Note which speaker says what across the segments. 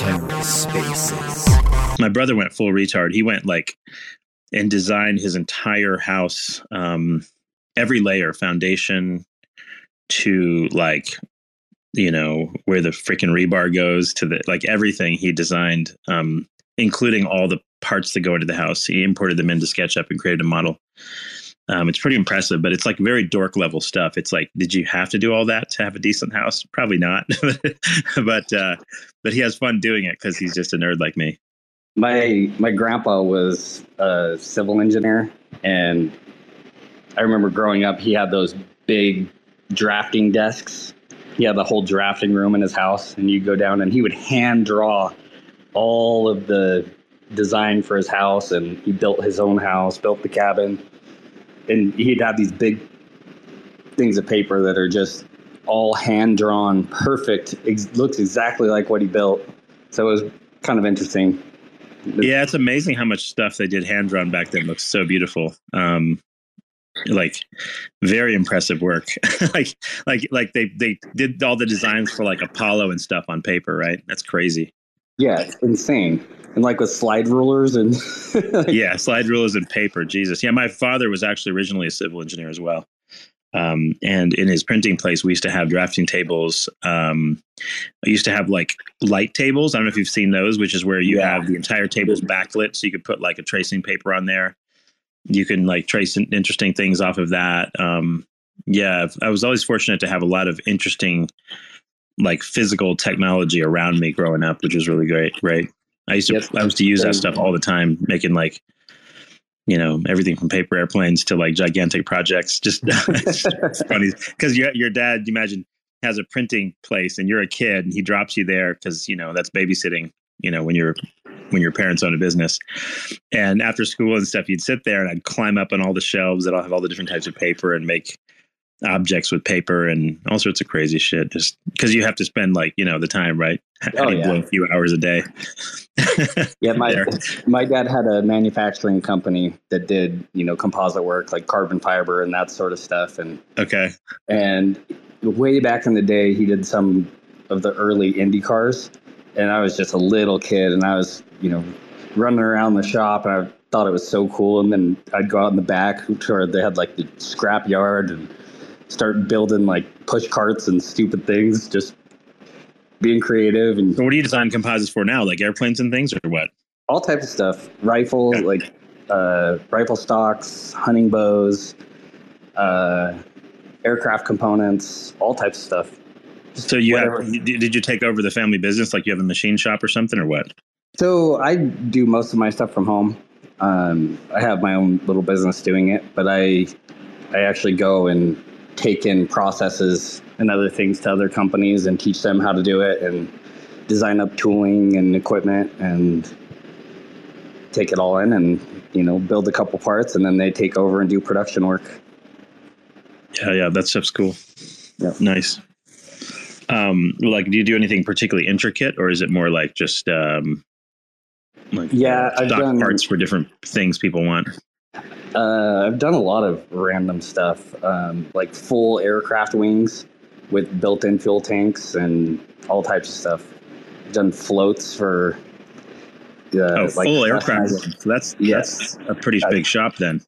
Speaker 1: TerraSpaces.
Speaker 2: My brother went full retard. He went like and designed his entire house, um, every layer, foundation to like, you know, where the freaking rebar goes to the like everything he designed, um, including all the parts that go into the house. He imported them into SketchUp and created a model. Um, it's pretty impressive, but it's like very dork level stuff. It's like, did you have to do all that to have a decent house? Probably not, but uh, but he has fun doing it because he's just a nerd like me.
Speaker 3: My my grandpa was a civil engineer, and I remember growing up, he had those big drafting desks. He had the whole drafting room in his house, and you go down, and he would hand draw all of the design for his house, and he built his own house, built the cabin, and he'd have these big things of paper that are just all hand drawn, perfect. Ex- looks exactly like what he built. So it was kind of interesting.
Speaker 2: Yeah, it's amazing how much stuff they did hand drawn back then looks so beautiful. Um, like very impressive work. like like like they they did all the designs for like Apollo and stuff on paper, right? That's crazy.
Speaker 3: Yeah, it's insane. And like with slide rulers and
Speaker 2: yeah, slide rulers and paper. Jesus. Yeah, my father was actually originally a civil engineer as well. Um, and in his printing place, we used to have drafting tables. Um, I used to have like light tables. I don't know if you've seen those, which is where you
Speaker 3: Yeah.
Speaker 2: have the entire tables backlit, so you could put like a tracing paper on there. You can like trace in- interesting things off of that. Um, yeah, I was always fortunate to have a lot of interesting, like physical technology around me growing up, which was really great. Right. I used to
Speaker 3: Yep.
Speaker 2: I used to use that stuff all the time, making like you know everything from paper airplanes to like gigantic projects. Just it's funny because your your dad, you imagine, has a printing place and you're a kid and he drops you there because you know that's babysitting. You know when you're when your parents own a business, and after school and stuff, you'd sit there and I'd climb up on all the shelves that all have all the different types of paper and make objects with paper and all sorts of crazy shit. Just because you have to spend like you know the time, right?
Speaker 3: Oh,
Speaker 2: I need to
Speaker 3: yeah.
Speaker 2: a few hours a day.
Speaker 3: Yeah, my
Speaker 2: There.
Speaker 3: my dad had a manufacturing company that did you know composite work like carbon fiber and that sort of stuff, and
Speaker 2: Okay.
Speaker 3: and way back in the day, he did some of the early Indy cars, and I was just a little kid, and I was you know running around the shop, and I thought it was so cool, and then I'd go out in the back where they had like the scrap yard and start building like push carts and stupid things, just being creative and
Speaker 2: So what do you design composites for now? Like airplanes and things, or what?
Speaker 3: all types of stuff. Rifle,
Speaker 2: Okay.
Speaker 3: like uh, rifle stocks, hunting bows, uh, aircraft components, all types of stuff.
Speaker 2: So you
Speaker 3: Whatever.
Speaker 2: have, did did you take over the family business? Like you have a machine shop or something, or what?
Speaker 3: So I do most of my stuff from home. Um, I have my own little business doing it, but I I actually go and take in processes and other things to other companies and teach them how to do it and design up tooling and equipment and take it all in and you know build a couple parts and then they take over and do production work.
Speaker 2: Yeah, yeah, that stuff's cool.
Speaker 3: Yeah.
Speaker 2: Nice. Um, like, do you do anything particularly intricate, or is it more like just um, like
Speaker 3: Yeah, I've
Speaker 2: stock
Speaker 3: done-
Speaker 2: parts for different things people want?
Speaker 3: Uh, I've done a lot of random stuff, um, like full aircraft wings with built-in fuel tanks and all types of stuff. I've done floats for uh,
Speaker 2: oh,
Speaker 3: like
Speaker 2: full aircraft. So that's
Speaker 3: Yes.
Speaker 2: that's a pretty big shop then.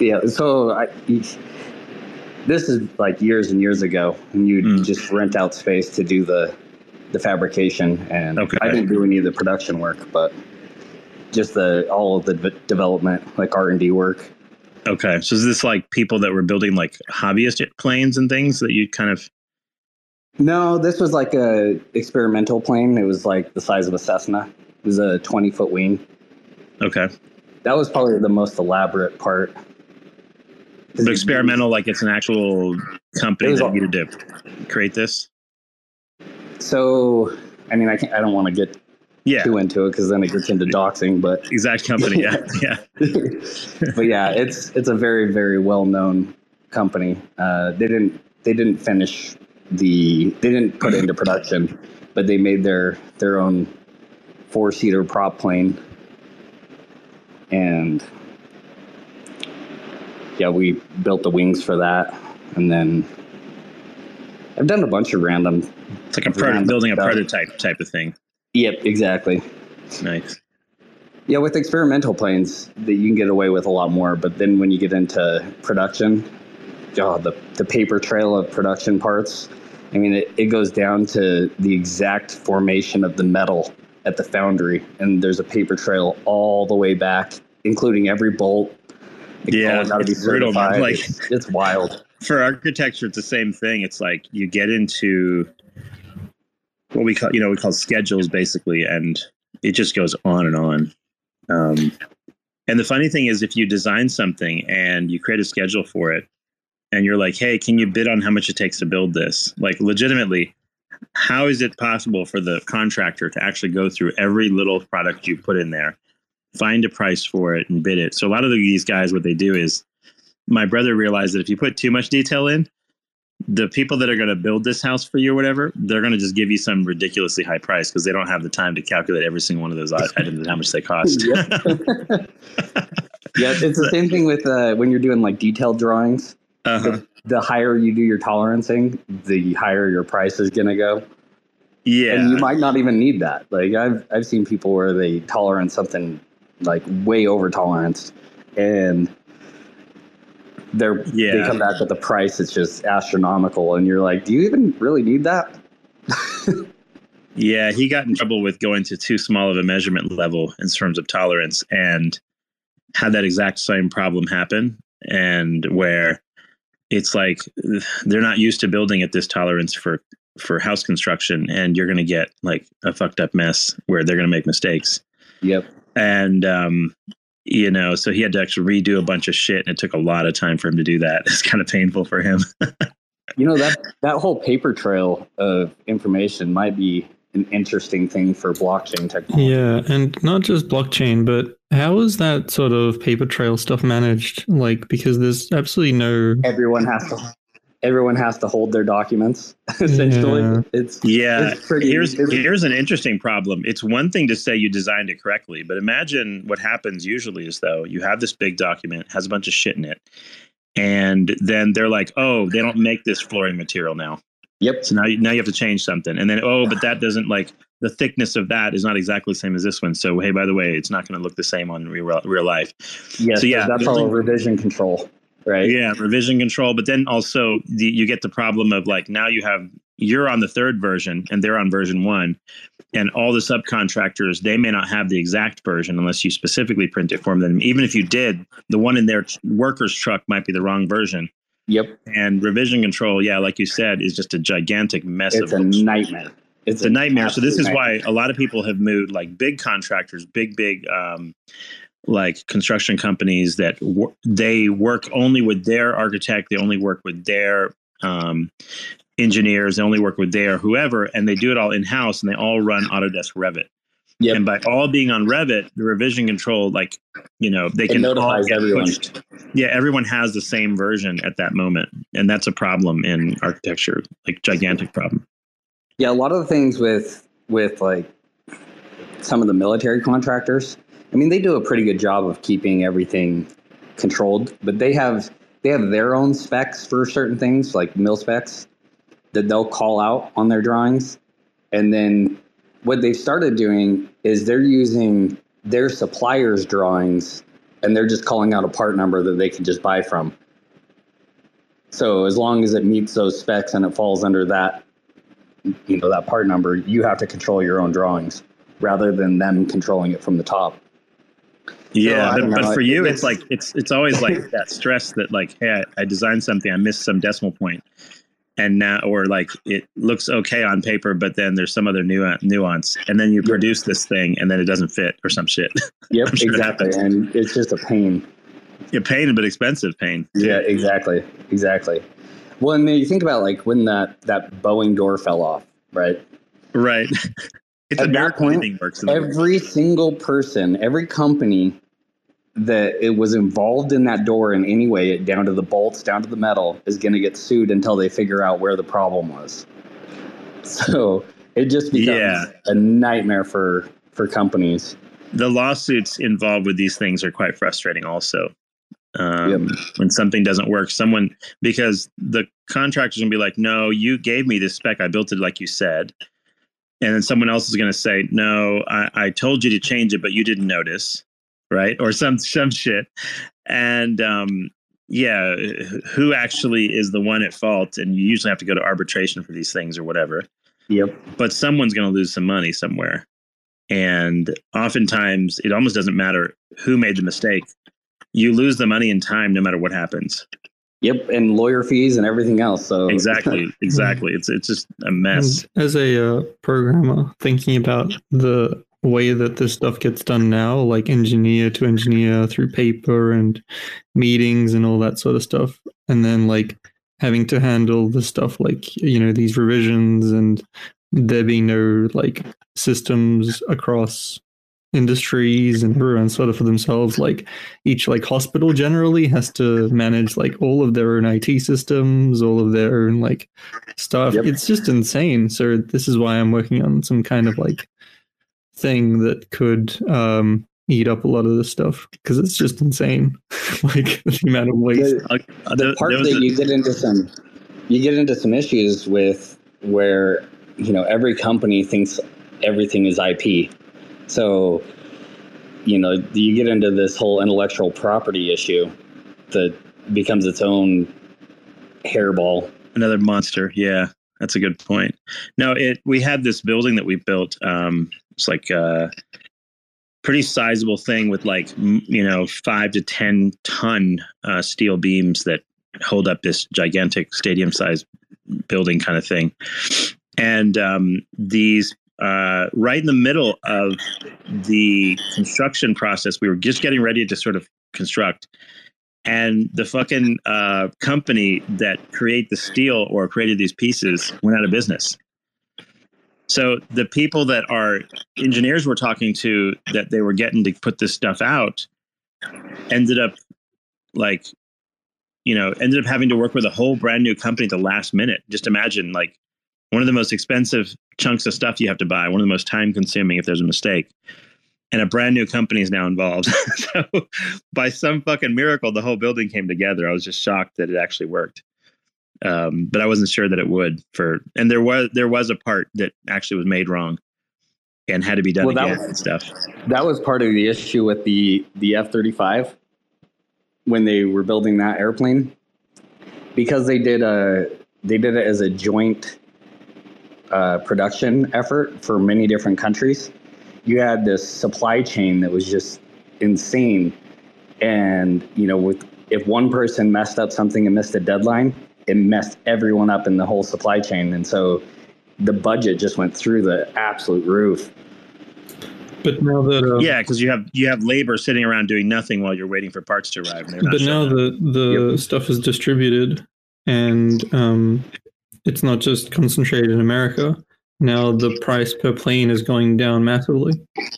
Speaker 3: Yeah, so I, this is like years and years ago, and you
Speaker 2: Mm.
Speaker 3: just rent out space to do the the fabrication, and
Speaker 2: Okay.
Speaker 3: I didn't do any of the production work, but just the all of the de- development, like R and D work.
Speaker 2: Okay, so is this like people that were building like hobbyist planes and things that you kind of?
Speaker 3: No, this was like a experimental plane. It was like the size of a Cessna. It was a 20 foot wing.
Speaker 2: Okay,
Speaker 3: That was probably the most elaborate part.
Speaker 2: but experimental, like it's an actual company that
Speaker 3: all-
Speaker 2: needed to create this.
Speaker 3: So, I mean, I can't, I don't want to get
Speaker 2: Yeah,
Speaker 3: too into it because then it gets into doxing. But,
Speaker 2: exact company. Yeah, yeah.
Speaker 3: but yeah, it's it's a very very well known company. Uh, they didn't they didn't finish the they didn't put it into production, but they made their their own four seater prop plane, and yeah, we built the wings for that, and then I've done a bunch of random.
Speaker 2: It's like a pro- building a prototype type of thing.
Speaker 3: Yep, exactly.
Speaker 2: Nice.
Speaker 3: Yeah, with experimental planes, that you can get away with a lot more. But then when you get into production, oh, the the paper trail of production parts. I mean, it, it goes down to the exact formation of the metal at the foundry, and there's a paper trail all the way back, including every bolt. It's
Speaker 2: Yeah, it's brutal. Like-
Speaker 3: it's, it's wild.
Speaker 2: For architecture, it's the same thing. It's like you get into what we call, you know, we call schedules basically, and it just goes on and on. Um, and the funny thing is, if you design something and you create a schedule for it, and you're like, "Hey, can you bid on how much it takes to build this?" Like, legitimately, how is it possible for the contractor to actually go through every little product you put in there, find a price for it, and bid it? So a lot of these guys, what they do is, my brother realized that if you put too much detail in, the people that are going to build this house for you or whatever, they're going to just give you some ridiculously high price because they don't have the time to calculate every single one of those items and how much they cost.
Speaker 3: Yep. yeah, it's the same thing with uh, when you're doing like detailed drawings.
Speaker 2: uh-huh.
Speaker 3: The, the higher you do your tolerancing, the higher your price is going to go.
Speaker 2: Yeah.
Speaker 3: and you might not even need that. Like I've I've seen people where they tolerance something like way over tolerance, and they're they come back with the price it's just astronomical, and you're like, do you even really need that?
Speaker 2: Yeah, he got in trouble with going to too small of a measurement level in terms of tolerance and had that exact same problem happen. And where it's like they're not used to building at this tolerance for for house construction, and you're going to get like a fucked up mess where they're going to make mistakes.
Speaker 3: Yep.
Speaker 2: And um, you know, so he had to actually redo a bunch of shit, and it took a lot of time for him to do that. It's kind of painful for him.
Speaker 3: You know that that whole paper trail of information might be an interesting thing for blockchain technology.
Speaker 1: Yeah, and not just blockchain, but how is that sort of paper trail stuff managed? Like, because there's absolutely no.
Speaker 3: Everyone has to everyone has to hold their documents. Essentially,
Speaker 1: Yeah.
Speaker 3: it's
Speaker 2: Yeah,
Speaker 3: It's pretty-
Speaker 2: here's
Speaker 3: it's-
Speaker 2: here's an interesting problem. It's one thing to say you designed it correctly, but imagine what happens usually is though you have this big document has a bunch of shit in it, and then they're like, oh, they don't make this flooring material now,
Speaker 3: yep.
Speaker 2: so now you, now you have to change something, and then oh, but that doesn't like the thickness of that is not exactly the same as this one. So hey, by the way, it's not going to look the same on real real life.
Speaker 3: Yes,
Speaker 2: So, yeah,
Speaker 3: that's all
Speaker 2: building-
Speaker 3: revision control, right?
Speaker 2: Yeah, revision control, but then also the, you get the problem of like now you have you're on the third version and they're on version one, and all the subcontractors they may not have the exact version unless you specifically print it for them. Even if you did, the one in their worker's truck might be the wrong version.
Speaker 3: Yep.
Speaker 2: And revision control, yeah, like you said, is just a gigantic mess
Speaker 3: It's
Speaker 2: of
Speaker 3: a nightmare.
Speaker 2: it's a nightmare. So this is
Speaker 3: absolute
Speaker 2: why a lot of people have moved, like big contractors, big big um, like construction companies that wor- they work only with their architect. They only work with their um, engineers. They only work with their whoever, and they do it all in house, and they all run Autodesk Revit.
Speaker 3: Yep.
Speaker 2: And by all being on Revit, the revision control, like you know, they
Speaker 3: It
Speaker 2: can notify
Speaker 3: everyone.
Speaker 2: pushed. Yeah, everyone has the same version at that moment, and that's a problem in architecture, like gigantic problem.
Speaker 3: Yeah, a lot of the things with with like some of the military contractors. I mean, they do a pretty good job of keeping everything controlled, but they have they have their own specs for certain things, like mil specs, that they'll call out on their drawings. And then what they've started doing is they're using their suppliers' drawings and they're just calling out a part number that they can just buy from. So as long as it meets those specs and it falls under that you know that part number you have to control your own drawings rather than them controlling it from the top
Speaker 2: Yeah,
Speaker 3: I
Speaker 2: but, but for you,
Speaker 3: it's-
Speaker 2: it's like it's it's always like that stress that like, hey, I, I designed something, I missed some decimal point, and now or like it looks okay on paper, but then there's some other nuance, nuance, and then you
Speaker 3: Yep.
Speaker 2: produce this thing, and then it doesn't fit or some shit.
Speaker 3: yep
Speaker 2: sure
Speaker 3: exactly and it's just a pain
Speaker 2: yeah, pain, but expensive pain. too.
Speaker 3: yeah exactly exactly well and then you think about like when that that boeing door fell off right
Speaker 2: right. it's
Speaker 3: At
Speaker 2: a miracle
Speaker 3: point,
Speaker 2: anything works. In the world.
Speaker 3: every single person every company that it was involved in that door in any way down to the bolts down to the metal is going to get sued until they figure out where the problem was so it just becomes
Speaker 2: Yeah.
Speaker 3: a nightmare for for companies
Speaker 2: the lawsuits involved with these things are quite frustrating, also. Um,
Speaker 3: Yep.
Speaker 2: When something doesn't work, someone because the contractor's gonna be like, "No, you gave me this spec. I built it like you said," and then someone else is gonna say, "No, I, I told you to change it, but you didn't notice." Right? Or some some shit. And um, yeah, who actually is the one at fault? And you usually have to go to arbitration for these things or whatever
Speaker 3: Yep.
Speaker 2: but someone's going to lose some money somewhere. And oftentimes, it almost doesn't matter who made the mistake. You lose the money and time no matter what happens.
Speaker 3: Yep. And lawyer fees and everything else. So
Speaker 2: Exactly, exactly. It's it's just a mess.
Speaker 1: And as a uh, programmer, thinking about the way that this stuff gets done now, like engineer to engineer through paper and meetings and all that sort of stuff, and then like having to handle the stuff like you know these revisions and there being no like systems across industries and everyone sort of for themselves like each like hospital generally has to manage like all of their own IT systems all of their own like stuff
Speaker 3: Yep.
Speaker 1: it's just insane so this is why I'm working on some kind of like thing that could um eat up a lot of this stuff because it's just insane like the amount of waste
Speaker 3: The,
Speaker 2: Uh,
Speaker 3: the part
Speaker 2: there
Speaker 3: that
Speaker 2: a-
Speaker 3: you get into some you get into some issues with where you know every company thinks everything is IP. So you know you get into this whole intellectual property issue that becomes its own hairball.
Speaker 2: another monster. Yeah, that's a good point. No, it we had this building that we built. Um, it's like a pretty sizable thing with like you know five to ten ton uh, steel beams that hold up this gigantic stadium sized building kind of thing. And um, these uh, right in the middle of the construction process, we were just getting ready to sort of construct and the fucking uh, company that create the steel or created these pieces went out of business. So the people that our engineers were talking to that they were getting to put this stuff out ended up like you know ended up having to work with a whole brand new company at the last minute just imagine like one of the most expensive chunks of stuff you have to buy one of the most time consuming if there's a mistake. And a brand new company is now involved. So by some fucking miracle the whole building came together. I was just shocked that it actually worked. Um, but i wasn't sure that it would for and there was there was a part that actually was made wrong and had to be done
Speaker 3: Well, that
Speaker 2: again
Speaker 3: was-
Speaker 2: and stuff.
Speaker 3: That was part of the issue with the the F thirty five when they were building that airplane. Because they did a they did it as a joint uh, production effort for many different countries. You had this supply chain that was just insane, and you know, with if one person messed up something and missed a deadline, it messed everyone up in the whole supply chain, and so the budget just went through the absolute roof.
Speaker 1: but now that uh,
Speaker 2: yeah because you have you have labor sitting around doing nothing while you're waiting for parts to arrive and
Speaker 1: but now
Speaker 2: showing up.
Speaker 1: the the stuff is distributed and um it's not just concentrated in america now the price per plane is going down massively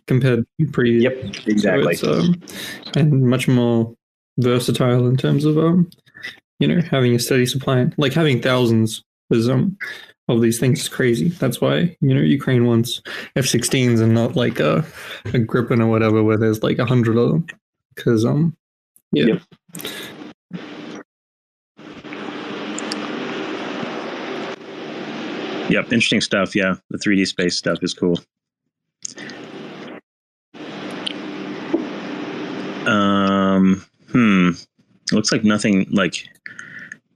Speaker 1: compared to pre.
Speaker 3: Yep, exactly.
Speaker 1: so um, and much more versatile in terms of um you know having a steady supply like having thousands is um of these things is crazy that's why you know ukraine wants f-16s and not like a, a gripen or whatever where there's like a hundred of them because um yeah
Speaker 3: Yep.
Speaker 2: Yep, interesting stuff. Yeah, the 3D space stuff is cool. Um, hmm. Looks like nothing like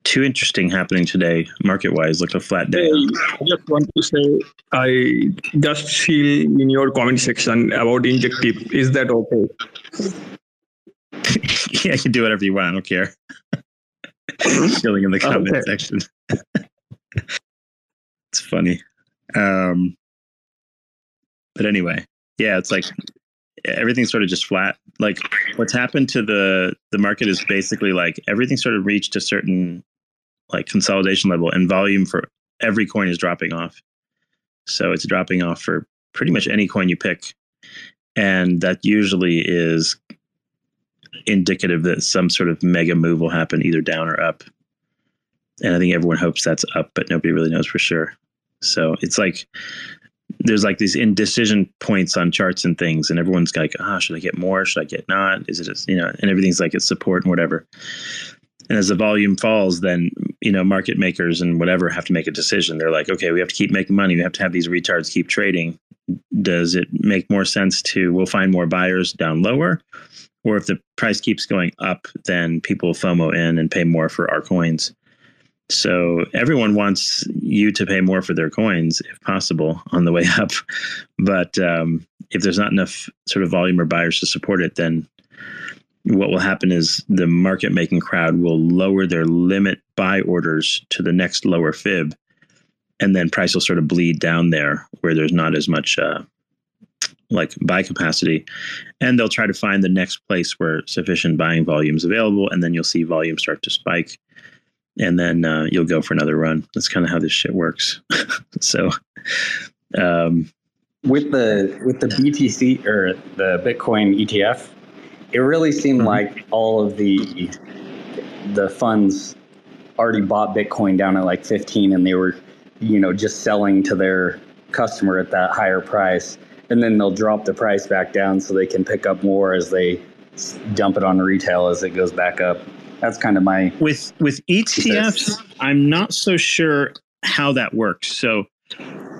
Speaker 2: too interesting happening today, market wise. Looked a flat day.
Speaker 4: I just want to say, I just feel in your comment section about injective. Is that okay?
Speaker 2: yeah, you can do whatever you want. I don't care. Chilling in the comment
Speaker 4: Okay.
Speaker 2: section. it's funny. Um, but anyway, yeah, it's like everything's sort of just flat. Like what's happened to the the market is basically like everything sort of reached a certain like consolidation level, and volume for every coin is dropping off. So it's dropping off for pretty much any coin you pick, and that usually is indicative that some sort of mega move will happen either down or up. And I think everyone hopes that's up, but nobody really knows for sure. So it's like there's like these indecision points on charts and things, and everyone's like, ah, oh, should I get more? Should I get not? Is it just, you know, and everything's like it's support and whatever. And as the volume falls, then, you know, market makers and whatever have to make a decision. They're like, okay, we have to keep making money. We have to have these retards keep trading. Does it make more sense to, we'll find more buyers down lower? Or if the price keeps going up, then people FOMO in and pay more for our coins. So everyone wants you to pay more for their coins if possible on the way up. But um, if there's not enough sort of volume or buyers to support it, then what will happen is the market making crowd will lower their limit buy orders to the next lower fib. And then price will sort of bleed down there where there's not as much uh, like buy capacity. And they'll try to find the next place where sufficient buying volume is available. And then you'll see volume start to spike and then uh, you'll go for another run. That's kind of how this shit works. so, um,
Speaker 3: with the with the BTC or the Bitcoin ETF, it really seemed mm-hmm. like all of the the funds already bought Bitcoin down at like 15, and they were, you know, just selling to their customer at that higher price, and then they'll drop the price back down so they can pick up more as they dump it on retail as it goes back up. That's kind of my
Speaker 2: with with ETFs. I'm not so sure how that works. So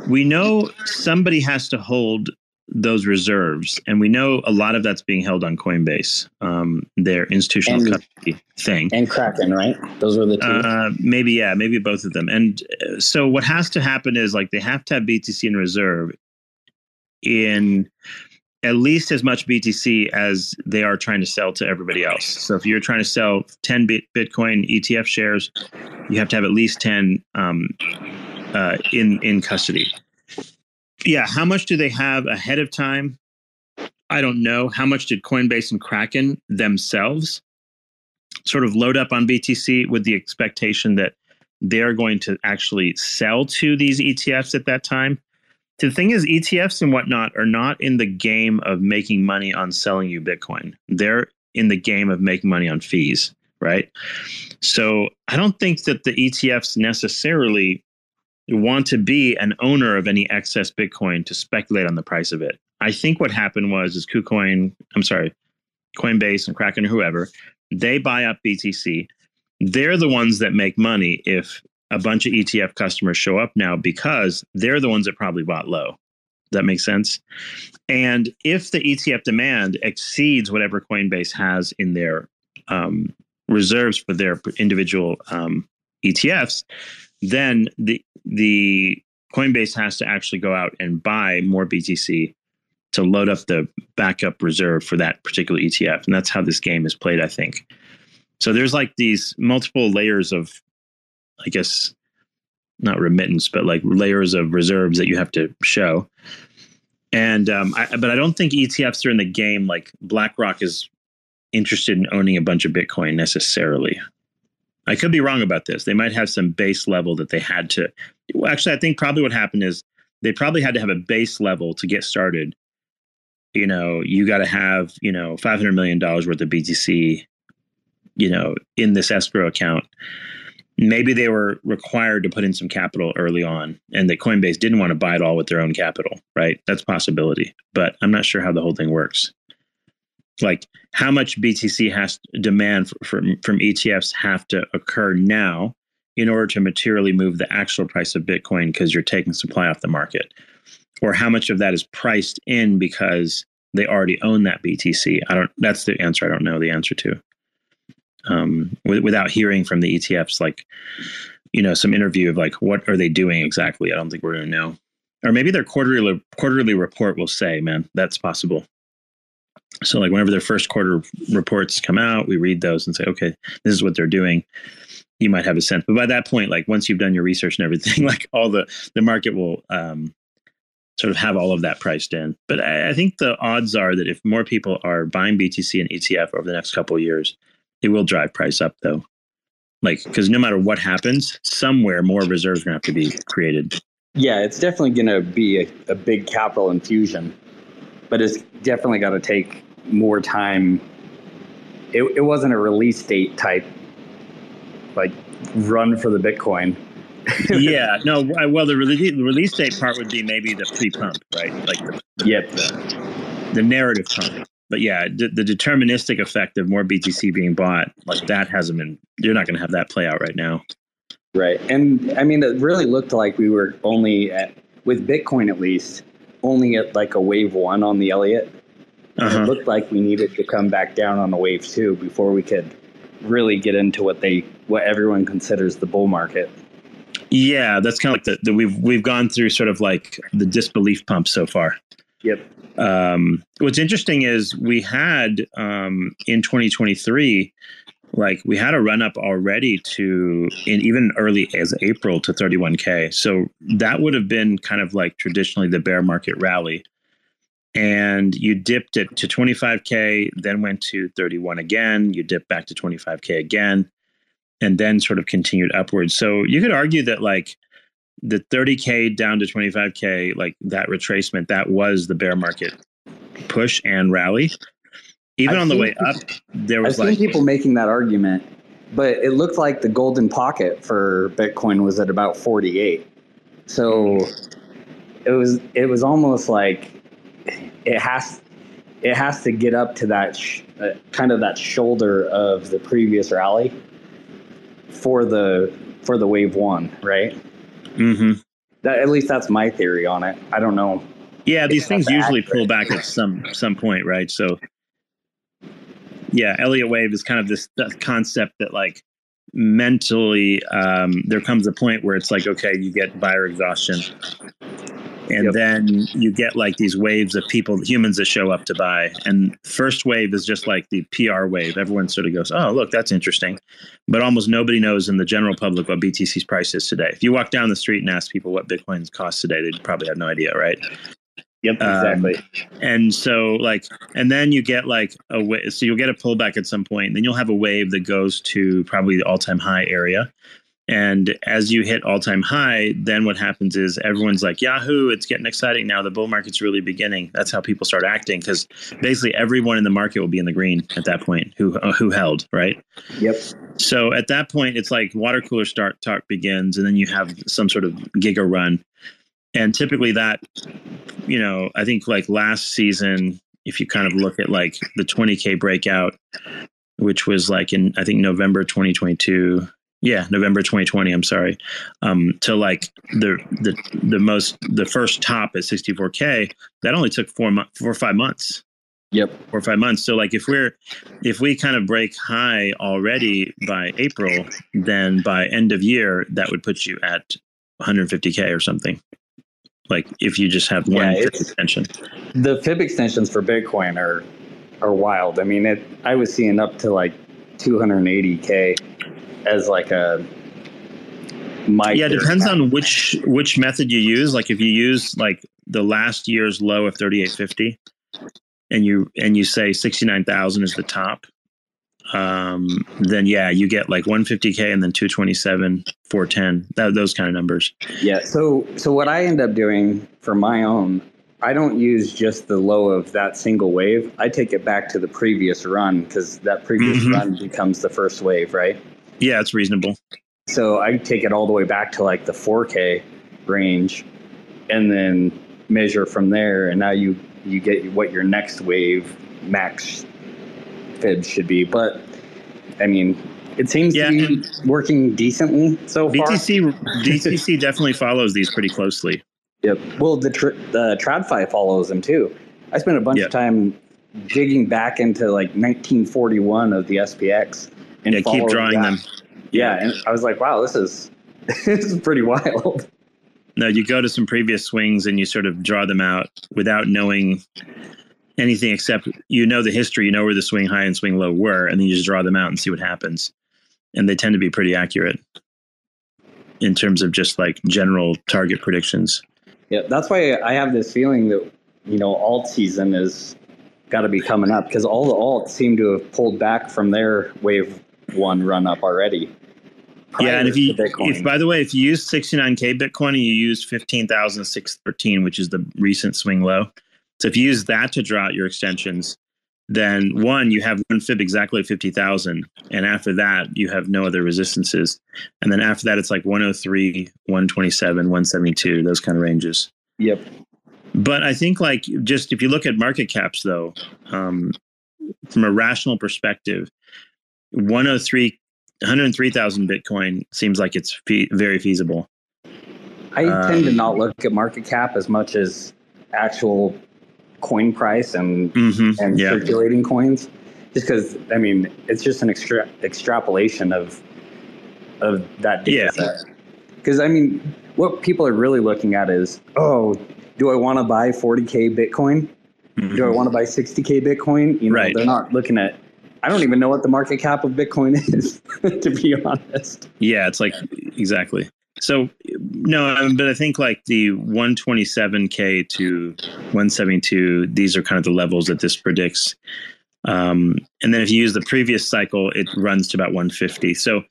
Speaker 2: we know somebody has to hold those reserves, and we know a lot of that's being held on Coinbase, um, their institutional and, custody thing,
Speaker 3: and Kraken, right? Those are the two.
Speaker 2: Uh, maybe yeah, maybe both of them. And uh, so what has to happen is like they have to have BTC in reserve in at least as much BTC as they are trying to sell to everybody else. So if you're trying to sell 10 Bitcoin ETF shares, you have to have at least 10 um, uh, in in custody. Yeah, how much do they have ahead of time? I don't know. How much did Coinbase and Kraken themselves sort of load up on BTC with the expectation that they're going to actually sell to these ETFs at that time? The thing is, ETFs and whatnot are not in the game of making money on selling you Bitcoin. They're in the game of making money on fees, right? So I don't think that the ETFs necessarily want to be an owner of any excess Bitcoin to speculate on the price of it. I think what happened was is KuCoin, I'm sorry, Coinbase and Kraken or whoever, they buy up BTC. They're the ones that make money if a bunch of ETF customers show up now because they're the ones that probably bought low. That makes sense. And if the ETF demand exceeds whatever Coinbase has in their um, reserves for their individual um, ETFs, then the the Coinbase has to actually go out and buy more BTC to load up the backup reserve for that particular ETF, and that's how this game is played. I think. So there's like these multiple layers of I guess not remittance, but like layers of reserves that you have to show. And um, I, but I don't think ETFs are in the game like BlackRock is interested in owning a bunch of Bitcoin necessarily. I could be wrong about this. They might have some base level that they had to. Actually, I think probably what happened is they probably had to have a base level to get started. You know, you got to have you know five hundred million dollars worth of BTC, you know, in this escrow account maybe they were required to put in some capital early on and that Coinbase didn't want to buy it all with their own capital, right? That's possibility, but I'm not sure how the whole thing works. Like how much BTC has demand for, from from ETFs have to occur now in order to materially move the actual price of Bitcoin because you're taking supply off the market, or how much of that is priced in because they already own that BTC. I don't. That's the answer. I don't know the answer to um, w- without hearing from the ETFs, like, you know, some interview of like, what are they doing exactly? I don't think we're going to know. Or maybe their quarterly quarterly report will say, man, that's possible. So like whenever their first quarter reports come out, we read those and say, okay, this is what they're doing. You might have a sense, but by that point, like once you've done your research and everything, like all the the market will um, sort of have all of that priced in. But I, I think the odds are that if more people are buying BTC and ETF over the next couple of years, it will drive price up though. Like, because no matter what happens, somewhere more reserves are going to have to be created.
Speaker 3: Yeah, it's definitely going to be a, a big capital infusion, but it's definitely got to take more time. It, it wasn't a release date type, like run for the Bitcoin.
Speaker 2: yeah, no. I- Well, the release, the release date part would be maybe the pre-pump, right? Like the,
Speaker 3: Yep.
Speaker 2: the narrative pump. But yeah, the, the deterministic effect of more BTC being bought, like that hasn't been. You're not going to have that play out right now.
Speaker 3: Right. And I mean, it really looked like we were only at, with Bitcoin at least, only at like a wave one on the Elliott.
Speaker 2: Uh-huh.
Speaker 3: It looked like we needed to come back down on a wave two before we could really get into what they, what everyone considers the bull market.
Speaker 2: Yeah, that's kind of like the, the we've we've gone through sort of like the disbelief pump so far.
Speaker 3: Yep.
Speaker 2: Um, what's interesting is we had um, in 2023, like we had a run up already to in even early as April to 31k. So that would have been kind of like traditionally the bear market rally. And you dipped it to 25k, then went to 31 again. You dipped back to 25k again, and then sort of continued upwards. So you could argue that like the 30k down to 25k like that retracement that was the bear market push and rally even
Speaker 3: I've
Speaker 2: on the
Speaker 3: seen
Speaker 2: way up there
Speaker 3: I've
Speaker 2: was
Speaker 3: seen
Speaker 2: like
Speaker 3: people making that argument, but it looked like the golden pocket for Bitcoin was at about 48. So it was it was almost like it has it has to get up to that sh- uh, kind of that shoulder of the previous rally for the for the wave one, right?
Speaker 2: Hmm
Speaker 3: That, at least that's my theory on it. I don't know.
Speaker 2: yeah these things usually
Speaker 3: accurate.
Speaker 2: pull back at some some point right so yeah elliott wave is kind of this that concept that like mentally um there comes a point where it's like okay you get buyer exhaustion and
Speaker 3: Yep.
Speaker 2: then you get like these waves of people humans that show up to buy. And first wave is just like the pr wave. Everyone sort of goes oh look that's interesting. But almost nobody knows in the general public what btc's price is today. If you walk down the street and ask people what bitcoin's cost today they'd probably have no idea right?
Speaker 3: Yep,
Speaker 2: Um,
Speaker 3: exactly.
Speaker 2: and so like and then you get like a wa- so you'll get a pullback at some point. Then you'll have a wave that goes to probably the all-time high area and as you hit all-time high then what happens is everyone's like yahoo it's getting exciting now the bull market's really beginning that's how people start acting because basically everyone in the market will be in the green at that point who uh, who held right
Speaker 3: yep.
Speaker 2: so at that point, it's like water cooler start talk begins, and then you have some sort of giga run. And typically, that, you know, I think like last season, if you kind of look at like the 20K breakout, which was like in, I think, November 2022. Yeah, November 2020. I'm sorry. Um, to like the the the most the first top at 64k. That only took four months, four or five months
Speaker 3: Yep.
Speaker 2: four or five months. So like if we're if we kind of break high already by April, then by end of year that would put you at 150k or something. Like if you just have one
Speaker 3: Yeah,
Speaker 2: extension.
Speaker 3: the fib extensions for Bitcoin are are wild. I mean, it. I was seeing up to like 280k as like a my
Speaker 2: Yeah, it depends on which which method you use. Like if you use like the last year's low of 3850 and you and you say 69,000 is the top, um, then yeah, you get like 150k and then 227, 410, that, those kind of numbers.
Speaker 3: yeah. So so what I end up doing for my own, I don't use just the low of that single wave. I take it back to the previous run because that previous
Speaker 2: Mhm.
Speaker 3: run becomes the first wave, right?
Speaker 2: Yeah, it's reasonable.
Speaker 3: So I take it all the way back to like the 4K range, and then measure from there. And now you you get what your next wave max fib should be. But I mean, it seems
Speaker 2: Yeah,
Speaker 3: to be working decently so far.
Speaker 2: BTC BTC definitely follows these pretty closely.
Speaker 3: Yep. Well, the tr- the TradFi follows them too. I spent a bunch
Speaker 2: Yep.
Speaker 3: of time digging back into like 1941 of the SPX and
Speaker 2: Yeah, keep drawing
Speaker 3: that.
Speaker 2: them.
Speaker 3: Yeah, and I was like, wow, this is this is pretty wild.
Speaker 2: No, you go to some previous swings and you sort of draw them out without knowing anything except you know the history, you know where the swing high and swing low were, and then you just draw them out and see what happens. And they tend to be pretty accurate in terms of just like general target predictions.
Speaker 3: Yeah, that's why I have this feeling that you know alt season is got to be coming up because all the alts seem to have pulled back from their wave one run up already.
Speaker 2: yeah, and if you, if by the way, if you use 69k Bitcoin and you use 15,613, which is the recent swing low, so if you use that to draw out your extensions, then one you have one fib exactly at 50,000 and after that you have no other resistances and then after that it's like 103 127 172 those kind of ranges
Speaker 3: Yep.
Speaker 2: but i think like just if you look at market caps though um, from a rational perspective 103 103,000 bitcoin seems like it's fe- very feasible
Speaker 3: I tend to
Speaker 2: Um,
Speaker 3: not look at market cap as much as actual coin price and
Speaker 2: hmm
Speaker 3: and
Speaker 2: yeah
Speaker 3: circulating coins, just because I mean it's just an extra extrapolation of of that data
Speaker 2: Yeah.
Speaker 3: Because I mean, what people are really looking at is, oh, do I want to buy 40k Bitcoin? Do I want to buy 60k Bitcoin? You know,
Speaker 2: Right.
Speaker 3: they're not looking at. I don't even know what the market cap of Bitcoin is, to be honest.
Speaker 2: Yeah, it's like exactly. So no, um, but I think like the 127k to 172, these are kind of the levels that this predicts. Um, and then if you use the previous cycle, it runs to about 150. So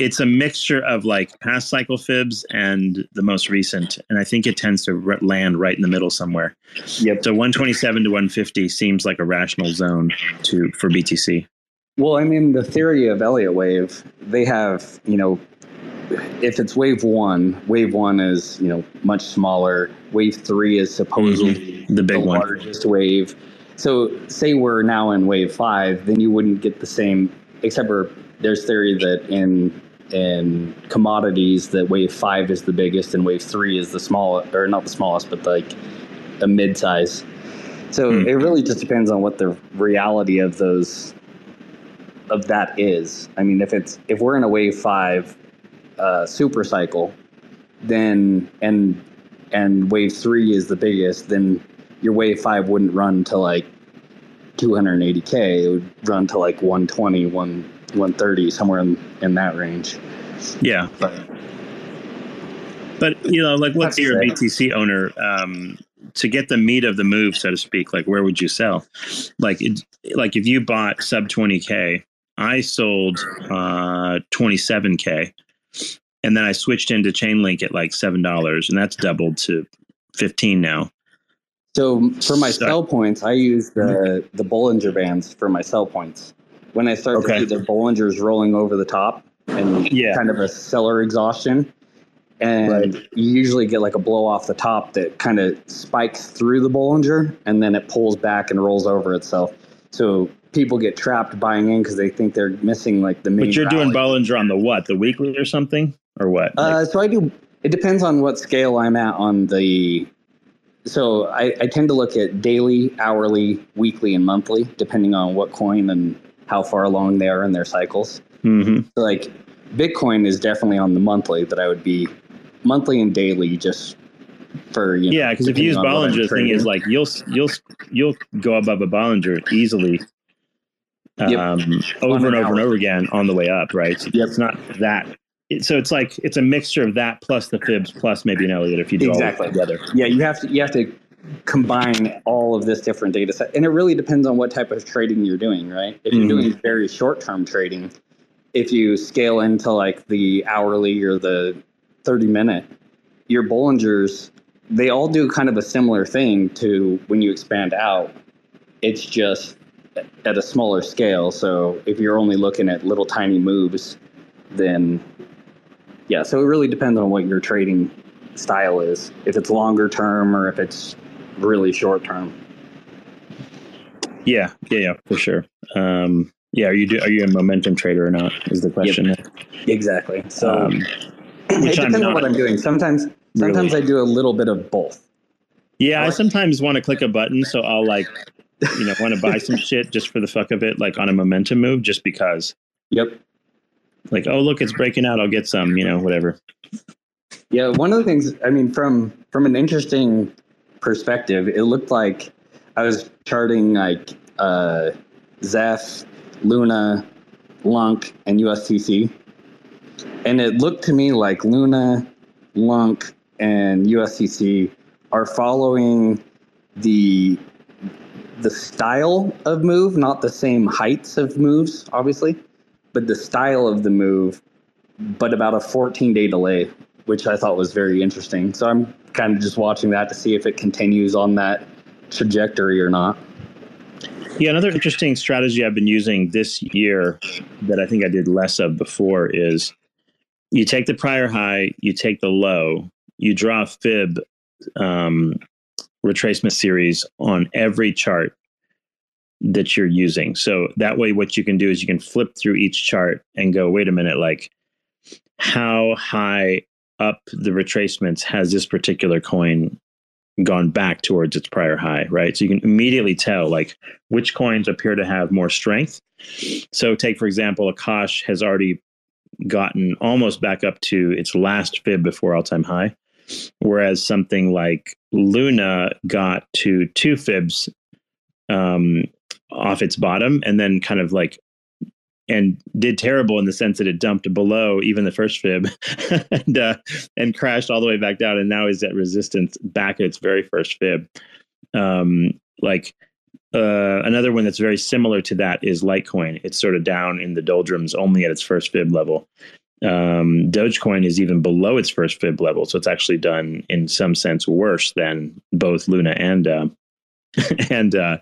Speaker 2: it's a mixture of like past cycle fibs and the most recent, and I think it tends to r- land right in the middle somewhere.
Speaker 3: Yep.
Speaker 2: So 127 to 150 seems like a rational zone to for BTC.
Speaker 3: Well, I mean, the theory of Elliott wave, they have, you know, if it's wave one, wave one is, you know, much smaller. Wave three is supposedly mm-hmm.
Speaker 2: The big
Speaker 3: the
Speaker 2: one.
Speaker 3: largest wave. So, say we're now in wave five, then you wouldn't get the same, except for there's theory that in in commodities that wave five is the biggest and wave three is the smallest, or not the smallest, but like a mid size. So
Speaker 2: Hmm.
Speaker 3: it really just depends on what the reality of those of that is. I mean, if it's if we're in a wave five uh, super cycle, then and and wave three is the biggest, then your wave five wouldn't run to like 280k. It would run to like 120, 1 130, somewhere in in that range.
Speaker 2: Yeah.
Speaker 3: But
Speaker 2: But you know, like let's say
Speaker 3: That's
Speaker 2: you're a
Speaker 3: fair.
Speaker 2: BTC owner, um, to get the meat of the move, so to speak, like where would you sell? Like, it, like if you bought sub twenty k, I sold uh, twenty seven k, and then I switched into Chainlink at like seven dollars, and that's doubled to fifteen now.
Speaker 3: So for my
Speaker 2: So-
Speaker 3: sell points, I use the the Bollinger Bands for my sell points. When I start
Speaker 2: Okay.
Speaker 3: to see the Bollingers rolling over the top and
Speaker 2: Yeah.
Speaker 3: kind of a seller exhaustion, and you usually get like a blow off the top that kind of spikes through the Bollinger and then it pulls back and rolls over itself. So people get trapped buying in because they think they're missing like the main.
Speaker 2: But you're doing. Bollinger on the what? The weekly or something, or what? Like-
Speaker 3: Uh, so I do. It depends on what scale I'm at on the. So I, I tend to look at daily, hourly, weekly, and monthly, depending on what coin and how far along they are in their cycles.
Speaker 2: Mhm.
Speaker 3: So like Bitcoin is definitely on the monthly that I would be monthly and daily just for you know,
Speaker 2: Yeah, because if you use
Speaker 3: depending on what I'm
Speaker 2: Bollinger, the thing is like you'll you'll you'll go above a Bollinger easily,
Speaker 3: Yep.
Speaker 2: um, over and
Speaker 3: an
Speaker 2: over and over again on the way up, right? So
Speaker 3: Yep.
Speaker 2: It's not that. So it's like it's a mixture of that plus the fibs plus maybe an Elliott if you do
Speaker 3: Exactly.
Speaker 2: all together.
Speaker 3: yeah, you have to you have to combine all of this different data set, and it really depends on what type of trading you're doing, right? If you're
Speaker 2: Mhm.
Speaker 3: doing very short term trading, if you scale into like the hourly or the 30 minute, your Bollingers, they all do kind of a similar thing to when you expand out. It's just at a smaller scale. So if you're only looking at little tiny moves, then yeah, so it really depends on what your trading style is. If it's longer term or if it's really short term.
Speaker 2: Yeah, yeah, yeah, for sure. Um, yeah, are you do, are you a momentum trader or not? Is the question.
Speaker 3: Exactly. So
Speaker 2: Um,
Speaker 3: it depends on what I'm doing. Sometimes sometimes I do a little bit of both.
Speaker 2: yeah, I sometimes want to click a button, so I'll like, you know, want to buy some shit just for the fuck of it, like on a momentum move, just because.
Speaker 3: Yep.
Speaker 2: Like, oh look, it's breaking out. I'll get some. You know, whatever.
Speaker 3: Yeah, one of the things I mean from from an interesting perspective, it looked like I was charting like uh Zeph, Luna, LUNC, and USTC. And it looked to me like Luna, LUNC, and USTC are following the the style of move, not the same heights of moves, obviously, but the style of the move, but about a 14 day delay, which I thought was very interesting. So I'm kind of just watching that to see if it continues on that trajectory or not.
Speaker 2: Yeah, another interesting strategy I've been using this year that I think I did less of before is you take the prior high, you take the low, you draw a fib um, retracement series on every chart that you're using. So that way, what you can do is you can flip through each chart and go, wait a minute, like how high up the retracements has this particular coin gone back towards its prior high, right? So you can immediately tell like which coins appear to have more strength. So take for example, Akash has already gotten almost back up to its last fib before all-time high, whereas something like Luna got to two fibs um, off its bottom and then kind of like and did terrible in the sense that it dumped below even the first fib and uh, and crashed all the way back down and now is at resistance back at its very first fib um, like uh, another one that's very similar to that is Litecoin. It's sort of down in the doldrums only at its first fib level. Um, Dogecoin is even below its first fib level, so it's actually done in some sense worse than both Luna and uh, and uh,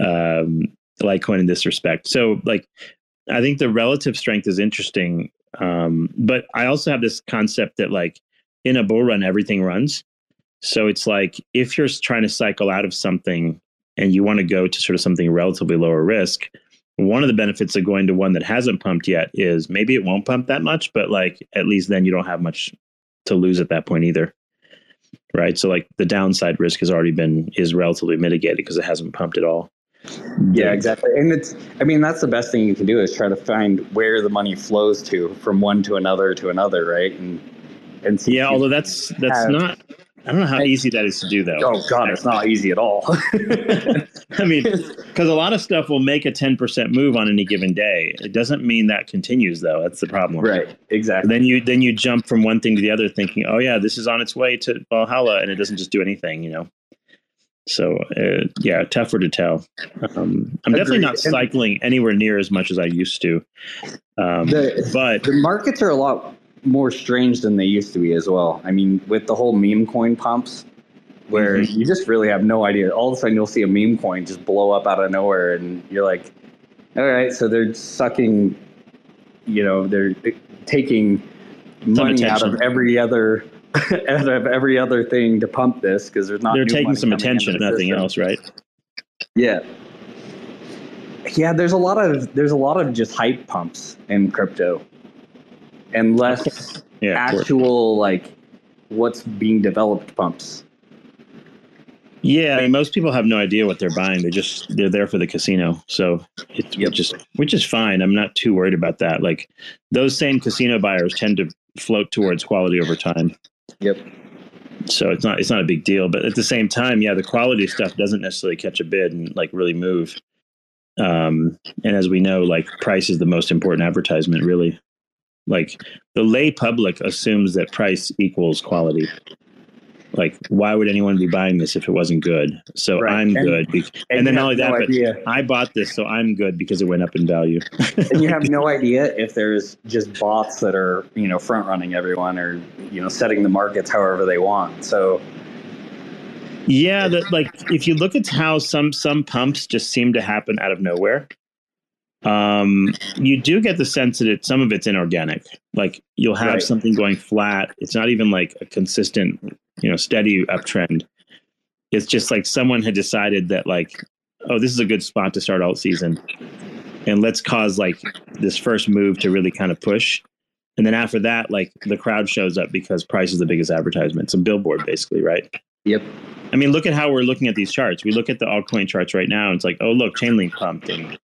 Speaker 2: um, Litecoin in this respect. So, like, I think the relative strength is interesting, um, but I also have this concept that, like, in a bull run, everything runs. So it's like if you're trying to cycle out of something and you want to go to sort of something relatively lower risk, one of the benefits of going to one that hasn't pumped yet is maybe it won't pump that much, but like at least then you don't have much to lose at that point either. Right. So like the downside risk has already been is relatively mitigated because it hasn't pumped at all.
Speaker 3: Yeah, exactly. And it's I mean that's the best thing you can do is try to find where the money flows to from one to another to another, right? And
Speaker 2: and yeah, although that's that's have, not I don't know how easy that is to do, though.
Speaker 3: Oh God, it's not easy at all.
Speaker 2: I mean, because a lot of stuff will make a ten percent move on any given day. It doesn't mean that continues, though. That's the problem.
Speaker 3: Right. Exactly.
Speaker 2: Then you then you jump from one thing to the other, thinking, "Oh yeah, this is on its way to Valhalla," and it doesn't just do anything. You know. So uh, yeah, tougher to tell. Um, I'm Agreed. definitely not cycling anywhere near as much as I used to. Um, the, but
Speaker 3: the markets are a lot more strange than they used to be as well. I mean, with the whole meme coin pumps, where mm-hmm. you just really have no idea. All of a sudden, you'll see a meme coin just blow up out of nowhere, and you're like, "All right, so they're sucking, you know, they're taking Some money attention. out of every other." out of every other thing to pump this because there's not.
Speaker 2: They're taking some attention, nothing else, right?
Speaker 3: Yeah, yeah. There's a lot of there's a lot of just hype pumps in crypto and less yeah, actual like what's being developed pumps.
Speaker 2: Yeah, I mean, most people have no idea what they're buying. They just they're there for the casino, so it's yep. which is which is fine. I'm not too worried about that. Like those same casino buyers tend to float towards quality over time.
Speaker 3: Yep.
Speaker 2: So it's not it's not a big deal, but at the same time, yeah, the quality stuff doesn't necessarily catch a bid and like really move. Um, and as we know, like price is the most important advertisement, really. Like the lay public assumes that price equals quality. Like, why would anyone be buying this if it wasn't good? So right. I'm and, good. Be- and, and then not only that, no but I bought this, so I'm good because it went up in value.
Speaker 3: and you have no idea if there's just bots that are, you know, front running everyone or, you know, setting the markets however they want. So
Speaker 2: yeah, that like if you look at how some some pumps just seem to happen out of nowhere, um, you do get the sense that it, some of it's inorganic. Like you'll have right. something going flat. It's not even like a consistent, you know, steady uptrend. It's just like someone had decided that like, oh, this is a good spot to start alt season, and let's cause like this first move to really kind of push. And then after that, like the crowd shows up because price is the biggest advertisement. A billboard, basically, right?
Speaker 3: Yep.
Speaker 2: I mean, look at how we're looking at these charts. We look at the altcoin charts right now, and it's like, oh, look, Chainlink pumped, and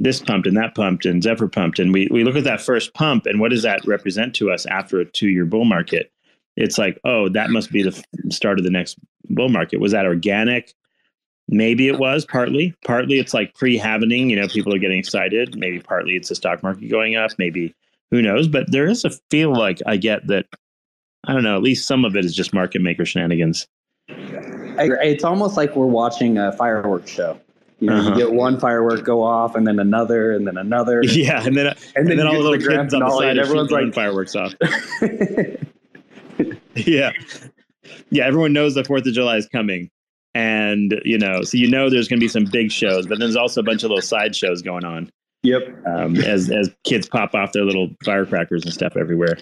Speaker 2: this pumped and that pumped and Zephyr pumped. And we, we look at that first pump and what does that represent to us after a two year bull market? It's like, oh, that must be the start of the next bull market. Was that organic? Maybe it was partly. Partly it's like pre halvening, you know, people are getting excited. Maybe partly it's the stock market going up. Maybe who knows? But there is a feel like I get that, I don't know, at least some of it is just market maker shenanigans.
Speaker 3: It's almost like we're watching a fireworks show. You know, uh-huh. you get one firework go off, and then another, and then another.
Speaker 2: Yeah, and then and, and then, then all the little kids on the side, everyone's like fireworks off. yeah, yeah. Everyone knows the Fourth of July is coming, and you know, so you know there's going to be some big shows, but there's also a bunch of little side shows going on
Speaker 3: Yep.
Speaker 2: um, as as kids pop off their little firecrackers and stuff everywhere.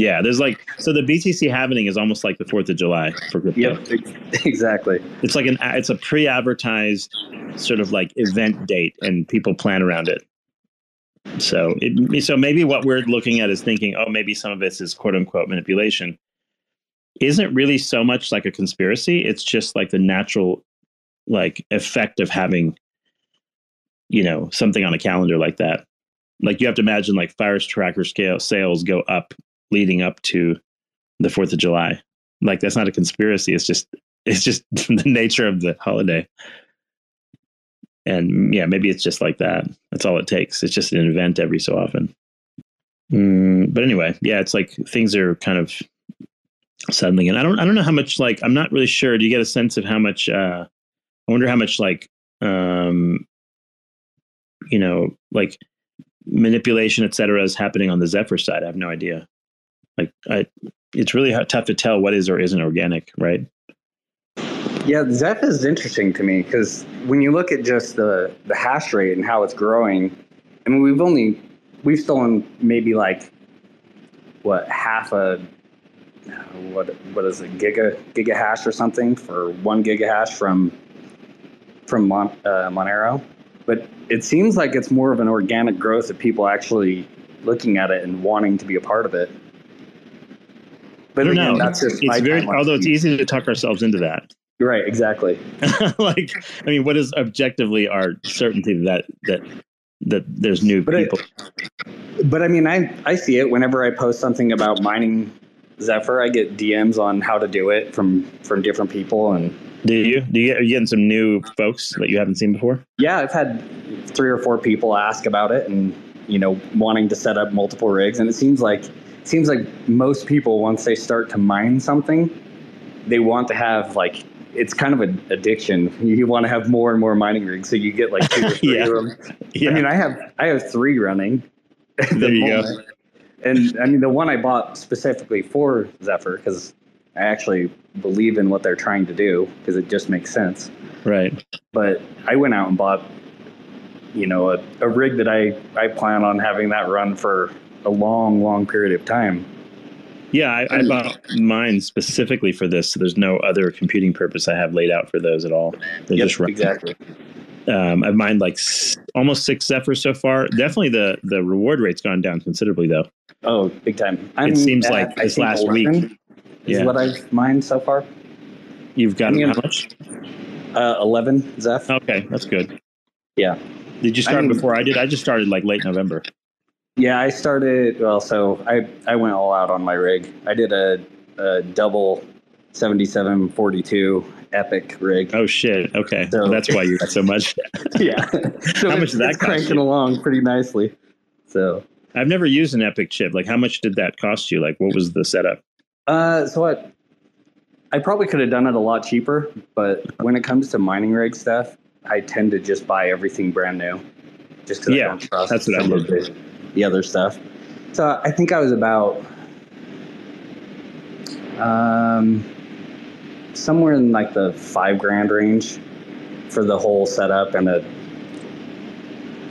Speaker 2: Yeah, there's like so the BTC happening is almost like the Fourth of July for crypto.
Speaker 3: Yep. Exactly.
Speaker 2: It's like an it's a pre-advertised sort of like event date, and people plan around it. So it so maybe what we're looking at is thinking, oh, maybe some of this is quote unquote manipulation. Isn't really so much like a conspiracy. It's just like the natural like effect of having, you know, something on a calendar like that. Like you have to imagine like fires tracker scale sales go up leading up to the Fourth of July. Like that's not a conspiracy. It's just it's just the nature of the holiday. And yeah, maybe it's just like that. That's all it takes. It's just an event every so often. Mm, but anyway, yeah, it's like things are kind of settling in. I don't I don't know how much like I'm not really sure. Do you get a sense of how much uh I wonder how much like um you know, like manipulation, et cetera, is happening on the Zephyr side. I have no idea. Like I it's really tough to tell what is or isn't organic, right?
Speaker 3: Yeah, Zeph is interesting to me because when you look at just the the hash rate and how it's growing, I mean, we've only we've stolen maybe like what half a what what is it giga giga hash or something for one giga hash from from Mon, uh, Monero, but it seems like it's more of an organic growth of people actually looking at it and wanting to be a part of it. But
Speaker 2: I don't
Speaker 3: again,
Speaker 2: know.
Speaker 3: that's just
Speaker 2: It's very although it's easy to talk ourselves into that.
Speaker 3: right, exactly.
Speaker 2: like I mean, what is objectively our certainty that that that there's new
Speaker 3: But I-
Speaker 2: people?
Speaker 3: But I mean, I I see it whenever I post something about mining Zephyr. I get DMs on how to do it from from different people, and
Speaker 2: Do you do you get, are you getting some new folks that you haven't seen before?
Speaker 3: yeah, I've had three or four people ask about it, and you know, wanting to set up multiple rigs. And it seems like seems like most people once they start to mine something, they want to have like it's kind of an addiction. You want to have more and more mining rigs, so you get like two or three
Speaker 2: Yeah.
Speaker 3: of them.
Speaker 2: Yeah,
Speaker 3: I mean, I have I have three running. the
Speaker 2: There you go.
Speaker 3: And I mean, the one I bought specifically for Zephyr because I actually believe in what they're trying to do because it just makes sense.
Speaker 2: right.
Speaker 3: But I went out and bought, you know, a, a rig that I I plan on having that run for a long, long period of time.
Speaker 2: Yeah, I, I bought mine specifically for this. So there's no other computing purpose I have laid out for those at all. They're
Speaker 3: Yep,
Speaker 2: just run.
Speaker 3: exactly.
Speaker 2: Um, I've mined like s- almost six Zephyrs so far. Definitely the the reward rate's gone down considerably though.
Speaker 3: Oh, big time. I'm
Speaker 2: seems
Speaker 3: at,
Speaker 2: like this last week.
Speaker 3: Is
Speaker 2: Yeah.
Speaker 3: what I've mined so far.
Speaker 2: You've got how much?
Speaker 3: Uh, Eleven Zeph.
Speaker 2: Okay, that's good.
Speaker 3: Yeah.
Speaker 2: Did you
Speaker 3: I
Speaker 2: start
Speaker 3: mean-
Speaker 2: before I did? I just started like late November.
Speaker 3: Yeah, I started. Well, so I I went all out on my rig. I did a, a double seventy seven forty two EPYC rig.
Speaker 2: Oh shit. Okay,
Speaker 3: So-
Speaker 2: that's why you got so much.
Speaker 3: yeah, so
Speaker 2: How much that
Speaker 3: cranking
Speaker 2: you?
Speaker 3: along pretty nicely. So,
Speaker 2: I've never used an EPYC chip. Like, how much did that cost you? Like, what was the setup?
Speaker 3: uh, so what? I probably could have done it a lot cheaper, but when it comes to mining rig stuff, I tend to just buy everything brand new, just because
Speaker 2: Yeah,
Speaker 3: I don't trust
Speaker 2: that's what I did.
Speaker 3: The, the other stuff. So I think I was about um, somewhere in like the five grand range for the whole setup and a.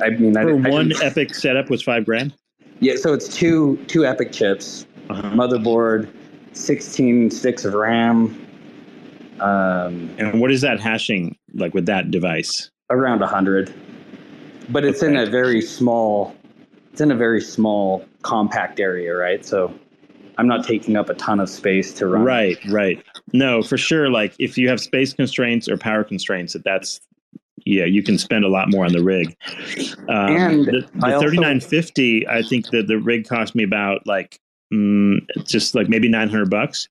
Speaker 3: I mean,
Speaker 2: For
Speaker 3: I
Speaker 2: one
Speaker 3: didn't-
Speaker 2: EPYC setup was five grand.
Speaker 3: yeah. So it's two two EPYC chips,
Speaker 2: Uh-huh.
Speaker 3: motherboard, sixteen sticks of RAM, um,
Speaker 2: And what is that hashing like with that device?
Speaker 3: around a hundred. But it's in a very small. It's in a very small, compact area, right? So I'm not taking up a ton of space to run.
Speaker 2: Right, right. No, for sure. Like, if you have space constraints or power constraints, that that's yeah, you can spend a lot more on the rig. Um,
Speaker 3: And
Speaker 2: the, the
Speaker 3: also-
Speaker 2: 3950, I think that the rig cost me about like mm, just like maybe 900 bucks,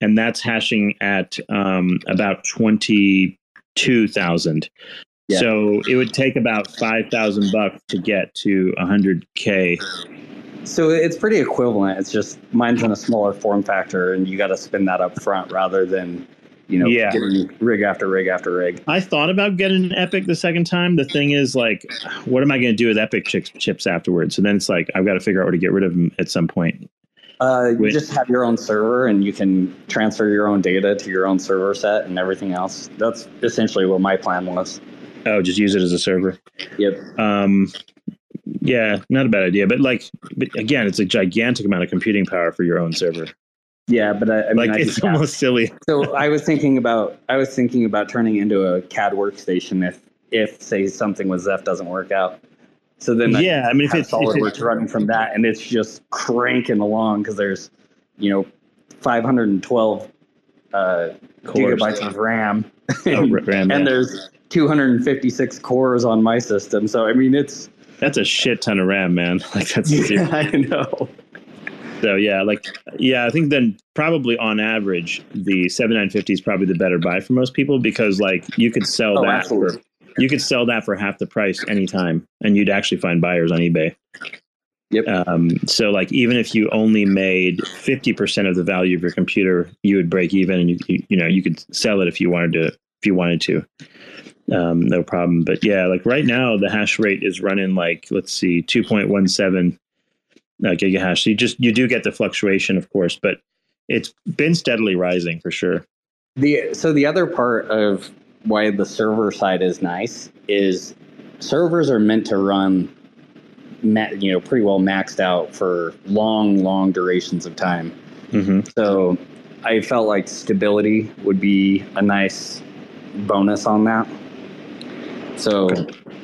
Speaker 2: and that's hashing at um, about 22,000.
Speaker 3: Yeah.
Speaker 2: So it would take about 5,000 bucks to get to 100k.
Speaker 3: So it's pretty equivalent. It's just mine's in a smaller form factor, and you got to spin that up front rather than, you know,
Speaker 2: Yeah.
Speaker 3: getting rig after rig after rig.
Speaker 2: I thought about getting an EPYC the second time. The thing is, like, what am I going to do with EPYC chips, chips afterwards? So then it's like I've got to figure out where to get rid of them at some point.
Speaker 3: Uh, you just have your own server and you can transfer your own data to your own server set and everything else. That's essentially what my plan was.
Speaker 2: Oh, just use it as a server.
Speaker 3: Yep.
Speaker 2: Um, yeah, not a bad idea. But like, but again, it's a gigantic amount of computing power for your own server.
Speaker 3: Yeah, but I, I mean,
Speaker 2: Like,
Speaker 3: I
Speaker 2: it's
Speaker 3: have-
Speaker 2: almost silly.
Speaker 3: so I was thinking about I was thinking about turning into a CAD workstation if if say something with Zeph doesn't work out. So then
Speaker 2: Yeah, I mean, if it's,
Speaker 3: SolidWorks
Speaker 2: it's
Speaker 3: running from that, and it's just cranking along because there's you know 512 uh, gigabytes of RAM,
Speaker 2: oh, RAM,
Speaker 3: and
Speaker 2: yeah.
Speaker 3: there's 256 cores on my system. So I mean, it's
Speaker 2: that's a shit ton of RAM, man. Like that's
Speaker 3: yeah, I know.
Speaker 2: So yeah, like yeah, I think then probably on average the 7950 is probably the better buy for most people because like you could sell
Speaker 3: Oh,
Speaker 2: that
Speaker 3: absolutely.
Speaker 2: for you could sell that for half the price anytime and you'd actually find buyers on eBay.
Speaker 3: Yep.
Speaker 2: Um, so like even if you only made 50% of the value of your computer, you would break even and you, you you know, you could sell it if you wanted to if you wanted to. Um, no problem. But yeah, like right now the hash rate is running like let's see 2.17 uh, gigahash. So you just you do get the fluctuation, of course, but it's been steadily rising for sure.
Speaker 3: The so the other part of why the server side is nice is servers are meant to run, you know, pretty well maxed out for long, long durations of time.
Speaker 2: Mm-hmm.
Speaker 3: So I felt like stability would be a nice bonus on that. So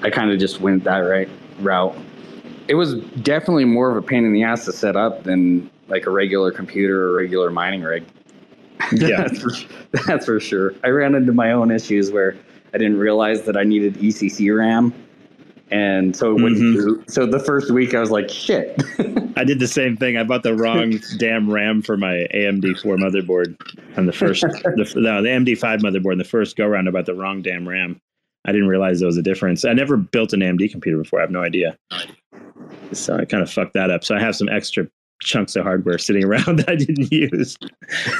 Speaker 3: I kind of just went that right route. It was definitely more of a pain in the ass to set up than like a regular computer or regular mining rig.
Speaker 2: Yeah.
Speaker 3: that's, for, that's for sure. I ran into my own issues where I didn't realize that I needed ECC RAM. And so
Speaker 2: Mhm.
Speaker 3: boot. So the first week I was like, shit.
Speaker 2: I did the same thing. I bought the wrong damn RAM for my AMD4 motherboard on the first, the, no, the AMD5 motherboard. The first go round, I bought the wrong damn RAM. I didn't realize there was a difference. I never built an AMD computer before. I have no idea. So I kind of fucked that up. So I have some extra chunks of hardware sitting around that I didn't use.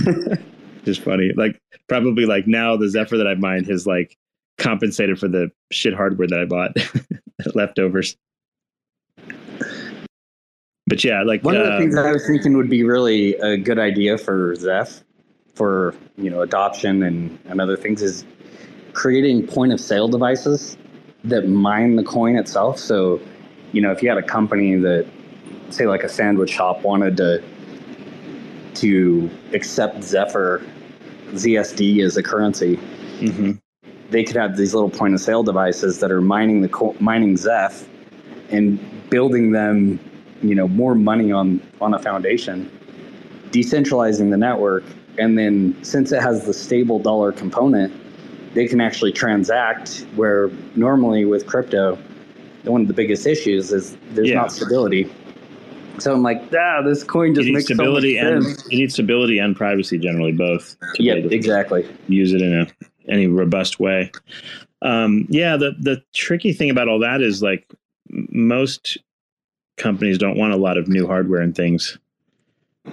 Speaker 2: Just funny. Like probably like now the Zephyr that I mined has like compensated for the shit hardware that I bought leftovers. But yeah, like
Speaker 3: One of the
Speaker 2: uh,
Speaker 3: things that I was thinking would be really a good idea for Zeph for you know adoption and, and other things is creating point of sale devices that mine the coin itself. So, you know, if you had a company that say like a sandwich shop wanted to to accept Zephyr ZSD as a currency,
Speaker 2: mhm.
Speaker 3: they could have these little point of sale devices that are mining the co- mining Zeph and building them, you know, more money on on a foundation, decentralizing the network, and then since it has the stable dollar component, they can actually transact. Where normally with crypto, one of the biggest issues is there's
Speaker 2: Yeah.
Speaker 3: not stability. So I'm like, ah, this coin just makes
Speaker 2: stability
Speaker 3: so much
Speaker 2: and
Speaker 3: sense.
Speaker 2: you need stability and privacy generally both
Speaker 3: Yeah, exactly.
Speaker 2: use it in a any robust way um yeah the the tricky thing about all that is like most companies don't want a lot of new hardware and things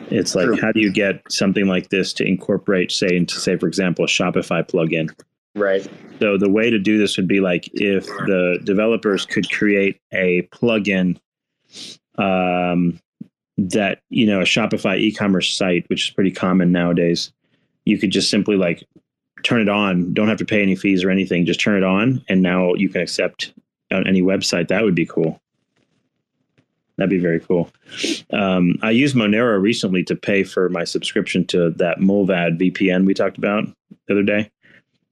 Speaker 2: it's like
Speaker 3: True.
Speaker 2: how do you get something like this to incorporate say into say for example a shopify plugin
Speaker 3: Right.
Speaker 2: so the way to do this would be like if the developers could create a plugin um, that you know a Shopify e-commerce site, which is pretty common nowadays. You could just simply like turn it on. Don't have to pay any fees or anything. Just turn it on, and now you can accept on any website. That would be cool. That'd be very cool. Um, I used Monero recently to pay for my subscription to that Mullvad VPN we talked about the other day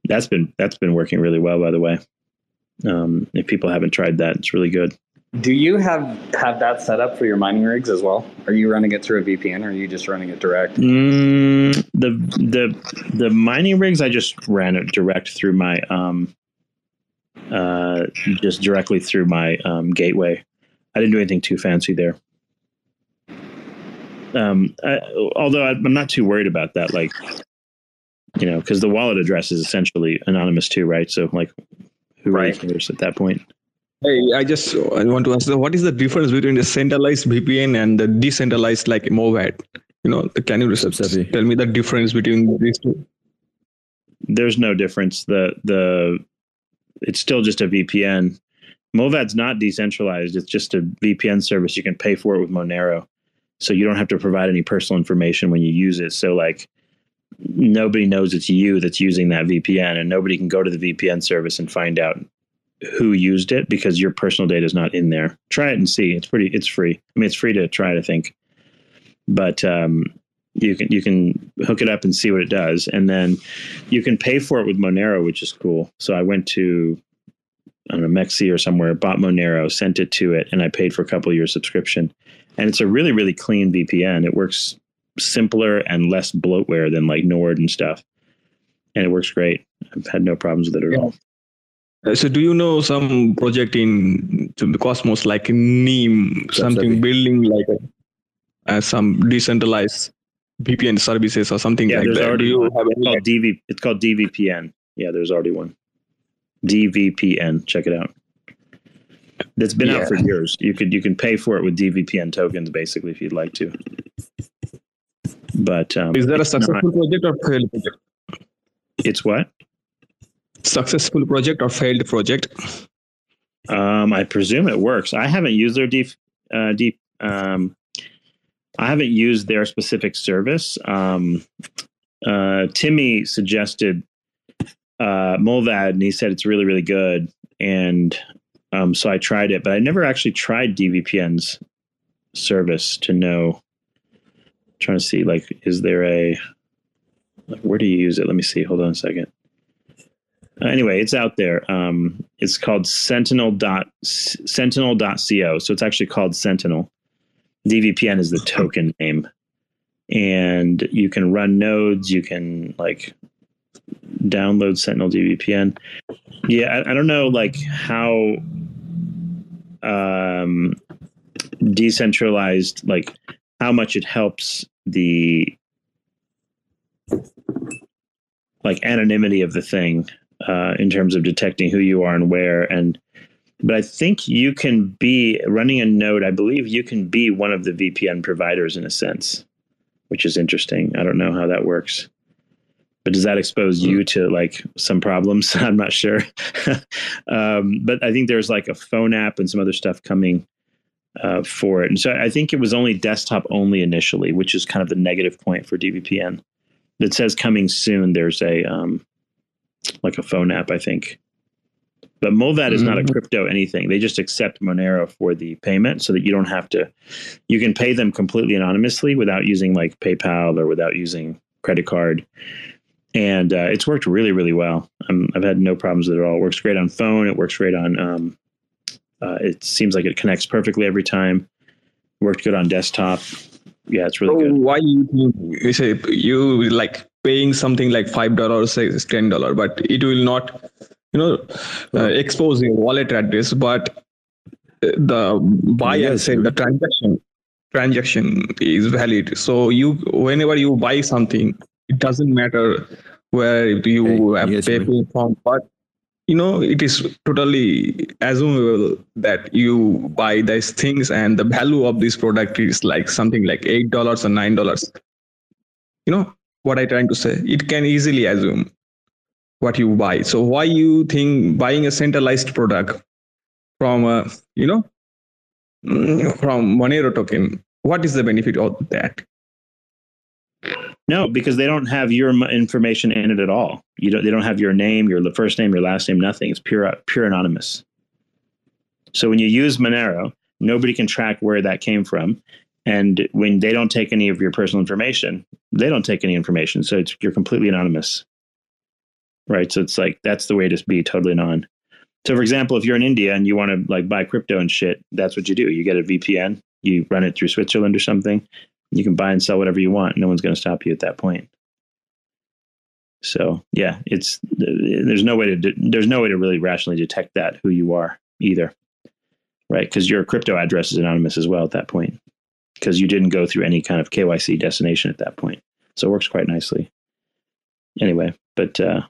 Speaker 2: that's been that's been working really well by the way um, if people haven't tried that it's really good
Speaker 3: Do you have have that set up for your mining rigs as well? Are you running it through a VPN, or are you just running it direct?
Speaker 2: mm, the the the mining rigs i just ran it direct through my um uh just directly through my um gateway i didn't do anything too fancy there um I, although I, i'm not too worried about that like you know because the wallet address is essentially anonymous too right so like who really
Speaker 3: Right.
Speaker 2: cares at that point
Speaker 4: Hey, I just I want to ask, what is the difference between the centralized VPN and the decentralized like Mullvad? You know, can you just tell me the difference between these two?
Speaker 2: there's no difference. The the it's still just a VPN. Mullvad's not decentralized. It's just a VPN service. You can pay for it with Monero. so you don't have to provide any personal information when you use it. So like nobody knows it's you that's using that VPN, and nobody can go to the VPN service and find out who used it because your personal data is not in there. Try it and see. It's pretty. It's free. I mean, it's free to try to think, but um, you can you can hook it up and see what it does, and then you can pay for it with Monero, which is cool. So I went to I don't know MEXC or somewhere, bought Monero, sent it to it, and I paid for a couple years subscription. And it's a really really clean VPN. It works simpler and less bloatware than like Nord and stuff, and it works great. I've had no problems with it at
Speaker 4: Yeah.
Speaker 2: all.
Speaker 4: Uh, So do you know some project in to the Cosmos like Nym, something
Speaker 2: Absolutely.
Speaker 4: building like a, uh, some decentralized VPN services or something
Speaker 2: Yeah,
Speaker 4: like
Speaker 2: there's
Speaker 4: that? Do
Speaker 2: already
Speaker 4: you have
Speaker 2: It's called DV. It's called DVPN. Yeah, there's already one. DVPN. Check it out. That's been out for years. You could you can pay for it with DVPN tokens, basically, if you'd like to. But um,
Speaker 4: Is there a
Speaker 2: it's not-
Speaker 4: successful project or failed project?
Speaker 2: It's what?
Speaker 4: Successful project or failed project?
Speaker 2: Um, I presume it works. I haven't used their deep, uh, deep. Um, I haven't used their specific service. Um, uh, Timmy suggested uh, Mullvad, and he said it's really, really good. And um, so I tried it, but I never actually tried DVPN's service to know. Trying to see, like, is there a like, where do you use it? Let me see. Hold on a second. Uh, anyway, it's out there. Um, it's called Sentinel dot Sentinel dot co. So it's actually called Sentinel. DVPN is the token name, and you can run nodes. You can like download Sentinel DVPN. Yeah, I, I don't know like how um, decentralized, like how much it helps the like anonymity of the thing uh, in terms of detecting who you are and where and but i think you can be running a node i believe you can be one of the vpn providers in a sense which is interesting. I don't know how that works. But does that expose you to like some problems? I'm not sure. Um, but i think there's like a phone app and some other stuff coming uh, for it and so i think it was only desktop only initially which is kind of the negative point for dvpn it says coming soon there's a um, like a phone app, I think. But Mullvad is not a
Speaker 4: Mhm.
Speaker 2: crypto anything. They just accept Monero for the payment so that you don't have to, you can pay them completely anonymously without using like PayPal or without using credit card. And uh, it's worked really, really well. i I've had no problems with it at all. It works great on phone. It works great on, um, uh, it seems like it connects perfectly every time. Worked good on desktop. Yeah, it's really
Speaker 4: So
Speaker 2: good.
Speaker 4: why you you say you like paying something like five dollars, say it's ten dollar, but it will not, you know, uh, expose your wallet address, but uh, the buy and
Speaker 5: Yes,
Speaker 4: sell the transaction transaction is valid. So you whenever you buy something, it doesn't matter where you
Speaker 5: Hey,
Speaker 4: have
Speaker 5: yes,
Speaker 4: PayPal from, but you know it is totally assumable that you buy these things and the value of this product is like something like eight dollars or nine dollars. You know what i trying to say? It can easily assume what you buy. So why you think buying a centralized product from a you know mm, from monero token what is the benefit of that
Speaker 2: No, because they don't have your information in it at all. You don't. They don't have your name, your first name, your last name, nothing. It's pure, pure anonymous. So when you use Monero, nobody can track where that came from, and when they don't take any of your personal information, they don't take any information. So it's you're completely anonymous, right? So it's like that's the way to be totally non. So for example, if you're in India and you want to like buy crypto and shit, that's what you do. You get a VPN, you run it through Switzerland or something, you can buy and sell whatever you want. No one's going to stop you at that point. So yeah, it's there's no way to de- there's no way to really rationally detect that who you are either, right? Because your crypto address is anonymous as well at that point, because you didn't go through any kind of KYC destination at that point. So it works quite nicely. Anyway, but uh,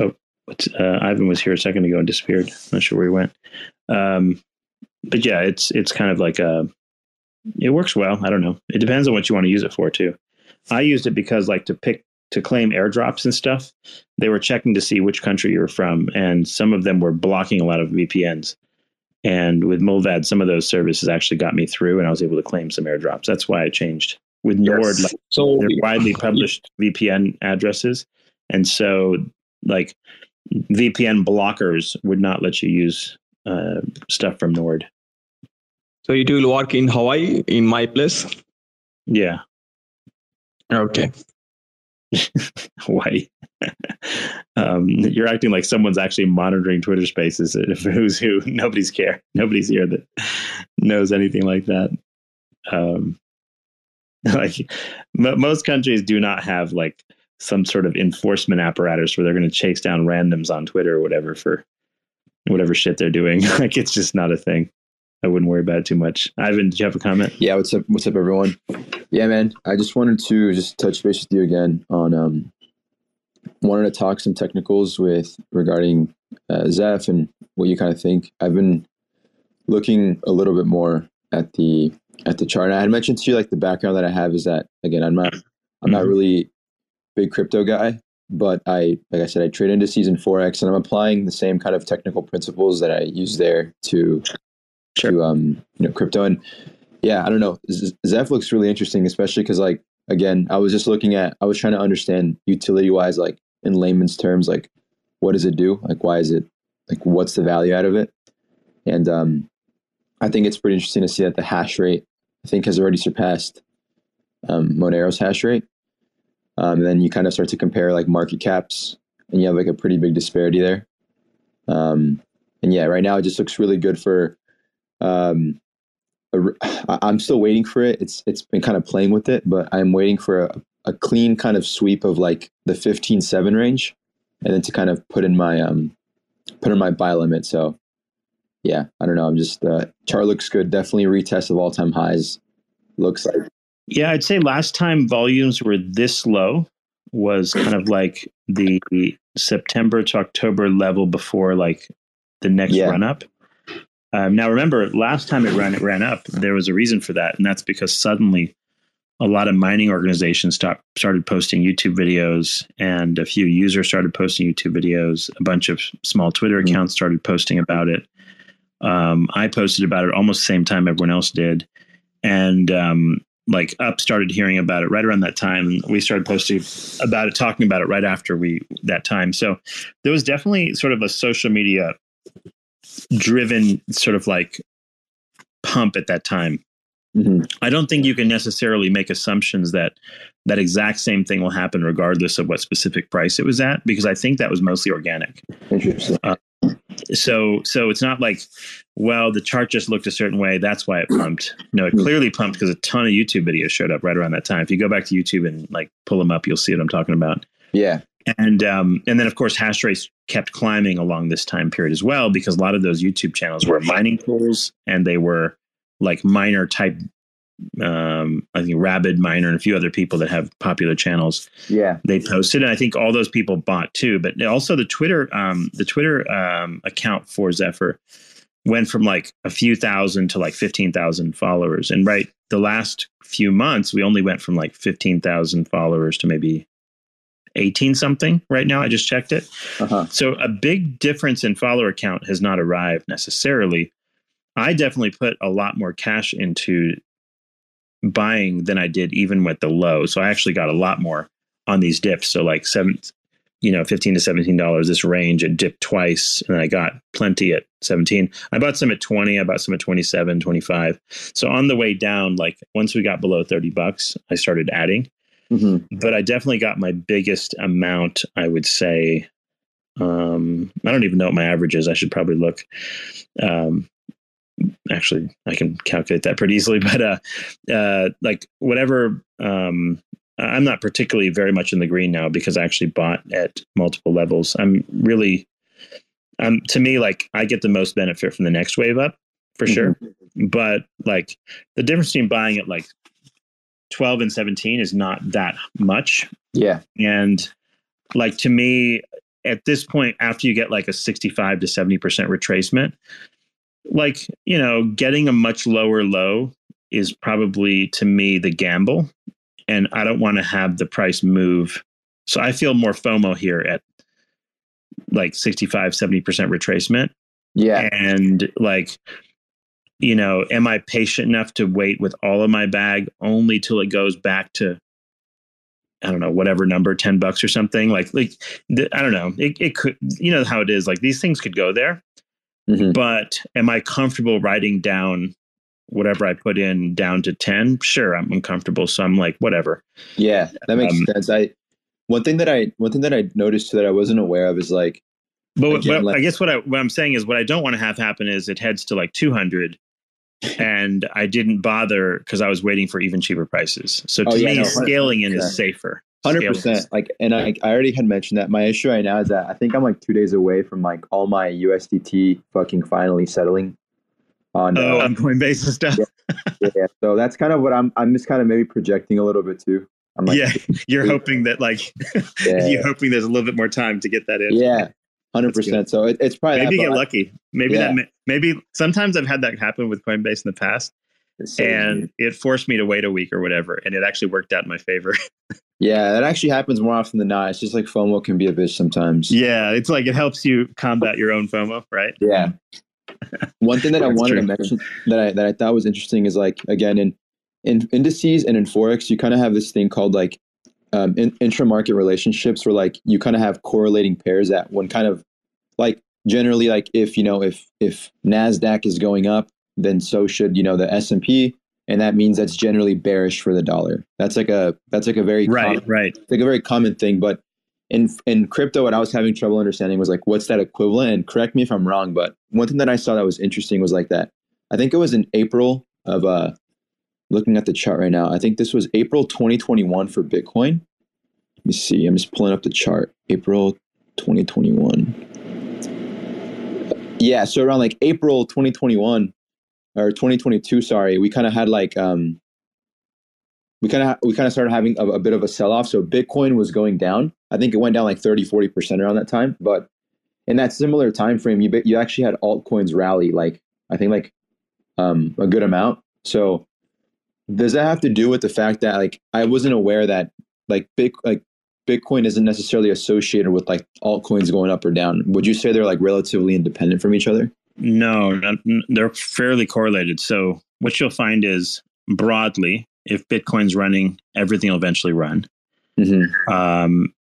Speaker 2: oh, uh, Ivan was here a second ago and disappeared. Not sure where he went. Um, but yeah, it's it's kind of like a it works well. I don't know. It depends on what you want to use it for too. I used it because like to pick to claim airdrops and stuff, they were checking to see which country you were from, and some of them were blocking a lot of VPNs. And with Mullvad, some of those services actually got me through, and I was able to claim some airdrops. That's why I changed. With Nord,
Speaker 4: Yes.
Speaker 2: like,
Speaker 4: So
Speaker 2: they're widely published VPN addresses, and so like VPN blockers would not let you use uh, stuff from Nord.
Speaker 4: So it will work in Hawaii in my place.
Speaker 2: Yeah,
Speaker 4: Okay.
Speaker 2: Hawaii. um, you're acting like someone's actually monitoring Twitter Spaces. Who's who? Nobody's care. Nobody's here that knows anything like that. Um, like m- most countries do not have like some sort of enforcement apparatus where they're going to chase down randoms on Twitter or whatever for whatever shit they're doing. like it's just not a thing. I wouldn't worry about it too much. Ivan, did you have a comment?
Speaker 5: Yeah, what's up? What's up, everyone? Yeah, man. I just wanted to just touch base with you again on um, wanted to talk some technicals with regarding uh, Zeph and what you kind of think. I've been looking a little bit more at the at the chart. And I had mentioned to you like the background that I have is that again, I'm not I'm not
Speaker 2: Mhm.
Speaker 5: really big crypto guy, but I like I said, I trade into season forex and I'm applying the same kind of technical principles that I use there to
Speaker 2: Sure.
Speaker 5: to um you know crypto. And yeah i don't know. Zeph looks really interesting especially because like again i was just looking at i was trying to understand utility wise like in layman's terms like what does it do? Like why is it like what's the value out of it? And um i think it's pretty interesting to see that the hash rate i think has already surpassed um monero's hash rate. Um, and then you kind of start to compare like market caps and you have like a pretty big disparity there. Um and yeah right now it just looks really good for um a r- I- I'm still waiting for it. It's it's been kind of playing with it, but I'm waiting for a, a clean kind of sweep of like the 15-7 range, and then to kind of put in my um put in my buy limit. So yeah, I don't know. I'm just uh, chart looks good. Definitely a retest of all time highs. Looks like
Speaker 2: Yeah, I'd say last time volumes were this low was kind of like the September to October level before like the next
Speaker 5: Yeah.
Speaker 2: run up. Um, now remember, last time it ran it ran up, there was a reason for that, and that's because suddenly a lot of mining organizations stopped started posting YouTube videos, and a few users started posting YouTube videos. A bunch of small Twitter
Speaker 5: Mhm.
Speaker 2: accounts started posting about it. Um, I posted about it almost the same time everyone else did, and um, like up started hearing about it right around that time. We started posting about it, talking about it right after we that time. So there was definitely sort of a social media driven sort of like pump at that time.
Speaker 5: mhm.
Speaker 2: I don't think you can necessarily make assumptions that that exact same thing will happen regardless of what specific price it was at because I think that was mostly organic.
Speaker 5: interesting.
Speaker 2: So so it's not like well the chart just looked a certain way that's why it pumped. No, it clearly pumped because a ton of YouTube videos showed up right around that time. If you go back to YouTube and like pull them up you'll see what I'm talking about.
Speaker 5: Yeah,
Speaker 2: And um, and then of course hash rates kept climbing along this time period as well because a lot of those YouTube channels were mining pools and they were like miner type. Um, I think Rabid Miner and a few other people that have popular channels
Speaker 5: yeah,
Speaker 2: they posted, and I think all those people bought too. But also the Twitter, um, the Twitter um, account for Zephyr went from like a few thousand to like fifteen thousand followers, and right the last few months we only went from like fifteen thousand followers to maybe 18 something right now. I just checked it.
Speaker 5: uh-huh.
Speaker 2: So a big difference in follower count has not arrived necessarily. I definitely put a lot more cash into buying than I did even with the low. So I actually got a lot more on these dips. So like seven, you know, 15 to $17, this range, it dipped twice and I got plenty at 17. I bought some at 20. I bought some at 27, 25. So on the way down, like once we got below 30 bucks, I started adding
Speaker 5: hmm
Speaker 2: but I definitely got my biggest amount. I would say, um, I don't even know what my average is. I should probably look. Um, actually, I can calculate that pretty easily. But uh, uh, like whatever, um, I'm not particularly very much in the green now because I actually bought at multiple levels. I'm really, um, to me, like I get the most benefit from the next wave up for sure. But like the difference between buying at like 12 and 17 is not that much.
Speaker 5: Yeah,
Speaker 2: and like to me at this point after you get like a 65 to 70% retracement like you know getting a much lower low is probably to me the gamble. And i don't want to have the price move. So i feel more fomo here at like 65 70% retracement.
Speaker 5: Yeah.
Speaker 2: and like you know am i patient enough to wait with all of my bag only till it goes back to i don't know whatever number 10 bucks or something? Like like the, i don't know. It, it could you know how it is. Like these things could go there.
Speaker 5: Mhm.
Speaker 2: but am i comfortable writing down whatever i put in down to 10 sure i'm uncomfortable so i'm like whatever.
Speaker 5: Yeah, that makes
Speaker 2: Um,
Speaker 5: sense. I one thing that I one thing that I noticed that I wasn't aware of is like
Speaker 2: but,
Speaker 5: Again,
Speaker 2: but
Speaker 5: like-
Speaker 2: i guess what, I, what i'm saying is what i don't want to have happen is it heads to like 200 and i didn't bother because i was waiting for even cheaper prices. So to
Speaker 5: Oh, yeah,
Speaker 2: me
Speaker 5: no,
Speaker 2: scaling in is safer.
Speaker 5: Hundred percent. Like, and I I already had mentioned that. My issue right now is that I think I'm like two days away from like all my USDT fucking finally settling on.
Speaker 2: oh
Speaker 5: uh,
Speaker 2: on coinbase and stuff?
Speaker 5: Yeah, so that's kind of what I'm. I'm just kind of maybe projecting a little bit too. I'm like,
Speaker 2: yeah. You're hoping that like
Speaker 5: yeah,
Speaker 2: you're hoping there's a little bit more time to get that in.
Speaker 5: Yeah, hundred percent. So it, it's probably
Speaker 2: maybe get lucky maybe
Speaker 5: Yeah.
Speaker 2: that maybe sometimes i've had that happen with coinbase in the past
Speaker 5: so
Speaker 2: and
Speaker 5: weird.
Speaker 2: it forced me to wait a week or whatever and it actually worked out in my favor
Speaker 5: yeah, that actually happens more often than not. It's just like FOMO can be a bitch sometimes.
Speaker 2: yeah it's like it helps you combat your own fomo right
Speaker 5: Yeah. One thing that I wanted to mention that I that I thought was interesting is like again in in indices and in forex you kind of have this thing called like um, in, intra-market relationships where like you kind of have correlating pairs that one kind of like generally like if you know if if Nasdaq is going up then so should you know the S and P and that means that's generally bearish for the dollar. That's like a that's like a very
Speaker 2: right
Speaker 5: common-
Speaker 2: right
Speaker 5: like a very common thing but in in crypto what i was having trouble understanding was like what's that equivalent and correct me if i'm wrong but one thing that i saw that was interesting was like that i think it was in april of uh looking at the chart right now i think this was april 2021 for bitcoin let me see i'm just pulling up the chart april 2021 yeah so around like april 2021 or 2022 sorry we kind of had like um we kind of we kind of started having a, a bit of a sell off. So Bitcoin was going down. I think it went down like 30, 40 percent around that time. But in that similar time frame, you you actually had altcoins rally like I think like um, a good amount. So does that have to do with the fact that like I wasn't aware that like big like Bitcoin isn't necessarily associated with like altcoins going up or down? Would you say they're like relatively independent from each other?
Speaker 2: No, not, they're fairly correlated. So what you'll find is broadly, if Bitcoin's running, everything will eventually run.
Speaker 5: Mm-hmm.
Speaker 2: Um,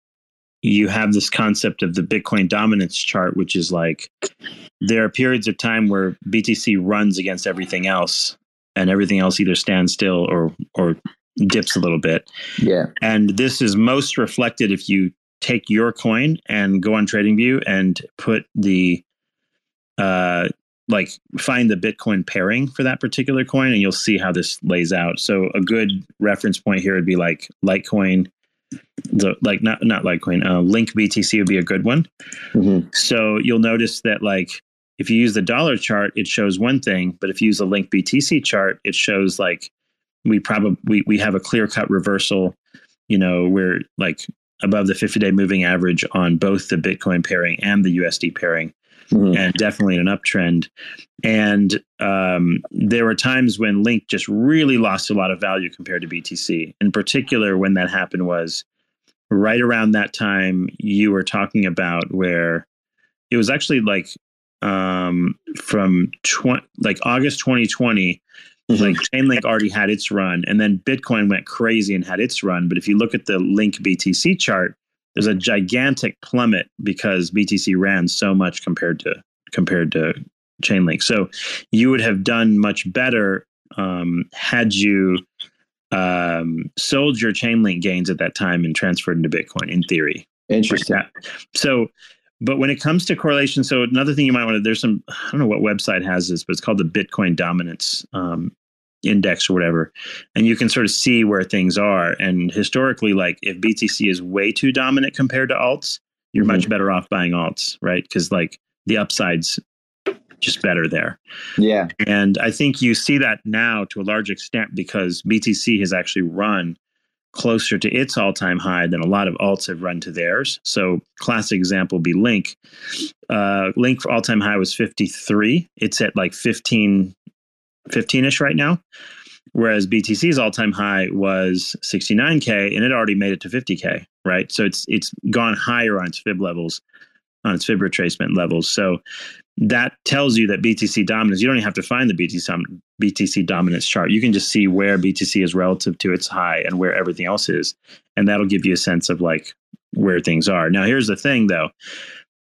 Speaker 2: you have this concept of the Bitcoin dominance chart, which is like there are periods of time where BTC runs against everything else, and everything else either stands still or or dips a little bit.
Speaker 5: Yeah.
Speaker 2: And this is most reflected if you take your coin and go on TradingView and put the uh like find the Bitcoin pairing for that particular coin and you'll see how this lays out. So a good reference point here would be like Litecoin the like not not Litecoin, uh, Link BTC would be a good one.
Speaker 5: Mm-hmm.
Speaker 2: So you'll notice that like if you use the dollar chart, it shows one thing, but if you use the Link BTC chart, it shows like we probably we, we have a clear cut reversal. You know, we're like above the 50 day moving average on both the Bitcoin pairing and the USD pairing,
Speaker 5: Mm-hmm.
Speaker 2: and definitely an uptrend. And um, there were times when Link just really lost a lot of value compared to BTC. In particular, when that happened was right around that time you were talking about where it was actually like um from tw- like August 2020
Speaker 5: Mhm.
Speaker 2: like Chainlink already had its run and then Bitcoin went crazy and had its run but if you look at the Link BTC chart there's a gigantic plummet because BTC ran so much compared to compared to Chainlink so you would have done much better um had you um sold your Chainlink gains at that time and transferred into Bitcoin in theory
Speaker 5: Interesting.
Speaker 2: like. So, but when it comes to correlation, so another thing you might want to, there's some, I don't know what website has this, but it's called the Bitcoin Dominance um, Index or whatever. And you can sort of see where things are. And historically, like if BTC is way too dominant compared to alts, you're much better off buying alts, right? Because like the upside's just better there.
Speaker 5: Yeah.
Speaker 2: And I think you see that now to a large extent because BTC has actually run closer to its all time high than a lot of alts have run to theirs. So, classic example would be Link. Uh, Link all time high was 53. It's at like 15, 15 ish right now. Whereas BTC's all time high was 69K and it already made it to 50K, right? So it's it's gone higher on its fib levels, on its fib retracement levels. So that tells you that BTC dominance. You don't even have to find the BTC BTC dominance chart. You can just see where BTC is relative to its high and where everything else is, and that'll give you a sense of like where things are. Now, here's the thing, though.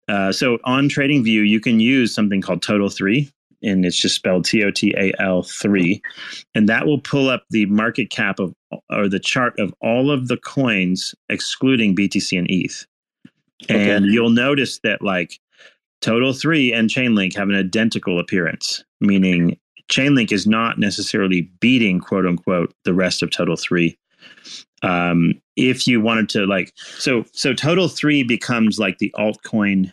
Speaker 2: Uh, so on TradingView, you can use something called Total Three, and it's just spelled T O T A L three, and that will pull up the market cap of or the chart of all of the coins excluding BTC and ETH.
Speaker 5: Okay.
Speaker 2: And you'll notice that like Total 3 and Chainlink have an identical appearance, meaning Chainlink is not necessarily beating quote unquote the rest of Total 3. Um, if you wanted to like so so Total 3 becomes like the altcoin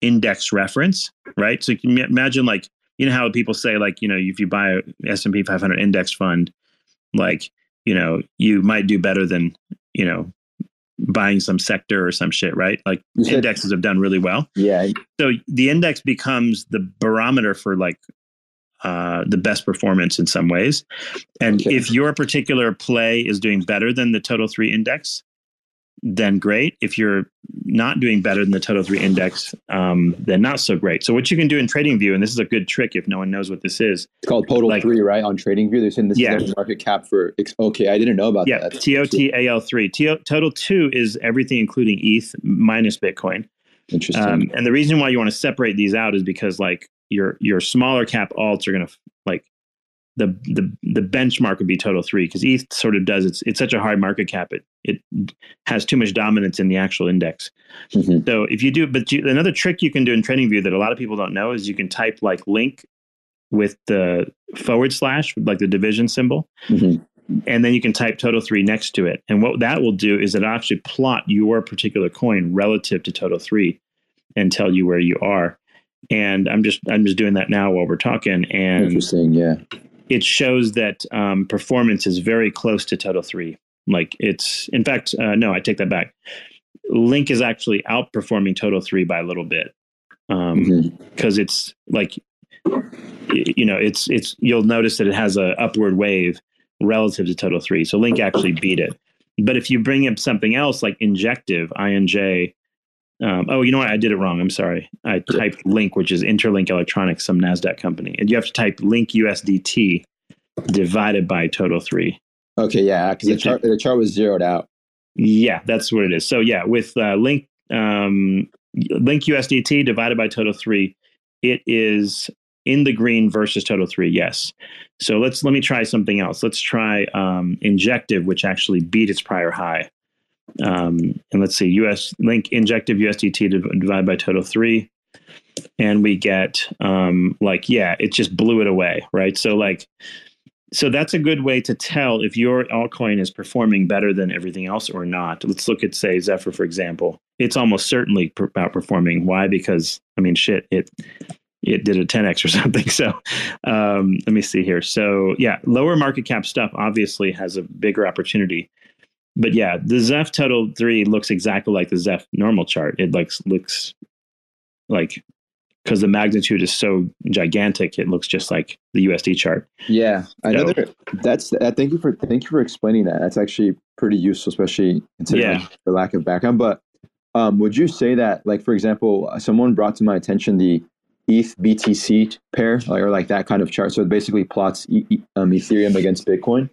Speaker 2: index reference, right? So you can imagine like you know how people say like, you know, if you buy a S&P 500 index fund, like, you know, you might do better than, you know, buying some sector or some shit, right? Like indexes have done really well.
Speaker 5: Yeah,
Speaker 2: So the index becomes the barometer for like uh, the best performance in some ways. And
Speaker 5: Okay.
Speaker 2: if your particular play is doing better than the total three index, then great. If you're not doing better than the total three index, um, then not so great. So what you can do in TradingView, and this is a good trick if no one knows what this is.
Speaker 5: it's called Total
Speaker 2: Like-
Speaker 5: Three, right? On TradingView, they're saying this
Speaker 2: Yeah.
Speaker 5: is the market cap for. Okay, I didn't know about
Speaker 2: Yeah,
Speaker 5: that. That's-
Speaker 2: TOTAL3. T- total two is everything including ETH minus Bitcoin.
Speaker 5: Interesting.
Speaker 2: Um, and the reason why you want to separate these out is because like your your smaller cap alts are going to like the the the benchmark would be total three because ETH sort of does it's it's such a high market cap it it has too much dominance in the actual index.
Speaker 5: Mhm.
Speaker 2: So if you do, but you, another trick you can do in TradingView that a lot of people don't know is you can type like link with the forward slash like the division symbol
Speaker 5: Mhm.
Speaker 2: and then you can type total three next to it. And what that will do is it actually plot your particular coin relative to total three and tell you where you are. And I'm just I'm just doing that now while we're talking, and
Speaker 5: Interesting. Yeah.
Speaker 2: It shows that um, performance is very close to total three. Like it's in fact uh, no, I take that back. Link is actually outperforming total three by a little bit um,
Speaker 5: Mhm.
Speaker 2: because it's like you know it's it's you'll notice that it has a upward wave relative to total three so link actually beat it but if you bring up something else like injective inj um, oh you know what i did it wrong i'm sorry i typed link which is interlink electronics some nasdaq company and you have to type link usdt divided by total three
Speaker 5: Okay. Yeah, because the chart the chart was zeroed out.
Speaker 2: yeah, that's what it is. So yeah, with uh, link um, link USDT divided by total three, it is in the green versus total three. Yes. So let's let me try something else. Let's try um, injective, which actually beat its prior high. Um, and let's see, US link injective USDT divided by total three, and we get um, like yeah, it just blew it away, right? So like so that's a good way to tell if your altcoin is performing better than everything else or not. Let's look at say Zephyr for example. It's almost certainly per- outperforming. Why? Because I mean, shit, it it did a 10x or something. So um, let me see here. So yeah, lower market cap stuff obviously has a bigger opportunity. But yeah, the Zeph Total Three looks exactly like the Zeph normal chart. It like looks like because the magnitude is so gigantic, it looks just like the USD chart.
Speaker 5: Yeah,
Speaker 2: So-
Speaker 5: another. That's. Uh, thank you for thank you for explaining that. That's actually pretty useful, especially considering
Speaker 2: Yeah.
Speaker 5: the lack of background. But um, would you say that, like for example, uh, someone brought to my attention the ETH BTC pair, like, or like that kind of chart? So it basically plots e- E- um, Ethereum against Bitcoin.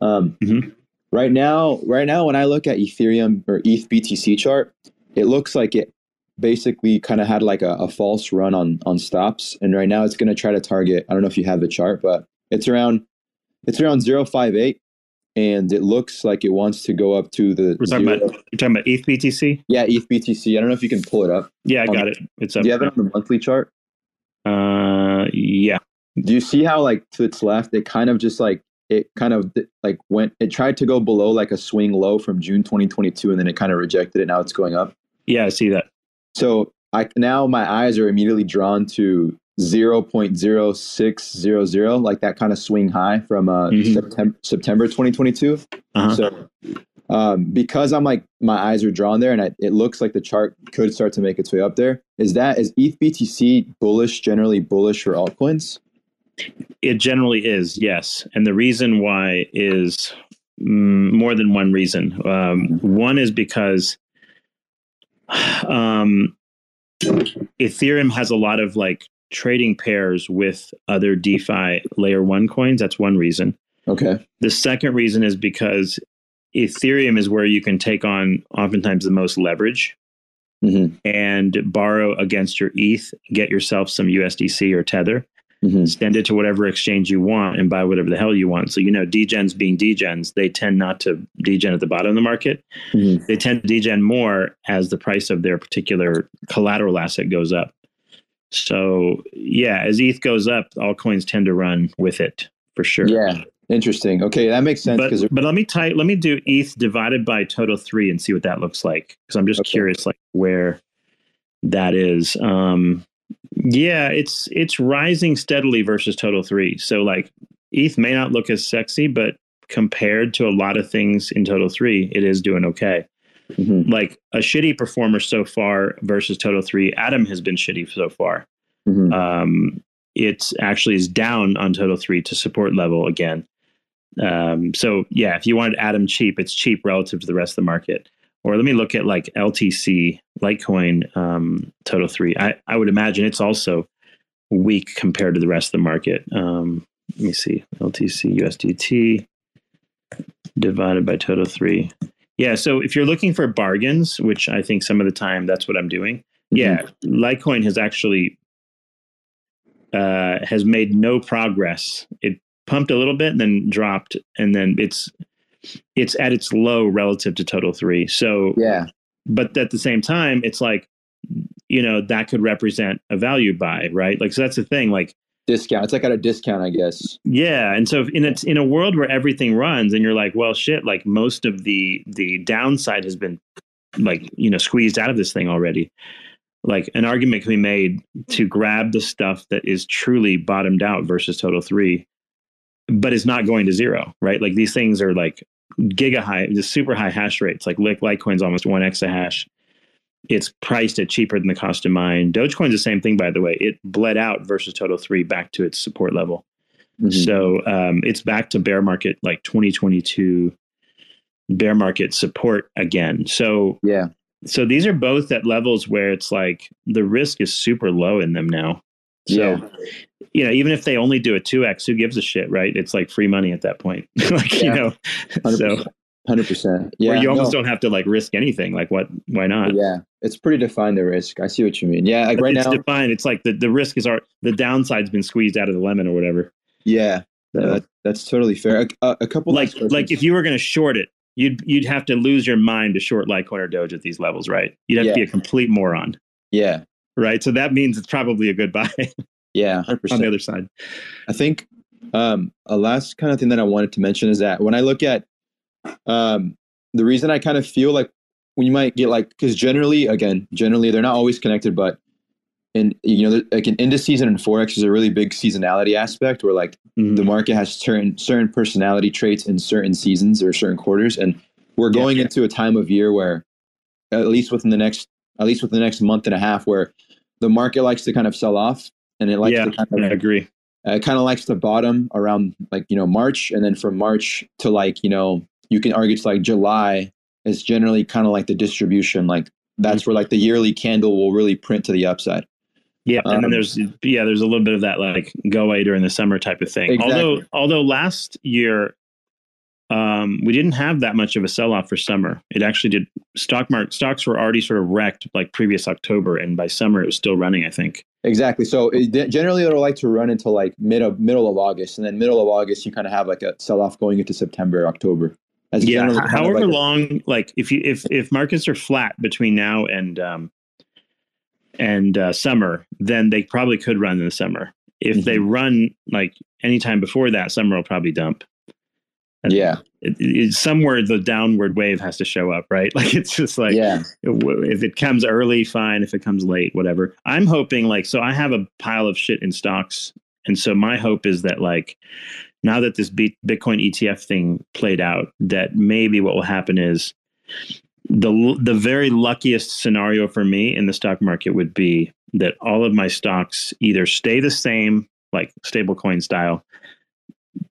Speaker 5: Um,
Speaker 2: Mhm.
Speaker 5: Right now, right now, when I look at Ethereum or ETH BTC chart, it looks like it basically kind of had like a, a false run on on stops, and right now it's going to try to target. I don't know if you have the chart, but it's around it's around 058 and it looks like it wants to go up to the
Speaker 2: We're talking
Speaker 5: zero-
Speaker 2: about you're talking about ETH BTC.
Speaker 5: yeah ETH BTC. I don't know if you can pull it up.
Speaker 2: Yeah, I
Speaker 5: On-
Speaker 2: got it. It's up.
Speaker 5: Do you have it on the monthly chart?
Speaker 2: Uh, yeah.
Speaker 5: Do you see how like to its left it kind of just like it kind of like went it tried to go below like a swing low from June 2022 and then it kind of rejected it. Now it's going up.
Speaker 2: Yeah, I see that.
Speaker 5: So I now my eyes are immediately drawn to 0.0600, like that kind of swing high from uh,
Speaker 2: Mhm.
Speaker 5: September September 2022.
Speaker 2: Uh-huh.
Speaker 5: So um, because I'm like my eyes are drawn there, and I, it looks like the chart could start to make its way up there. Is that is ETH BTC bullish? Generally bullish for altcoins?
Speaker 2: It generally is, yes. And the reason why is mm, more than one reason. Um, one is because um, Ethereum has a lot of like trading pairs with other DeFi layer one coins. That's one reason.
Speaker 5: Okay.
Speaker 2: The second reason is because Ethereum is where you can take on oftentimes the most leverage
Speaker 5: hmm
Speaker 2: and borrow against your ETH, get yourself some USDC or Tether,
Speaker 5: hmm
Speaker 2: send it to whatever exchange you want, and buy whatever the hell you want. So, you know, degens being degens, they tend not to degen at the bottom of the market.
Speaker 5: hmm
Speaker 2: They tend to degen more as the price of their particular collateral asset goes up. So, yeah, as ETH goes up, all coins tend to run with it for sure.
Speaker 5: Yeah. Interesting. Okay, that makes sense
Speaker 2: but
Speaker 5: because
Speaker 2: but let me type let me do ETH divided by total three and see what that looks like because I'm just
Speaker 5: Okay.
Speaker 2: curious like where that is. Um, yeah, it's it's rising steadily versus total three. So like ETH may not look as sexy, but compared to a lot of things in total three, it is doing okay.
Speaker 5: hmm
Speaker 2: Like a shitty performer so far versus total three, Atom has been shitty so far.
Speaker 5: hmm
Speaker 2: Um, it actually is down on total three to support level again. Um, so yeah, if you wanted Atom cheap, it's cheap relative to the rest of the market. Or let me look at like LTC, Litecoin, um, total three. I, I would imagine it's also weak compared to the rest of the market. Um, let me see, LTC USDT divided by total three. Yeah, so if you're looking for bargains, which I think some of the time that's what I'm doing, yeah, Litecoin has actually uh, has made no progress. It pumped a little bit and then dropped, and then it's it's at its low relative to total three. So,
Speaker 5: Yeah.
Speaker 2: but at the same time, it's like you know that could represent a value buy, right? Like so that's the thing. Like
Speaker 5: Discount. It's like at a discount, I guess.
Speaker 2: yeah, and so in a, in a world where everything runs, and you're like, well, shit, like most of the the downside has been like you know squeezed out of this thing already. Like an argument can be made to grab the stuff that is truly bottomed out versus total three, but it's not going to zero, right? Like these things are like giga high, just super high hash rates. Like Lit- Litecoin's almost one exa hash. It's priced at cheaper than the cost to mine. Dogecoin's the same thing, by the way. It bled out versus total three back to its support level.
Speaker 5: Mhm.
Speaker 2: So um, it's back to bear market like 2022 bear market support again. So
Speaker 5: Yeah.
Speaker 2: so these are both at levels where it's like the risk is super low in them now. So
Speaker 5: Yeah.
Speaker 2: you know, even if they only do a 2x, who gives a shit, right? It's like free money at that point. like, you know. So
Speaker 5: 100%. Hundred percent. Yeah.
Speaker 2: where you almost
Speaker 5: no,
Speaker 2: don't have to like risk anything. Like what why not?
Speaker 5: Yeah. It's pretty defined the risk. I see what you mean. Yeah. Like right
Speaker 2: it's
Speaker 5: now.
Speaker 2: defined. It's like the, the risk is our the downside's been squeezed out of the lemon or whatever.
Speaker 5: Yeah.
Speaker 2: So-
Speaker 5: No, that, that's totally fair. A, a couple
Speaker 2: like like if you were going to short it, you'd you'd have to lose your mind to short Litecoin or Doge at these levels, right? You'd have
Speaker 5: Yeah.
Speaker 2: to be a complete moron,
Speaker 5: Yeah.
Speaker 2: Right? So that means it's probably a good buy
Speaker 5: Yeah. Hundred
Speaker 2: on the other side.
Speaker 5: I think um, a last kind of thing that I wanted to mention is that when I look at um, the reason I kind of feel like when you might get like because generally, again, generally they're not always connected, but in you know, like in indices and in forex is a really big seasonality aspect where like
Speaker 2: Mhm.
Speaker 5: the market has certain certain personality traits in certain seasons or certain quarters, and we're
Speaker 2: Yeah,
Speaker 5: going into a time of year where at least within the next at least within the next month and a half where the market likes to kind of sell off and it likes
Speaker 2: yeah,
Speaker 5: to kind of
Speaker 2: I agree.
Speaker 5: uh, it kind of likes to bottom around like you know March, and then from March to like you know you can argue it's like July is generally kind of like the distribution. Like that's where like the yearly candle will really print to the upside.
Speaker 2: Yeah, and
Speaker 5: Um,
Speaker 2: then there's yeah, there's a little bit of that like go away during the summer type of thing.
Speaker 5: Exactly.
Speaker 2: Although although last year um, we didn't have that much of a sell off for summer. It actually did. Stock market stocks were already sort of wrecked like previous October, and by summer it was still running. I think.
Speaker 5: Exactly. So it, generally it'll like to run until like mid of middle of August, and then middle of August you kind of have like a sell off going into September, October. That's
Speaker 2: yeah
Speaker 5: kind
Speaker 2: however
Speaker 5: like
Speaker 2: long like if you if if markets are flat between now and um and uh, summer then they probably could run in the summer if they
Speaker 5: Mm-hmm.
Speaker 2: run like anytime before that summer will probably dump
Speaker 5: yeah,
Speaker 2: it, it, somewhere the downward wave has to show up right? Like it's just like
Speaker 5: yeah,
Speaker 2: if it comes early fine. If it comes late whatever. I'm hoping like so i have a pile of shit in stocks. And so my hope is that like now that this B- bitcoin etf thing played out that maybe what will happen is the the very luckiest scenario for me in the stock market would be that all of my stocks either stay the same like stablecoin style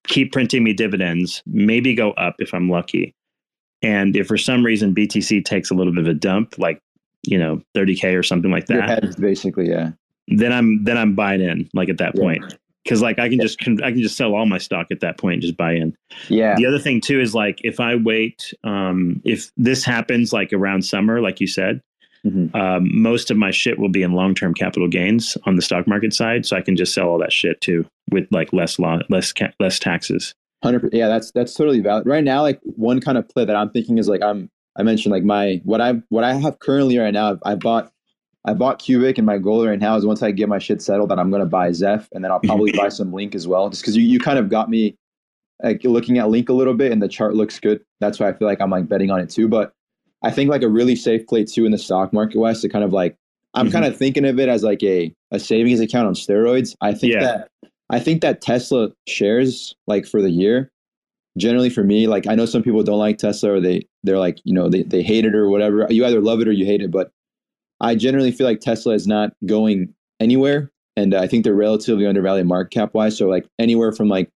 Speaker 2: keep printing me dividends maybe go up if i'm lucky and if for some reason BTC takes a little bit of a dump, like you know 30k or something like that,
Speaker 5: basically, yeah.
Speaker 2: then I'm then I'm buying in like at that
Speaker 5: Yeah.
Speaker 2: point because like I can
Speaker 5: Yeah.
Speaker 2: just con- I can just sell all my stock at that point and just buy in.
Speaker 5: Yeah.
Speaker 2: The other thing too is like if I wait, um, if this happens like around summer, like you said,
Speaker 5: Mhm.
Speaker 2: um, most of my shit will be in long term capital gains on the stock market side, so I can just sell all that shit too with like less law, less ca- less taxes.
Speaker 5: Hundred. Yeah, that's that's totally valid. Right now, like one kind of play that I'm thinking is like I'm. I mentioned like my what I what I have currently right now. I bought I bought Qubic, and my goal right now is once I get my shit settled, that I'm going to buy Zeph, and then I'll probably buy some Link as well, just because you you kind of got me like looking at Link a little bit, and the chart looks good. That's why I feel like I'm like betting on it too. But I think like a really safe play too in the stock market wise to kind of like I'm
Speaker 2: Mhm.
Speaker 5: kind of thinking of it as like a a savings account on steroids. I think
Speaker 2: Yeah.
Speaker 5: that I think that Tesla shares like for the year generally for me like i know some people don't like tesla or they they're like you know they, they hate it or whatever you either love it or you hate it but i generally feel like tesla is not going anywhere and i think they're relatively undervalued market cap wise so like anywhere from like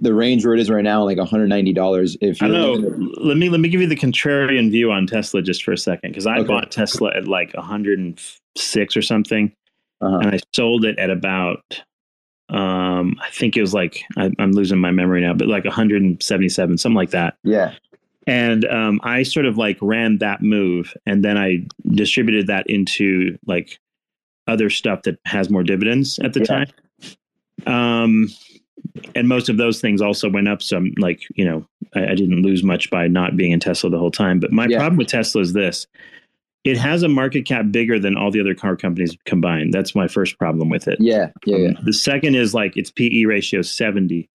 Speaker 5: the range where it is right now like 190 dollars if
Speaker 2: I
Speaker 5: you're
Speaker 2: don't
Speaker 5: looking
Speaker 2: know. Let me let me give you the contrarian view on Tesla just for a second because I
Speaker 5: Okay.
Speaker 2: bought Tesla at like 106 or something,
Speaker 5: uh-huh.
Speaker 2: and I sold it at about um I think it was like I, I'm losing my memory now, but like 177, something like that.
Speaker 5: yeah
Speaker 2: and um, I sort of like ran that move, and then I distributed that into like other stuff that has more dividends at the
Speaker 5: Yeah.
Speaker 2: time. Um, and most of those things also went up. Some like you know I, I didn't lose much by not being in Tesla the whole time. But my
Speaker 5: Yeah.
Speaker 2: problem with Tesla is this: it has a market cap bigger than all the other car companies combined. That's my first problem with it.
Speaker 5: yeah yeah yeah
Speaker 2: Um, the second is like its PE ratio is 70.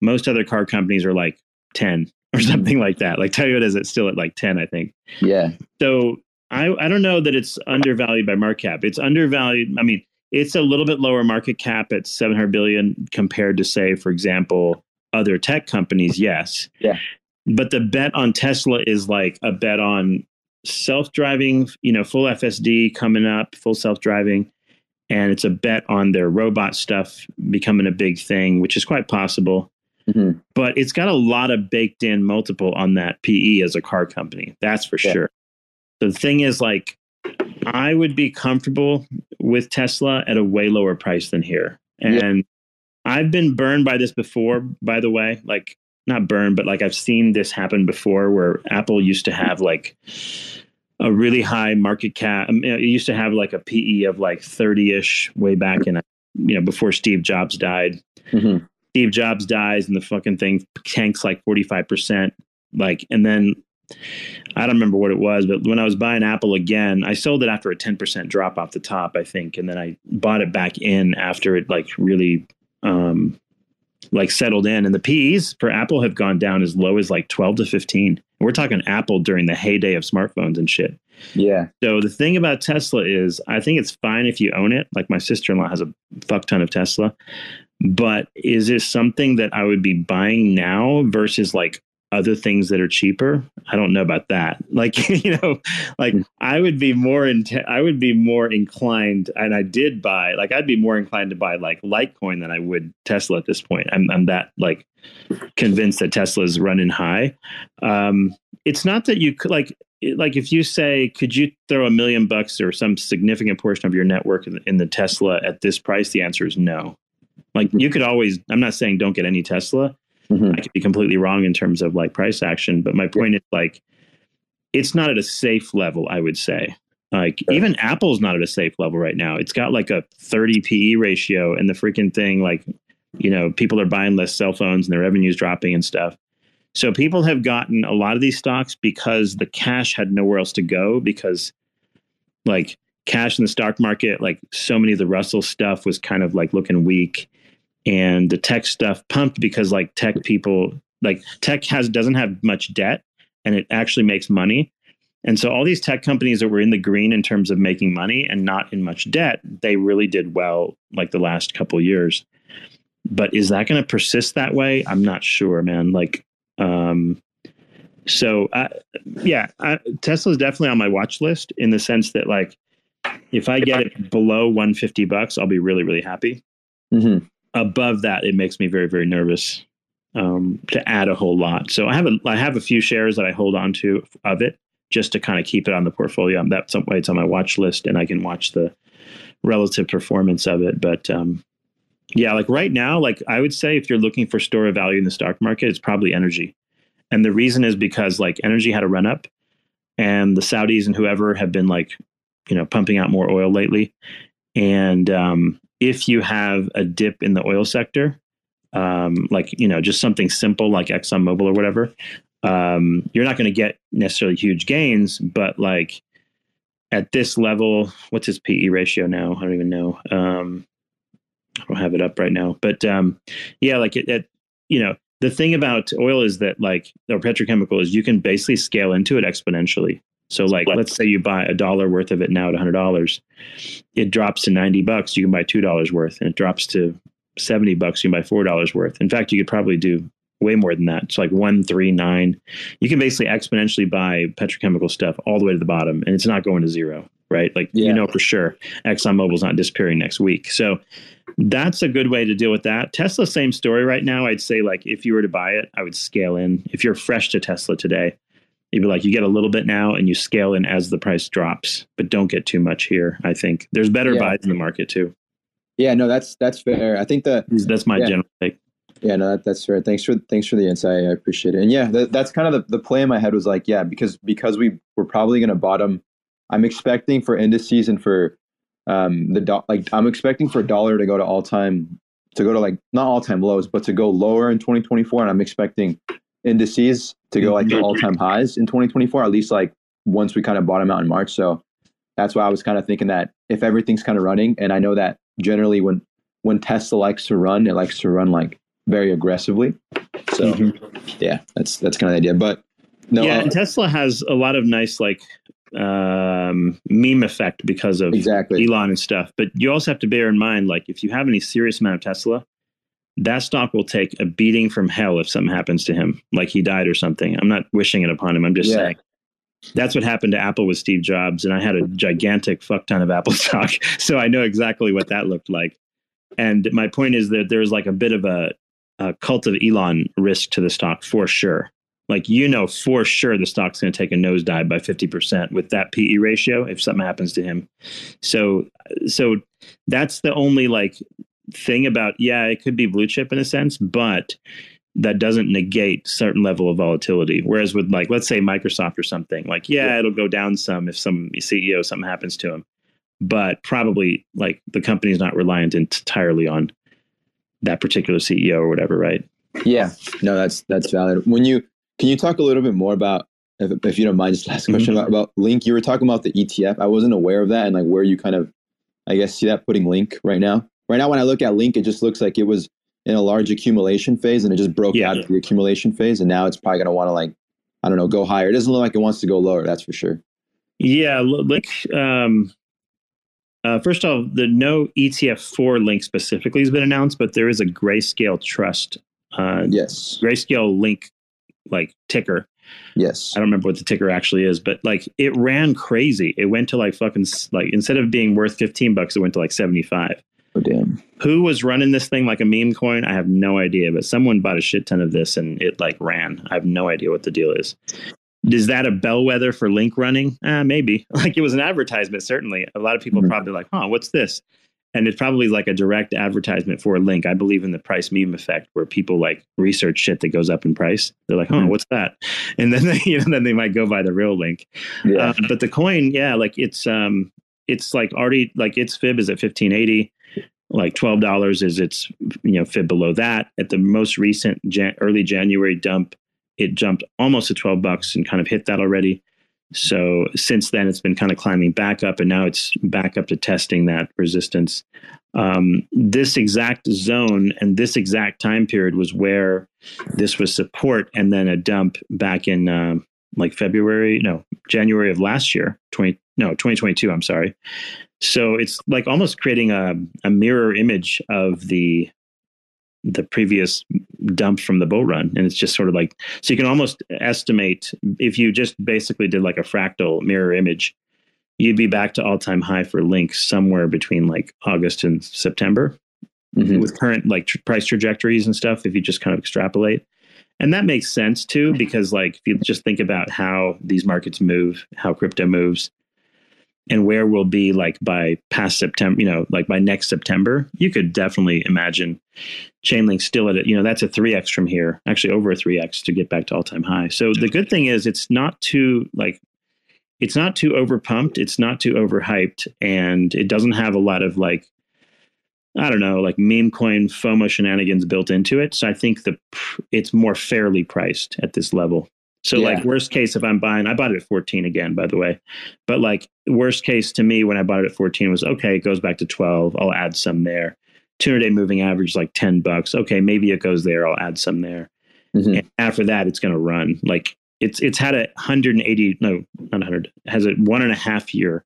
Speaker 2: Most other car companies are like 10 or something like that. Like Toyota is it's still at like 10, I think.
Speaker 5: yeah
Speaker 2: So I, I don't know that it's undervalued by market cap. It's undervalued. I mean, it's a little bit lower market cap at 700 billion compared to say, for example, other tech companies. Yes.
Speaker 5: Yeah.
Speaker 2: But the bet on Tesla is like a bet on self-driving, you know, full FSD coming up, full self-driving. And it's a bet on their robot stuff becoming a big thing, which is quite possible
Speaker 5: Mhm.
Speaker 2: but it's got a lot of baked in multiple on that PE as a car company. That's for
Speaker 5: Yeah.
Speaker 2: sure. The thing is, like, I would be comfortable with Tesla at a way lower price than here.
Speaker 5: Yeah.
Speaker 2: And I've been burned by this before, by the way. Like, not burned, but like I've seen this happen before where Apple used to have like a really high market cap. I mean, it used to have like a PE of like 30 ish way back in, you know, before Steve Jobs died.
Speaker 5: Mhm.
Speaker 2: Steve Jobs dies and the fucking thing tanks like 45%. Like, and then I don't remember what it was, but when I was buying Apple again, I sold it after a 10% drop off the top, I think. And then I bought it back in after it like really, um, like settled in. And the P's for Apple have gone down as low as like 12 to 15. We're talking Apple during the heyday of smartphones and shit.
Speaker 5: yeah
Speaker 2: So the thing about Tesla is, I think it's fine if you own it. Like my sister in law has a fuck ton of Tesla, but is this something that I would be buying now versus like other things that are cheaper? I don't know about that. Like you know, like I would be more in. I would be more inclined, and I did buy. Like I'd be more inclined to buy like Litecoin than I would Tesla at this point. I'm I'm that like convinced that Tesla's running high. Um, it's not that you could like like if you say could you throw a million bucks or some significant portion of your network in the, in the tesla at this price the answer is no like you could always i'm not saying don't get any tesla
Speaker 5: Mhm.
Speaker 2: i could be completely wrong in terms of like price action but my point is like it's not at a safe level i would say. Like even apple's not at a safe level right now. It's got like a 30 pe ratio and the freaking thing like you know people are buying less cell phones and their revenues dropping and stuff. So people have gotten a lot of these stocks because the cash had nowhere else to go because like cash in the stock market, like so many of the Russell stuff was kind of like looking weak. And the tech stuff pumped because like tech people like tech has doesn't have much debt and it actually makes money. And so all these tech companies that were in the green in terms of making money and not in much debt, they really did well like the last couple years. But is that going to persist that way? I'm not sure, man. Like um, so, uh, yeah, I, Tesla is definitely on my watch list in the sense that, like, if I get it below 150 bucks, I'll be really, really happy.
Speaker 5: Mhm.
Speaker 2: Above that, it makes me very, very nervous um, to add a whole lot. So I have a, I have a few shares that I hold on to of it, just to kind of keep it on the portfolio. That's why it's on my watch list, and I can watch the relative performance of it. But um, yeah, like right now, like I would say, if you're looking for store of value in the stock market, it's probably energy, and the reason is because like energy had a run up, and the Saudis and whoever have been like, you know, pumping out more oil lately, and um, if you have a dip in the oil sector, um, like you know, just something simple like ExxonMobil or whatever, um, you're not going to get necessarily huge gains, but like at this level, what's his PE ratio now? I don't even know. Um, I don't have it up right now, but um, yeah, like it, it, you know, the thing about oil is that like or petrochemical is you can basically scale into it exponentially. So like let's say you buy a dollar worth of it now at hundred dollars, it drops to ninety bucks, you can buy two dollars worth, and it drops to seventy bucks, you can buy four dollars worth. In fact, you could probably do way more than that. It's like one, three, nine. You can basically exponentially buy petrochemical stuff all the way to the bottom, and it's not going to zero, right? Like
Speaker 5: Yeah.
Speaker 2: you know for sure, ExxonMobil's not disappearing next week. So that's a good way to deal with that. Tesla, same story right now. I'd say like if you were to buy it, I would scale in. If you're fresh to Tesla today, you'd be like you get a little bit now and you scale in as the price drops, but don't get too much here. I think there's better
Speaker 5: Yeah.
Speaker 2: buys in the market too.
Speaker 5: Yeah, no, that's that's fair. I think that
Speaker 2: That's my
Speaker 5: Yeah.
Speaker 2: general take.
Speaker 5: Yeah, no, that, that's fair. Thanks for thanks for the insight. I appreciate it. And yeah, that, that's kind of the, the play in my head was like, yeah, because because we we're probably going to bottom. I'm expecting for indices and for um the do- like I'm expecting for dollar to go to all time to go to like not all time lows, but to go lower in 2024. And I'm expecting indices to go like to all time highs in 2024. At least like once we kind of bottom out in March. So that's why I was kind of thinking that if everything's kind of running, and I know that generally when when Tesla likes to run, it likes to run like very aggressively. So yeah, that's that's kind of the idea. But no,
Speaker 2: yeah,
Speaker 5: uh,
Speaker 2: and Tesla has a lot of nice like um, meme effect because of
Speaker 5: exactly.
Speaker 2: Elon and stuff. But you also have to bear in mind, like, if you have any serious amount of Tesla, that stock will take a beating from hell if something happens to him, like he died or something. I'm not wishing it upon him. I'm just
Speaker 5: Yeah.
Speaker 2: saying. That's what happened to Apple with Steve Jobs, and I had a gigantic fuck ton of Apple stock, so I know exactly what that looked like. And my point is that there's like a bit of a, a cult of Elon risk to the stock for sure. Like you know for sure the stock's going to take a nosedive by 50% with that PE ratio if something happens to him. So so that's the only like thing about yeah, it could be blue chip in a sense, but that doesn't negate certain level of volatility. Whereas with like let's say Microsoft or something, like yeah, it'll go down some if some CEO something happens to him. But probably like the company's not reliant entirely on that particular CEO or whatever, right?
Speaker 5: Yeah, no, that's that's valid. When you can you talk a little bit more about if, if you don't mind, just last question mm-hmm. about, about Link. You were talking about the ETF. I wasn't aware of that, and like where you kind of, I guess, see that putting Link right now. Right now, when I look at Link, it just looks like it was in a large accumulation phase, and it just broke
Speaker 2: Yeah.
Speaker 5: out of the accumulation phase, and now it's probably going to want to like, I don't know, go higher. It doesn't look like it wants to go lower. That's for sure.
Speaker 2: Yeah, Link. Um, uh, first of all, the no ETF for Link specifically has been announced, but there is a Grayscale Trust, uh,
Speaker 5: Yes,
Speaker 2: Grayscale Link, like ticker.
Speaker 5: yes,
Speaker 2: I don't remember what the ticker actually is, but like it ran crazy. It went to like fucking like instead of being worth fifteen bucks, it went to like seventy five.
Speaker 5: Oh damn,
Speaker 2: Who was running this thing like a meme coin? I have no idea, but someone bought a shit ton of this and it like ran. I have no idea what the deal is. Is that a bellwether for Link running? Uh, maybe. Like it was an advertisement, certainly. A lot of people
Speaker 5: Mhm.
Speaker 2: probably like, huh, what's this? And it's probably like a direct advertisement for Link. I believe in the price meme effect where people like research shit that goes up in price. They're like, huh,
Speaker 5: Mhm.
Speaker 2: what's that? And then they, you know, then they might go buy the real Link.
Speaker 5: yeah,
Speaker 2: Uh, but the coin, yeah, like it's um it's like already like its fib is at fifteen eighty. Like twelve dollars is its you know fib below that. At the most recent Jan- early January dump, it jumped almost to twelve bucks and kind of hit that already. So since then, it's been kind of climbing back up, and now it's back up to testing that resistance. Um, this exact zone and this exact time period was where this was support, and then a dump back in um like February, no, January of last year, 20, no, 2022, I'm sorry. So it's like almost creating a, a mirror image of the the previous dump from the boat run. And it's just sort of like, so you can almost estimate if you just basically did like a fractal mirror image, you'd be back to all time high for Link somewhere between like August and September
Speaker 5: Mhm.
Speaker 2: with current like tr- price trajectories and stuff if you just kind of extrapolate and that makes sense too because like if you just think about how these markets move how crypto moves and where we'll be like by past september you know like by next september you could definitely imagine chainlink still at it you know that's a 3x from here actually over a 3x to get back to all-time high so the good thing is it's not too like it's not too overpumped it's not too overhyped and it doesn't have a lot of like I don't know, like meme coin FOMO shenanigans built into it. So I think the it's more fairly priced at this level. So
Speaker 5: Yeah.
Speaker 2: like worst case, if I'm buying, I bought it at 14 again, by the way. But like worst case to me when I bought it at 14 was okay, it goes back to 12. I'll add some there. 200 day moving average like 10 bucks. Okay, maybe it goes there. I'll add some there.
Speaker 5: Mhm.
Speaker 2: And after that, it's going to run. Like it's it's had a 180 no not 100 it has a one and a half year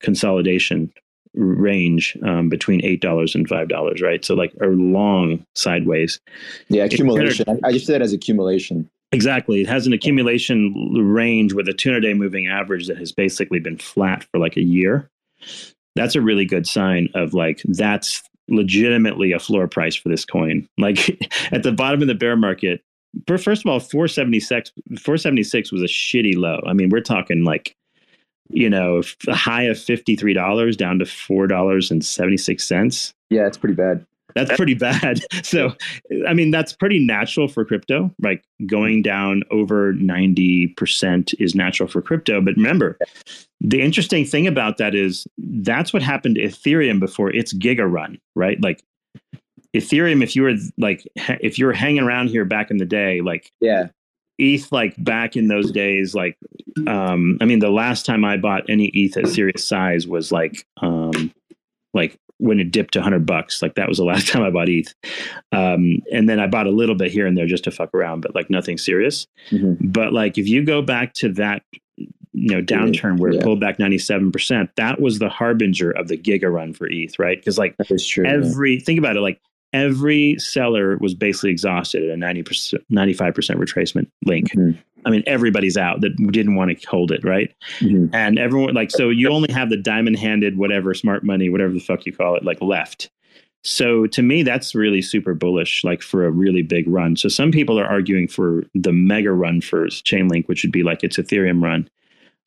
Speaker 2: consolidation range um, between eight dollars and five dollars, right? So like a long sideways.
Speaker 5: Yeah, accumulation. I, I just did that as accumulation.
Speaker 2: Exactly, it has an accumulation range with a 200 day moving average that has basically been flat for like a year. That's a really good sign of like that's legitimately a floor price for this coin. Like at the bottom of the bear market, first of all, 476 476 was a shitty low. I mean, we're talking like you know, a high of $53 down to $4.76.
Speaker 5: Yeah, it's pretty bad.
Speaker 2: That's pretty bad. So, I mean, that's pretty natural for crypto. Like going down over 90% is natural for crypto. But remember, the interesting thing about that is that's what happened to Ethereum before its giga run, right? Like Ethereum, if you were like, if you were hanging around here back in the day, like
Speaker 5: Yeah,
Speaker 2: ETH, like back in those days, like, um, I mean, the last time I bought any ETH at serious size was like, um, like when it dipped to 100 bucks. Like that was the last time I bought ETH. Um, and then I bought a little bit here and there just to fuck around, but like nothing serious.
Speaker 5: Mhm.
Speaker 2: But like if you go back to that, you know, downturn where it pulled back 97%, that was the harbinger of the giga run for ETH, right? Because like
Speaker 5: true. yeah.
Speaker 2: every think about it like every seller was basically exhausted at a 90% 95% retracement link
Speaker 5: Mhm.
Speaker 2: I mean everybody's out that didn't want to hold it right?
Speaker 5: Mhm.
Speaker 2: and everyone like so you only have the diamond handed whatever smart money whatever the fuck you call it like left. So to me that's really super bullish like for a really big run. So some people are arguing for the mega run for chainlink which would be like its ethereum run.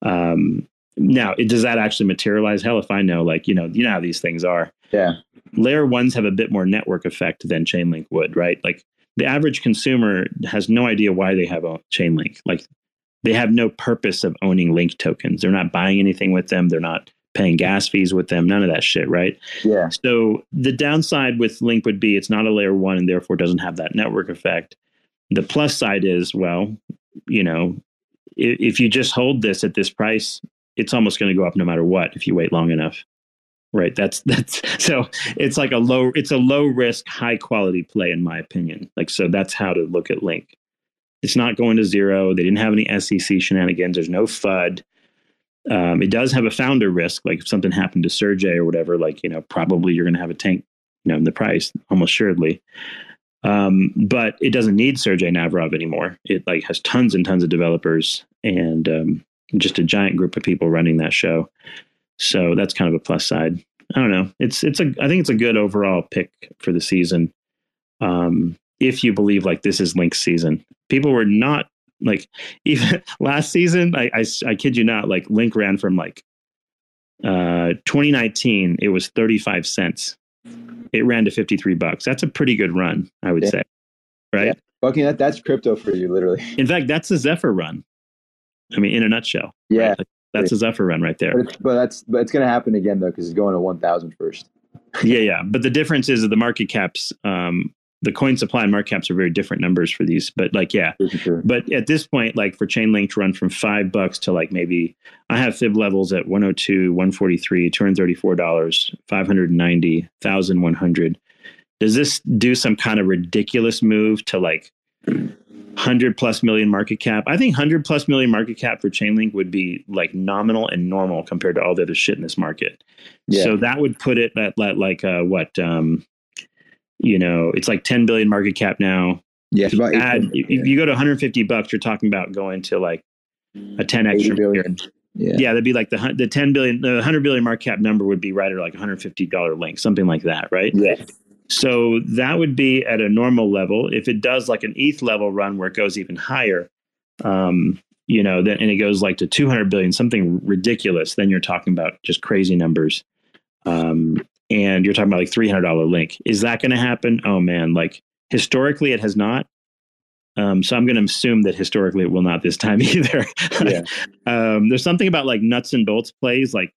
Speaker 2: Um now it, does that actually materialize? Hell if i know like you know you know how these things are.
Speaker 5: Yeah,
Speaker 2: layer ones have a bit more network effect than Chainlink would, right? Like the average consumer has no idea why they have a chain link. Like they have no purpose of owning link tokens. They're not buying anything with them. They're not paying gas fees with them. None of that shit, right?
Speaker 5: yeah,
Speaker 2: So the downside with Link would be it's not a layer one and therefore doesn't have that network effect. The plus side is, well, you know, if, if you just hold this at this price, it's almost going to go up no matter what if you wait long enough. Right. That's that's so it's like a low it's a low risk, high quality play in my opinion. Like so that's how to look at Link. It's not going to zero. They didn't have any SEC shenanigans. There's no FUD. Um, it does have a founder risk, like if something happened to Sergey or whatever, like you know, probably you're going to have a tank, you know, in the price, almost assuredly. Um, but it doesn't need Sergey Nazarov anymore. It like has tons and tons of developers and um, just a giant group of people running that show. So that's kind of a plus side. I don't know. It's it's a I think it's a good overall pick for the season. Um, if you believe like this is Link's season, people were not like even last season. I, I I kid you not. Like Link ran from like uh 2019. It was 35 cents. It ran to 53 bucks. That's a pretty good run, I would
Speaker 5: Yeah.
Speaker 2: say. Right.
Speaker 5: Yeah. fucking that. That's crypto for you, literally.
Speaker 2: In fact, that's a Zephyr run. I mean, in a nutshell.
Speaker 5: Yeah,
Speaker 2: Like, that's a Zephyr run right there.
Speaker 5: but, it's, but that's but it's gonna happen again though because it's going to 1,000 first.
Speaker 2: yeah, yeah. But the difference is that the market caps, um, the coin supply and market caps are very different numbers for these. But like, yeah.
Speaker 5: Sure.
Speaker 2: But at this point, like for Chainlink to run from five bucks to like maybe I have fib levels at 102, 143, $234, 590, 1100. Does this do some kind of ridiculous move to like 100 plus million market cap? I think 100 plus million market cap for Chainlink would be like nominal and normal compared to all the other shit in this market.
Speaker 5: Yeah.
Speaker 2: So that would put it at, at like uh, what um, you know, it's like 10 billion market cap now.
Speaker 5: Yeah,
Speaker 2: If you, add,
Speaker 5: 800,
Speaker 2: if you go to 150 bucks, you're talking about going to like a 10x
Speaker 5: 80
Speaker 2: from here.
Speaker 5: billion. Yeah.
Speaker 2: Yeah, that'd be like the the 10 billion, the 100 billion market cap number would be right at like 150 dollar link, something like that, right?
Speaker 5: Yeah.
Speaker 2: So that would be at a normal level. If it does like an ETH level run where it goes even higher, um, you know, then and it goes like to 200 billion, something ridiculous, then you're talking about just crazy numbers. Um, and you're talking about like $300 link. Is that going to happen? Oh man, like historically it has not. Um, so I'm going to assume that historically it will not this time either.
Speaker 5: Yeah.
Speaker 2: um, there's something about like nuts and bolts plays, like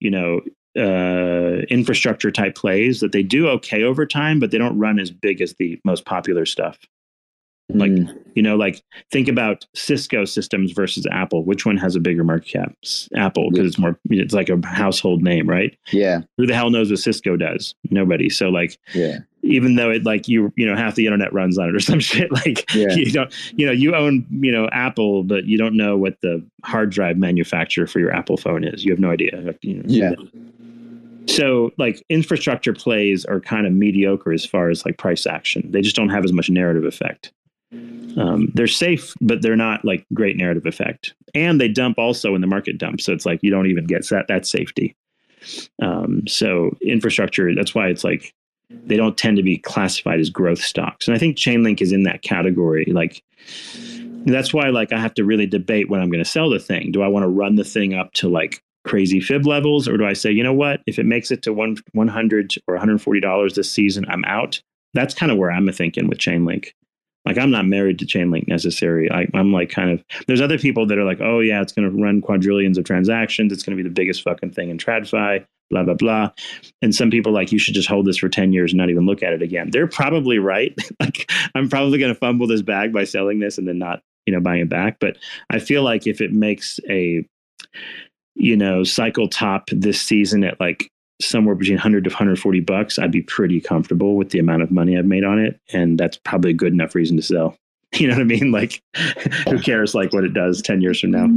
Speaker 2: you know, uh, infrastructure type plays that they do okay over time, but they don't run as big as the most popular stuff. Like
Speaker 5: Mm,
Speaker 2: you know, like think about Cisco systems versus Apple. Which one has a bigger market cap? Apple because it's more. It's like a household name, right?
Speaker 5: yeah,
Speaker 2: Who the hell knows what Cisco does? Nobody. So like
Speaker 5: yeah,
Speaker 2: even though it like you you know half the internet runs on it or some shit like
Speaker 5: Yeah.
Speaker 2: you don't you know you own you know apple but you don't know what the hard drive manufacturer for your apple phone is you have no idea you know.
Speaker 5: yeah,
Speaker 2: so like infrastructure plays are kind of mediocre as far as like price action they just don't have as much narrative effect um, they're safe but they're not like great narrative effect and they dump also in the market dump so it's like you don't even get that that safety um, so infrastructure that's why it's like they don't tend to be classified as growth stocks. And I think Chainlink is in that category. Like that's why like I have to really debate when I'm going to sell the thing. Do I want to run the thing up to like crazy fib levels or do I say, you know what, if it makes it to one 100 or 140 dollars this season, I'm out. That's kind of where I'm thinking with Chainlink. Like I'm not married to Chainlink necessarily. I, I'm like kind of. There's other people that are like, oh yeah, it's going to run quadrillions of transactions. It's going to be the biggest fucking thing in TradFi. Blah blah blah. And some people like you should just hold this for ten years and not even look at it again. They're probably right. like I'm probably going to fumble this bag by selling this and then not you know buying it back. But I feel like if it makes a you know cycle top this season at like somewhere between 100 to 140 bucks, I'd be pretty comfortable with the amount of money I've made on it. And that's probably a good enough reason to sell. You know what I mean? Like, who cares like what it does 10 years from now?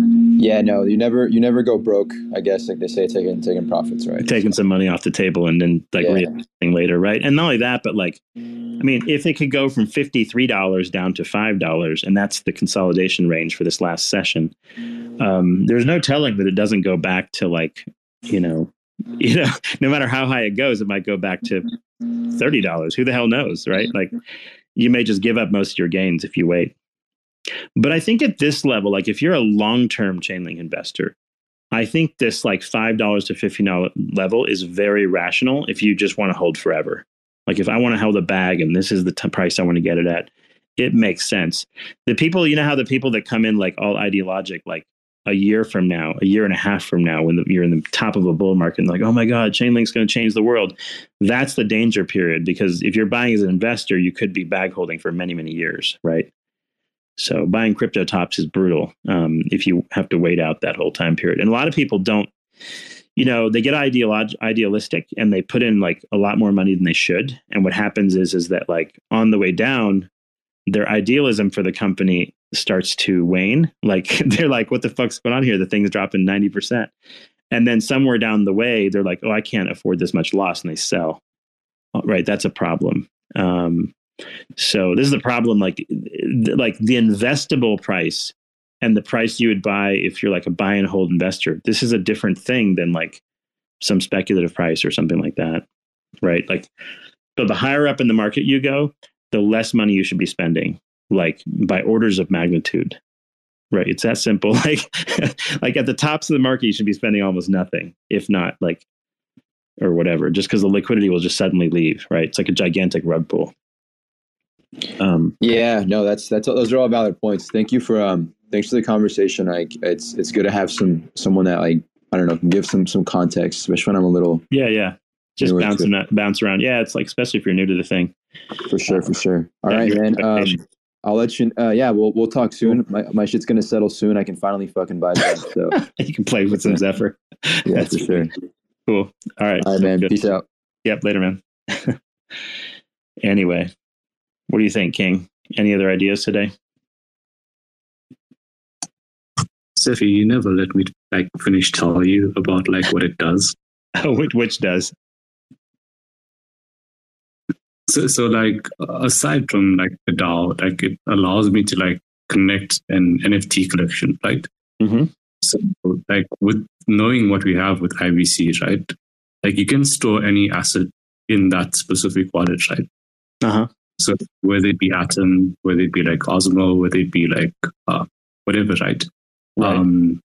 Speaker 5: yeah. No, you never, you never go broke. I guess, like they say, taking taking profits, right?
Speaker 2: Taking some money off the table and then like
Speaker 5: Yeah.
Speaker 2: reinvesting later, right? And not only that, but like, I mean, if it could go from $53 down to $5, and that's the consolidation range for this last session, um, there's no telling that it doesn't go back to like, you know, you know, no matter how high it goes, it might go back to thirty dollars. Who the hell knows, right? Like you may just give up most of your gains if you wait. But I think at this level, like if you're a long-term Chainlink investor, I think this like five dollars to fifteen dollar level is very rational if you just want to hold forever. Like if I want to hold a bag and this is the t- price I want to get it at, it makes sense. The people, you know how the people that come in like all ideologic, like a year from now, a year and a half from now, when the, you're in the top of a bull market, and like, oh my God, Chainlink's going to change the world. That's the danger period because if you're buying as an investor, you could be bag holding for many, many years, right? So buying crypto tops is brutal um, if you have to wait out that whole time period. And a lot of people don't, you know, they get ideolog- idealistic and they put in like a lot more money than they should. And what happens is, is that like on the way down, their idealism for the company starts to wane. Like they're like, what the fuck's going on here? The thing's dropping 90%. And then somewhere down the way, they're like, oh, I can't afford this much loss. And they sell. Oh, Right. That's a problem. Um, so this is the problem. Like, like the investable price and the price you would buy if you're like a buy and hold investor. This is a different thing than like some speculative price or something like that. Right. Like, so the higher up in the market you go, the less money you should be spending, like by orders of magnitude. Right. It's that simple. Like, like at the tops of the market, you should be spending almost nothing, if not like, or whatever, just because the liquidity will just suddenly leave. Right. It's like a gigantic rug pull. Um,
Speaker 5: Yeah, no, that's that's those are all valid points. Thank you for um, thanks for the conversation. Like, it's it's good to have some someone that like I don't know can give some some context, especially when I'm a little
Speaker 2: yeah. Yeah. Just bouncing, bounce around. Yeah. It's like, especially if you're new to the thing.
Speaker 5: for sure, for sure. All
Speaker 2: Yeah,
Speaker 5: right, man. Um. I'll let you. Uh, yeah, we'll we'll talk soon. My my shit's gonna settle soon. I can finally fucking buy that. So
Speaker 2: you can play with some Zephyr.
Speaker 5: yeah,
Speaker 2: That's
Speaker 5: for sure.
Speaker 2: Cool. All right.
Speaker 5: All right, man.
Speaker 2: Good.
Speaker 5: Peace out.
Speaker 2: Yep. Later, man. anyway, what do you think, King? Any other ideas today?
Speaker 6: Cephii, you never let me like finish tell you about like what it does.
Speaker 2: Oh, which, which does?
Speaker 6: So, so like aside from like the DAO, like it allows me to like connect an NFT collection, right?
Speaker 2: Mm-hmm.
Speaker 6: So like with knowing what we have with IBC, right? Like you can store any asset in that specific wallet, right?
Speaker 2: Uh-huh.
Speaker 6: So whether it be Atom, whether it be like Osmo, whether it be like uh, whatever, right?
Speaker 2: Right.
Speaker 6: Um,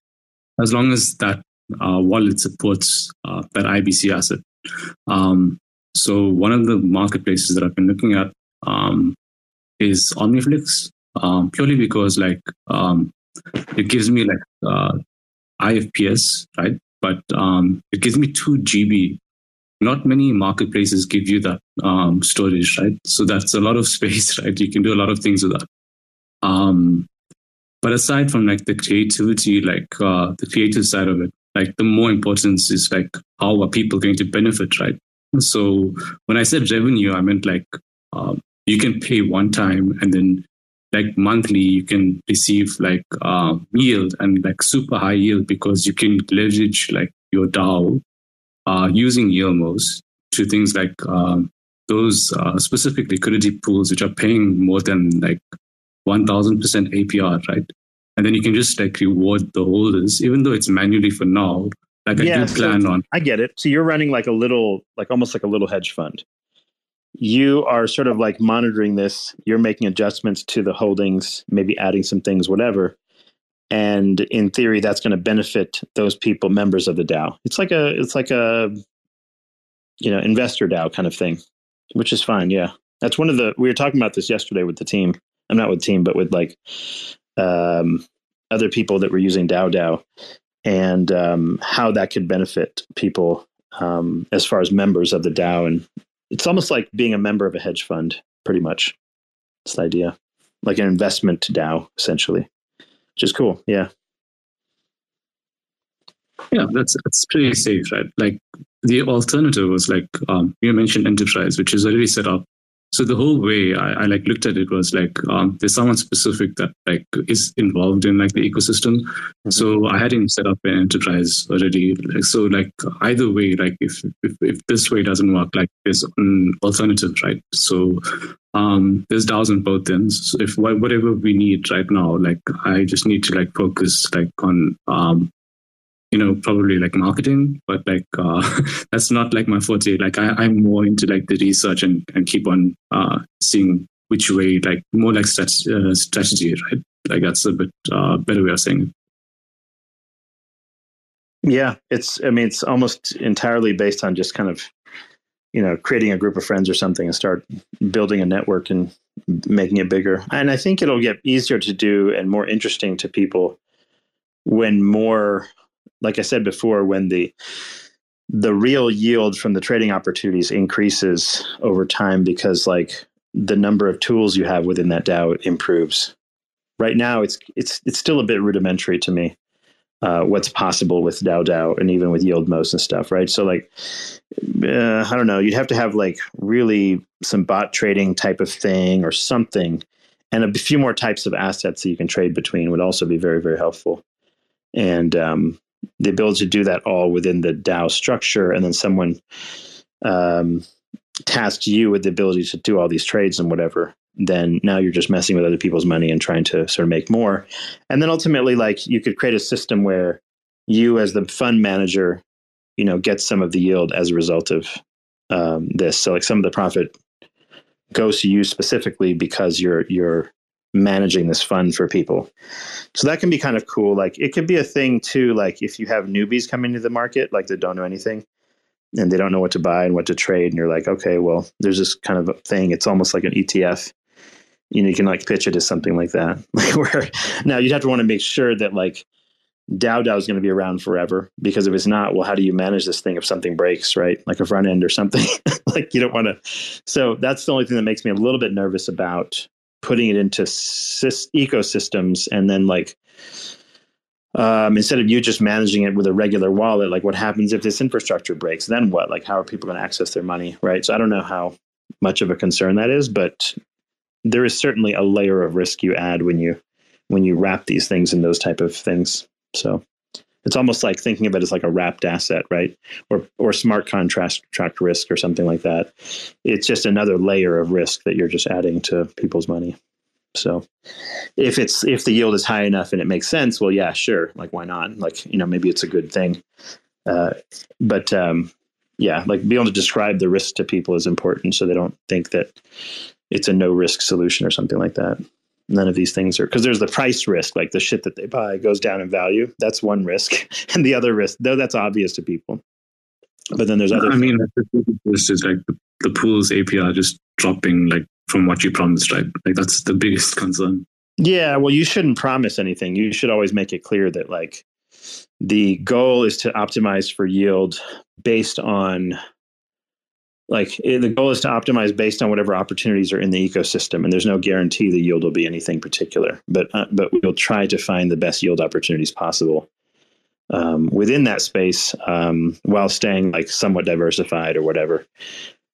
Speaker 6: as long as that uh, wallet supports uh, that IBC asset. Um, so one of the marketplaces that I've been looking at um, is Omniflix, um, purely because like um, it gives me like uh, IFPS, right? But um, it gives me two GB. Not many marketplaces give you that um, storage, right? So that's a lot of space, right? You can do a lot of things with that. Um, but aside from like the creativity, like uh, the creative side of it, like the more importance is like how are people going to benefit, right? So when I said revenue, I meant like um, you can pay one time and then like monthly you can receive like uh, yield and like super high yield because you can leverage like your DAO uh, using YieldMos to things like um, those uh, specific liquidity pools which are paying more than like 1000% APR, right? And then you can just like reward the holders, even though it's manually for now. Like I
Speaker 2: Yeah,
Speaker 6: do
Speaker 2: so-
Speaker 6: on
Speaker 2: I get it. So you're running like a little, like almost like a little hedge fund. You are sort of like monitoring this. You're making adjustments to the holdings, maybe adding some things, whatever. And in theory, that's going to benefit those people, members of the DAO. It's like a, it's like a, you know, investor DAO kind of thing, which is fine. Yeah, that's one of the. We were talking about this yesterday with the team. I'm not with the team, but with like um, other people that were using DAO DAO and um, how that could benefit people um, as far as members of the DAO. And it's almost like being a member of a hedge fund, pretty much. It's the idea, like an investment to DAO, essentially, which is cool. Yeah.
Speaker 6: Yeah, that's that's pretty safe, right? Like the alternative was like um, you mentioned enterprise, which is already set up. So the whole way I, I like looked at it was like um, there's someone specific that like is involved in like the ecosystem. So I had him set up an enterprise already. Like, so like either way, like if, if if this way doesn't work, like there's an alternative, right? So um, there's DAOs on both ends. So if whatever we need right now, like I just need to like focus like on um, you know probably like marketing but like uh that's not like my forte like I, i'm more into like the research and, and keep on uh seeing which way like more like uh, strategy right like that's a bit uh better way of saying it.
Speaker 2: Yeah. It's, I mean, it's almost entirely based on just kind of, you know, creating a group of friends or something and start building a network and making it bigger. And I think it'll get easier to do and more interesting to people when more, like I said before, when the, the real yield from the trading opportunities increases over time because like the number of tools you have within that DAO improves. Right now, it's it's it's still a bit rudimentary to me. Uh, what's possible with DAO DAO and even with YieldMos and stuff, right? So like, uh, I don't know, you'd have to have like really some bot trading type of thing or something, and a few more types of assets that you can trade between would also be very very helpful. And um, the ability to do that all within the DAO structure, and then someone um, tasks you with the ability to do all these trades and whatever, then now you're just messing with other people's money and trying to sort of make more. And then ultimately, like you could create a system where you, as the fund manager, you know, get some of the yield as a result of um, this. So, like some of the profit goes to you specifically because you're you're managing this fund for people. So that can be kind of cool. Like it could be a thing too. Like if you have newbies coming to the market, like that don't know anything, and they don't know what to buy and what to trade, and you're like, okay, well, there's this kind of thing. It's almost like an ETF. You know, you can like pitch it as something like that. Like where now you'd have to want to make sure that like DAO DAO is going to be around forever because if it's not, well, how do you manage this thing if something breaks, right? Like a front end or something. like you don't want to. So that's the only thing that makes me a little bit nervous about putting it into sys- ecosystems and then like um, instead of you just managing it with a regular wallet, like what happens if this infrastructure breaks? Then what? Like how are people going to access their money, right? So I don't know how much of a concern that is, but there is certainly a layer of risk you add when you when you wrap these things in those type of things. So it's almost like thinking of it as like a wrapped asset, right? Or or smart contract tract risk or something like that. It's just another layer of risk that you're just adding to people's money. So if it's if the yield is high enough and it makes sense, well, yeah, sure. Like why not? Like you know maybe it's a good thing. Uh, but um, yeah, like being able to describe the risk to people is important, so they don't think that it's a no risk solution or something like that. None of these things are because there's the price risk, like the shit that they buy goes down in value. That's one risk, and the other risk, though, that's obvious to people. But then there's other.
Speaker 6: I mean, this is like the, the pool's APR just dropping like from what you promised, right? Like that's the biggest concern.
Speaker 2: Yeah, well, you shouldn't promise anything. You should always make it clear that like the goal is to optimize for yield based on like eh, the goal is to optimize based on whatever opportunities are in the ecosystem and there's no guarantee the yield will be anything particular but uh, but we'll try to find the best yield opportunities possible um, within that space um, while staying like somewhat diversified or whatever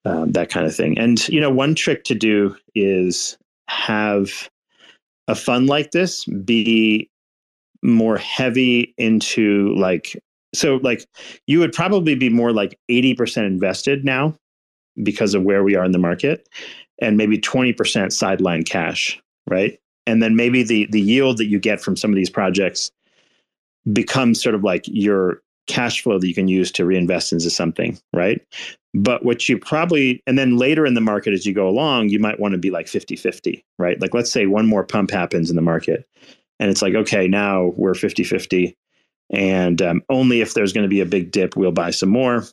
Speaker 2: um, that kind of thing. And you know one trick to do is have a fund like this be more heavy into like so like you would probably be more like 80% invested now because of where we are in the market and maybe 20% sideline cash right? And then maybe the the yield that you get from some of these projects becomes sort of like your cash flow that you can use to reinvest into something right? But what you probably and then later in the market as you go along you might want to be like 50 50 right? Like let's say one more pump happens in the market and it's like okay now we're 50 50 and um, only if there's going to be a big dip we'll buy some more.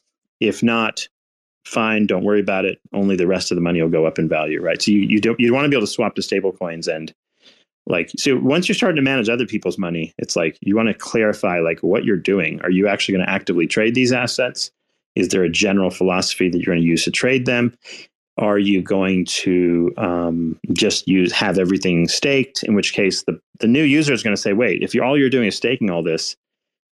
Speaker 2: If not fine don't worry about it. Only the rest of the money will go up in value right? So you, you don't you want to be able to swap to stable coins and like so once you're starting to manage other people's money it's like you want to clarify like what you're doing. Are you actually going to actively trade these assets? Is there a general philosophy that you're going to use to trade them? Are you going to um, just use have everything staked? In which case the, the new user is going to say wait if you all you're doing is staking all this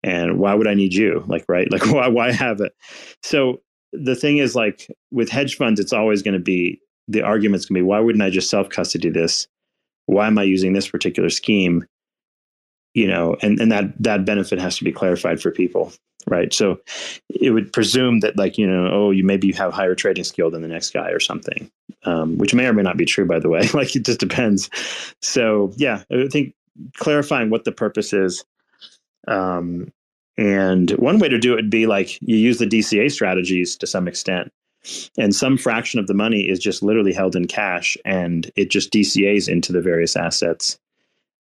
Speaker 2: and why would i need you? Like right? Like why why have it? So the thing is like with hedge funds it's always going to be the argument's to be why wouldn't i just self custody this? Why am i using this particular scheme? You know and and that that benefit has to be clarified for people right? So it would presume that like you know oh you maybe you have higher trading skill than the next guy or something um, which may or may not be true by the way. Like it just depends. So yeah i think clarifying what the purpose is um, and one way to do it would be like you use the DCA strategies to some extent. And some fraction of the money is just literally held in cash and it just DCAs into the various assets.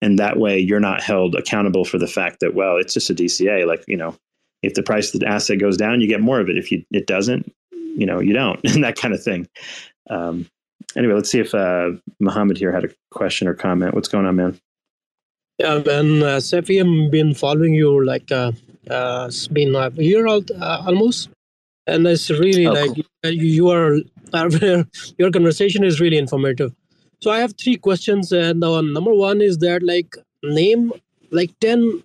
Speaker 2: And that way you're not held accountable for the fact that, well, it's just a DCA. Like, you know, if the price of the asset goes down, you get more of it. If you, it doesn't, you know, you don't, and that kind of thing. Um, anyway, let's see if uh, Muhammad here had a question or comment. What's going on, man?
Speaker 7: Yeah, man, uh, Cephii, I've been following you like uh, uh, it's been a year old, uh, almost, and it's really oh, like cool. you are your conversation is really informative. So I have three questions, and uh, number one is that like name like ten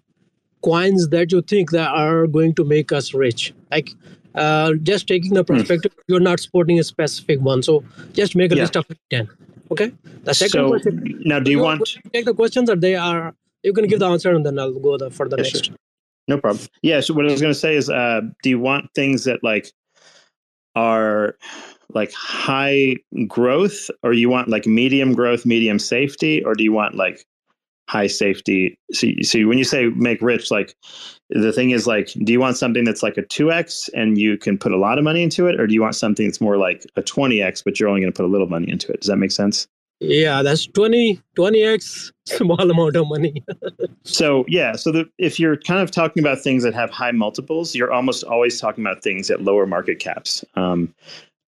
Speaker 7: coins that you think that are going to make us rich. Like uh, just taking a hmm. perspective, mm. you're not supporting a specific one. So just make a yeah. list of ten. Okay. The second
Speaker 2: so,
Speaker 7: question.
Speaker 2: Now, do you, you want
Speaker 7: take the questions, or they are you can give the answer, and then I'll go the, for the yes, next. Sure.
Speaker 2: No problem. Yeah. So what I was going to say is, uh, do you want things that like are like high growth, or you want like medium growth, medium safety, or do you want like high safety? So, so when you say make rich, like the thing is like, do you want something that's like a two x and you can put a lot of money into it, or do you want something that's more like a twenty x, but you're only going to put a little money into it? Does that make sense?
Speaker 7: Yeah, that's 20, 20x small amount of money.
Speaker 2: so, yeah, so the, if you're kind of talking about things that have high multiples, you're almost always talking about things at lower market caps. Um,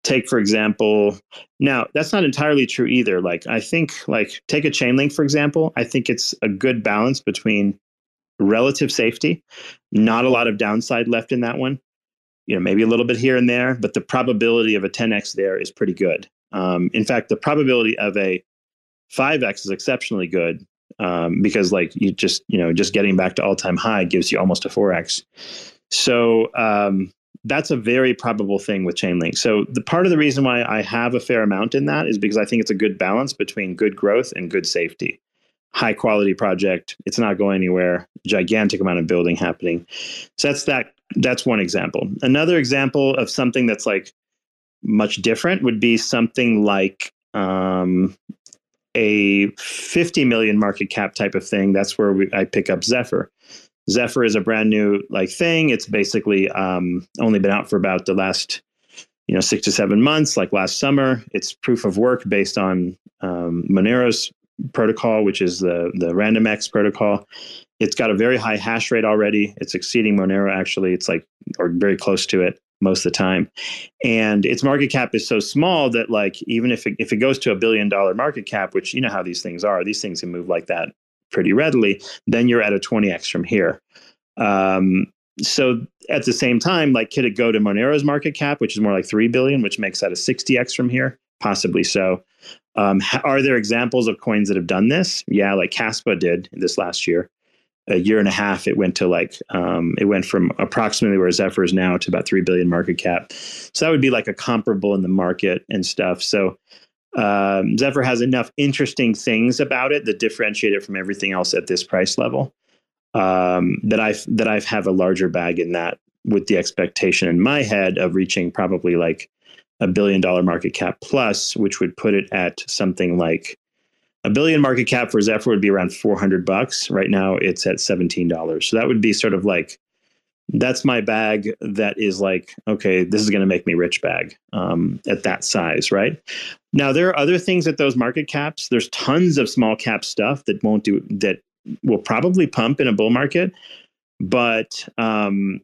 Speaker 2: take, for example, now that's not entirely true either. Like, I think, like, take a Chainlink for example. I think it's a good balance between relative safety, not a lot of downside left in that one. You know, maybe a little bit here and there, but the probability of a 10x there is pretty good. Um, in fact, the probability of a 5x is exceptionally good um, because, like, you just, you know, just getting back to all time high gives you almost a 4x. So, um, that's a very probable thing with Chainlink. So, the part of the reason why I have a fair amount in that is because I think it's a good balance between good growth and good safety. High quality project, it's not going anywhere, gigantic amount of building happening. So, that's that. That's one example. Another example of something that's like much different would be something like um, a 50 million market cap type of thing. That's where we, I pick up Zephyr. Zephyr is a brand new like thing. It's basically um, only been out for about the last you know, six to seven months, like last summer. It's proof of work based on um, Monero's protocol, which is the the RandomX protocol. It's got a very high hash rate already. It's exceeding Monero actually. It's like or very close to it most of the time. And its market cap is so small that like even if it, if it goes to a billion dollar market cap, which you know how these things are, these things can move like that pretty readily, then you're at a 20x from here. Um, so at the same time, like could it go to Monero's market cap, which is more like 3 billion, which makes that a 60x from here? Possibly so. Um, are there examples of coins that have done this? Yeah, like Kaspa did this last year. A year and a half, it went to like um, it went from approximately where Zephyr is now to about three billion market cap. So that would be like a comparable in the market and stuff. So um, Zephyr has enough interesting things about it that differentiate it from everything else at this price level. Um, that I've that I've have a larger bag in that with the expectation in my head of reaching probably like a billion dollar market cap plus, which would put it at something like a billion market cap for Zephyr would be around 400 bucks. Right now it's at $17. So that would be sort of like, that's my bag that is like, okay, this is going to make me rich bag um, at that size, right? Now, there are other things at those market caps. There's tons of small cap stuff that won't do, that will probably pump in a bull market. But um,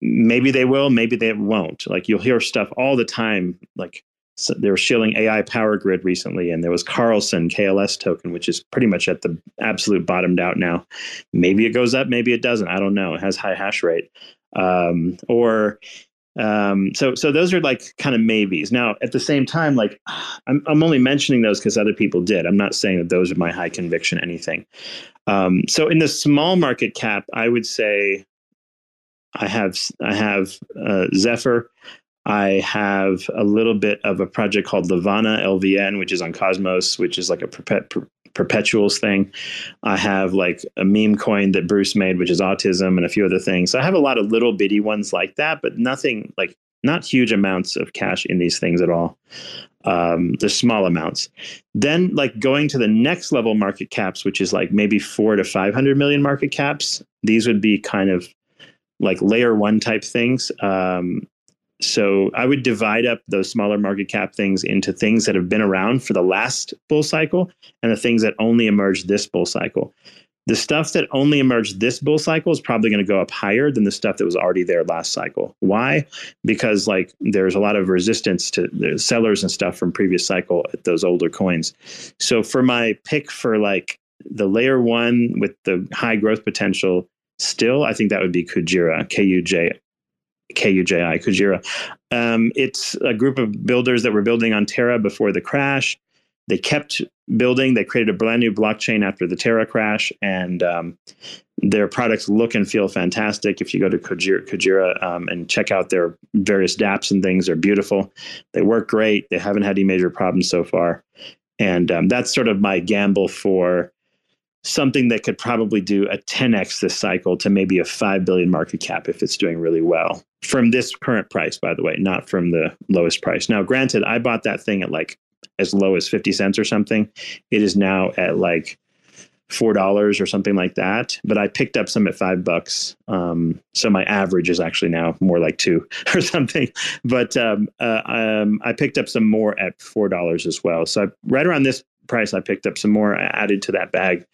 Speaker 2: maybe they will, maybe they won't. Like you'll hear stuff all the time. Like so they were shilling AI Power Grid recently, and there was Karlsen KLS token, which is pretty much at the absolute bottomed out now. Maybe it goes up, maybe it doesn't. I don't know. It has high hash rate, um, or um, so so those are like kind of maybes. Now at the same time, like I'm I'm only mentioning those because other people did. I'm not saying that those are my high conviction anything. Um, so in the small market cap, I would say I have I have uh, Zephyr. I have a little bit of a project called Levana LVN, which is on Cosmos, which is like a perpet- per- perpetuals thing. I have like a meme coin that Bruce made, which is autism, and a few other things. So I have a lot of little bitty ones like that, but nothing like not huge amounts of cash in these things at all. Um, there's small amounts. Then, like going to the next level market caps, which is like maybe four to 500 million market caps, these would be kind of like layer one type things. Um, so I would divide up those smaller market cap things into things that have been around for the last bull cycle and the things that only emerged this bull cycle. The stuff that only emerged this bull cycle is probably going to go up higher than the stuff that was already there last cycle. Why? Because like there's a lot of resistance to the sellers and stuff from previous cycle at those older coins. So for my pick for like the layer one with the high growth potential still, I think that would be Kujira, K U J K U J I, Kujira. Um, it's a group of builders that were building on Terra before the crash. They kept building. They created a brand new blockchain after the Terra crash, and um, their products look and feel fantastic. If you go to Kujira, Kujira um, and check out their various dApps and things, they're beautiful. They work great. They haven't had any major problems so far, and um, that's sort of my gamble for something that could probably do a 10x this cycle to maybe a 5 billion market cap if it's doing really well. From this current price by the way not from the lowest price. Now granted i bought that thing at like as low as 50 cents or something. It is now at like four dollars or something like that but i picked up some at five bucks. Um, so my average is actually now more like two or something. But um, uh, um, i picked up some more at four dollars as well. So I, right around this price, I picked up some more I added to that bag.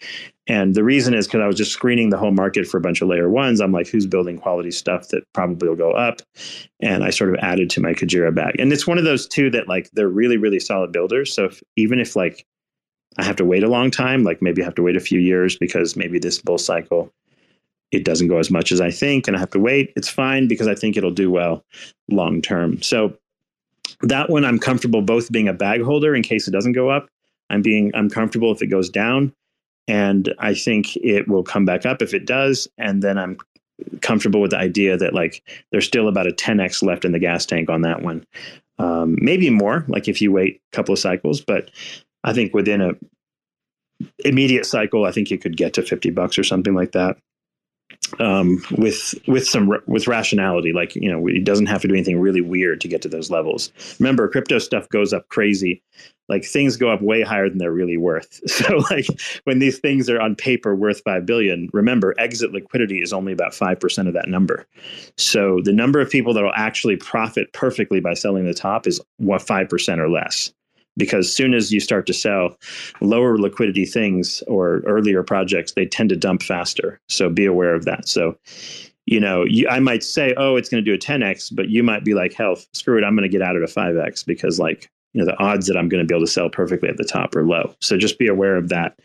Speaker 2: And the reason is because I was just screening the whole market for a bunch of layer ones. I'm like, who's building quality stuff that probably will go up? And I sort of added to my Kujira bag. And it's one of those two that like they're really, really solid builders. So if, even if like I have to wait a long time, like maybe I have to wait a few years because maybe this bull cycle it doesn't go as much as I think and I have to wait, it's fine because I think it'll do well long term. So that one I'm comfortable both being a bag holder in case it doesn't go up I'm being I'm comfortable if it goes down, and I think it will come back up if it does, and then I'm comfortable with the idea that like there's still about a 10x left in the gas tank on that one, um, maybe more. Like if you wait a couple of cycles, but I think within a immediate cycle, I think you could get to 50 bucks or something like that. Um, with with some with rationality. Like you know, it doesn't have to do anything really weird to get to those levels. Remember, crypto stuff goes up crazy. Like things go up way higher than they're really worth. So like when these things are on paper worth five billion, remember exit liquidity is only about five percent of that number. So the number of people that will actually profit perfectly by selling the top is what five percent or less because soon as you start to sell lower liquidity things or earlier projects they tend to dump faster. So be aware of that. So you know you, i might say oh it's going to do a 10x but you might be like hell screw it i'm going to get out at a 5x because like you know the odds that i'm going to be able to sell perfectly at the top are low. So just be aware of that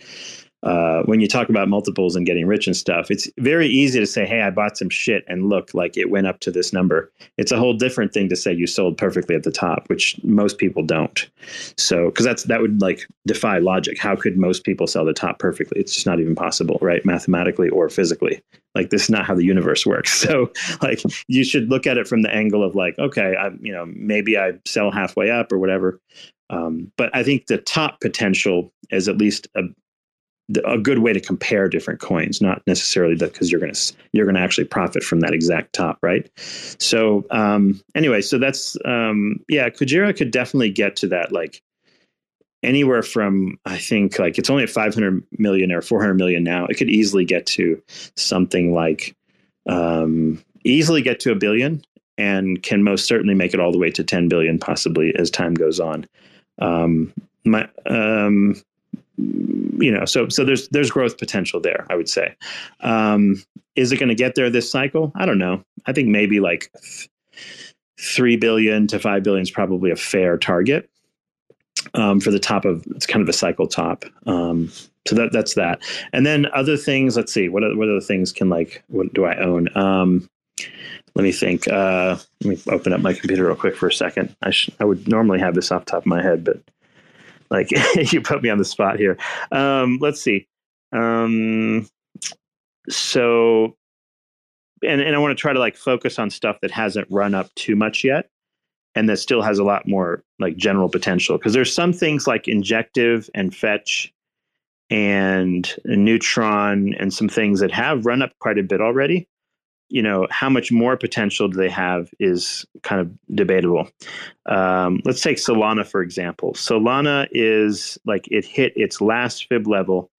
Speaker 2: uh, when you talk about multiples and getting rich and stuff, it's very easy to say, "Hey, I bought some shit and look like it went up to this number." It's a whole different thing to say you sold perfectly at the top, which most people don't. So, because that's that would like defy logic. How could most people sell the top perfectly? It's just not even possible, right? Mathematically or physically. Like this is not how the universe works. So, like you should look at it from the angle of like, okay, I you know maybe I sell halfway up or whatever. Um, but I think the top potential is at least a, a good way to compare different coins, not necessarily because you're going to you're going to actually profit from that exact top, right? So um, anyway, so that's um, yeah, Kujira could definitely get to that like anywhere from I think like it's only at 500 million or 400 million now. It could easily get to something like um, easily get to a billion, and can most certainly make it all the way to 10 billion, possibly as time goes on. Um, my um, you know, so so there's there's growth potential there. I would say. Um, is it going to get there this cycle? I don't know. I think maybe like three billion to five billion is probably a fair target um, for the top of it's kind of a cycle top. Um, so that that's that. And then other things. Let's see. What what other things can like what do I own? Um, let me think. Uh, let me open up my computer real quick for a second. I sh- I would normally have this off top of my head, but like you put me on the spot here. Um, let's see. Um, so, and and I want to try to like focus on stuff that hasn't run up too much yet, and that still has a lot more like general potential. Because there's some things like injective and fetch and neutron and some things that have run up quite a bit already you know how much more potential do they have is kind of debatable. Um, let's take solana for example. Solana is like it hit its last fib level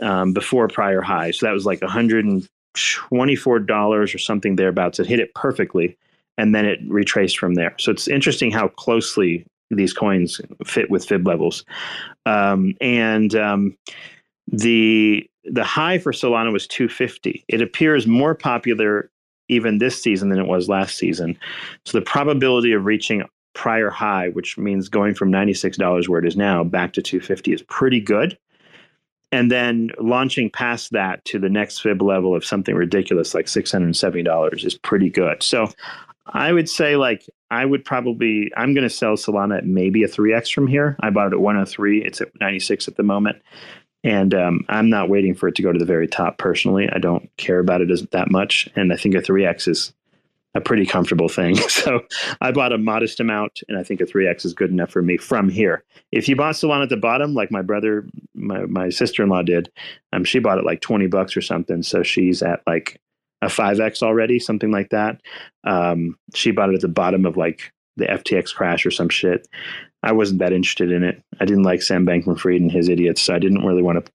Speaker 2: um, before prior high so that was like $124 or something thereabouts. It hit it perfectly and then it retraced from there. So it's interesting how closely these coins fit with fib levels. Um, and um, the the high for Solana was 250. It appears more popular even this season than it was last season. So the probability of reaching prior high, which means going from $96 where it is now back to 250 is pretty good. And then launching past that to the next fib level of something ridiculous like $670 is pretty good. So I would say like I would probably I'm going to sell Solana at maybe a 3x from here. I bought it at 103. It's at 96 at the moment. And um, I'm not waiting for it to go to the very top personally. I don't care about it as that much. And I think a 3x is a pretty comfortable thing. So I bought a modest amount, and I think a 3x is good enough for me from here. If you bought Solana at the bottom, like my brother, my, my sister in law did, um, she bought it like 20 bucks or something. So she's at like a 5x already, something like that. Um, she bought it at the bottom of like the FTX crash or some shit. I wasn't that interested in it. I didn't like Sam Bankman Fried and his idiots, so I didn't really want to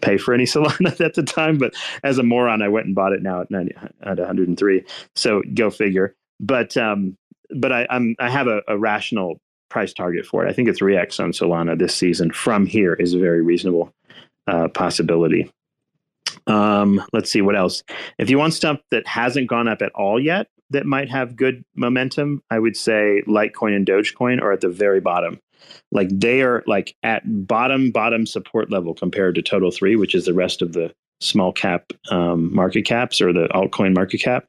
Speaker 2: pay for any Solana at the time. But as a moron, I went and bought it now at 90, at 103. So go figure. But um, but I, I'm I have a, a rational price target for it. I think a 3x on Solana this season from here is a very reasonable uh, possibility. Um, let's see what else. If you want stuff that hasn't gone up at all yet, that might have good momentum, I would say Litecoin and Dogecoin are at the very bottom. Like they are like at bottom bottom support level compared to Total Three, which is the rest of the small cap um, market caps or the altcoin market cap.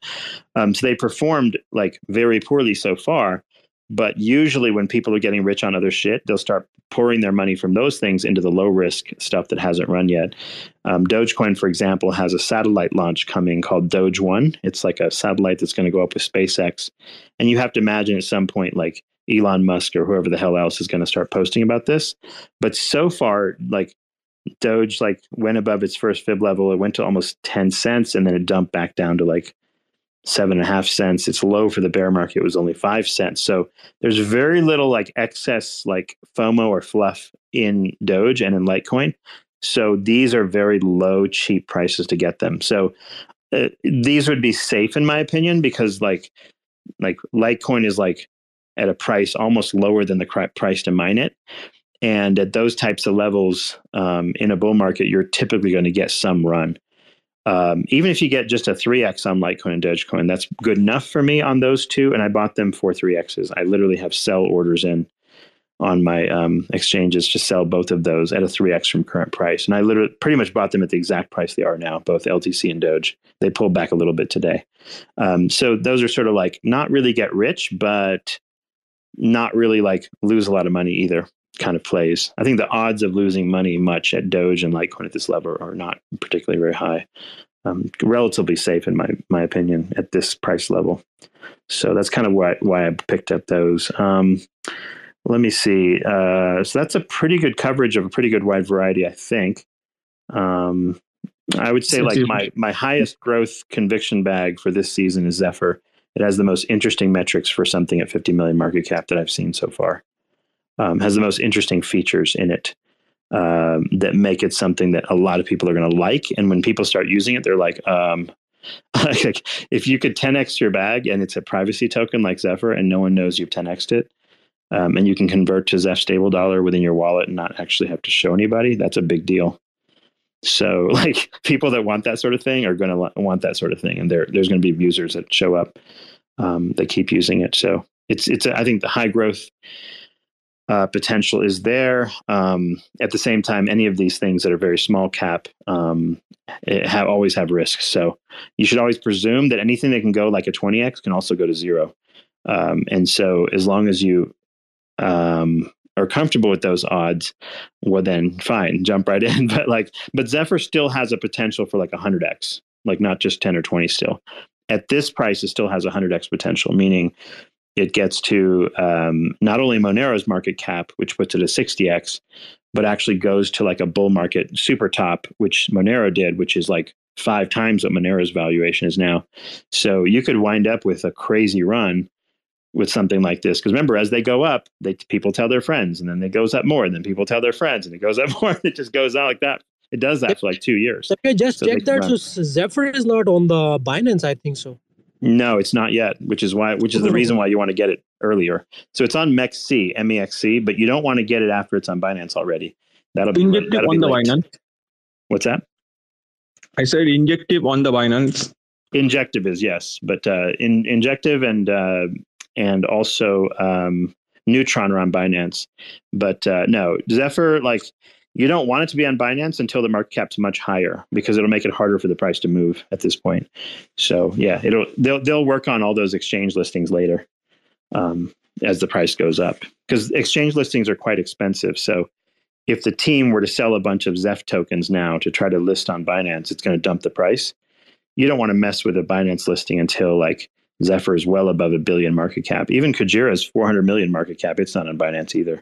Speaker 2: Um, so they performed like very poorly so far. But usually, when people are getting rich on other shit, they'll start pouring their money from those things into the low risk stuff that hasn't run yet. Um, Dogecoin, for example, has a satellite launch coming called Doge One. It's like a satellite that's going to go up with SpaceX. And you have to imagine at some point, like Elon Musk or whoever the hell else is going to start posting about this. But so far, like Doge like went above its first fib level. It went to almost 10 cents and then it dumped back down to like seven and a half cents. Its low for the bear market It was only five cents. So there's very little like excess like FOMO or fluff in Doge and in Litecoin. So these are very low, cheap prices to get them. So uh, these would be safe in my opinion because like like Litecoin is like at a price almost lower than the price to mine it. And at those types of levels um, in a bull market, you're typically going to get some run. Um, even if you get just a 3x on Litecoin and Dogecoin, that's good enough for me on those two. And I bought them for 3x's. I literally have sell orders in on my um, exchanges to sell both of those at a 3x from current price. And I literally pretty much bought them at the exact price they are now, both LTC and Doge. They pulled back a little bit today. Um, so those are sort of like not really get rich, but not really like lose a lot of money either kind of plays. I think the odds of losing money much at Doge and Litecoin at this level are not particularly very high. Um, relatively safe in my my opinion at this price level. So that's kind of why why I picked up those. Um, let me see. Uh, so that's a pretty good coverage of a pretty good wide variety, I think. Um, I would say like my my highest growth conviction bag for this season is Zephyr. It has the most interesting metrics for something at 50 million market cap that I've seen so far um, has the most interesting features in it um, that make it something that a lot of people are going to like. And when people start using it, they're like, um, like, if you could 10x your bag and it's a privacy token like Zephyr and no one knows you've 10xed it, um, and you can convert to Zeph stable dollar within your wallet and not actually have to show anybody, that's a big deal. So, like people that want that sort of thing are going to want that sort of thing, and there there's going to be users that show up um, that keep using it. So it's it's a, I think the high growth uh, potential is there. Um, at the same time, any of these things that are very small cap um, have always have risks. So you should always presume that anything that can go like a 20x can also go to zero. Um, and so as long as you um, are comfortable with those odds, well then fine, jump right in. But like, but Zephyr still has a potential for like a 100x, like not just 10 or 20 still. At this price, it still has a 100x potential, meaning it gets to um, not only Monero's market cap, which puts it at 60x, but actually goes to like a bull market super top, which Monero did, which is like five times what Monero's valuation is now. So you could wind up with a crazy run with something like this. Because remember, as they go up, they people tell their friends, and then it goes up more, and then people tell their friends, and it goes up more. And it just goes on like that. It does that for like two years.
Speaker 7: Okay, just so check that. So Zephyr is not on the Binance, I think so.
Speaker 2: No, it's not yet, which is why which is the reason why you want to get it earlier. So it's on MEXC, MEXC, but you don't want to get it after it's on Binance already. That'll be
Speaker 4: injective that'll
Speaker 2: on
Speaker 4: be the. Binance.
Speaker 2: What's that?
Speaker 4: I said injective on the Binance.
Speaker 2: Injective is yes, but uh, in injective and uh, and also um, Neutron are on Binance, but uh, no Zephyr like you don't want it to be on Binance until the market cap's much higher because it'll make it harder for the price to move at this point. So yeah, it'll they'll they'll work on all those exchange listings later um, as the price goes up because exchange listings are quite expensive. So if the team were to sell a bunch of Zeph tokens now to try to list on Binance, it's going to dump the price. You don't want to mess with a Binance listing until like Zephyr is well above a billion market cap. Even Kujira is 400 million market cap. It's not on Binance either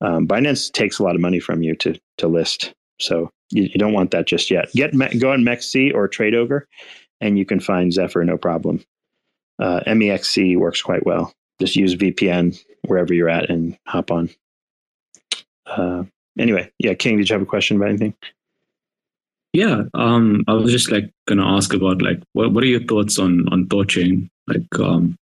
Speaker 2: um, Binance takes a lot of money from you to to list. So you, you don't want that just yet. Get go on MEXC or Trade Ogre, and you can find Zephyr no problem. Uh, MEXC works quite well. Just use VPN wherever you're at and hop on. Uh, anyway, yeah, King, did you have a question about anything?
Speaker 6: Yeah, um, I was just like gonna ask about like what what are your thoughts on on Thorchain? Like, um,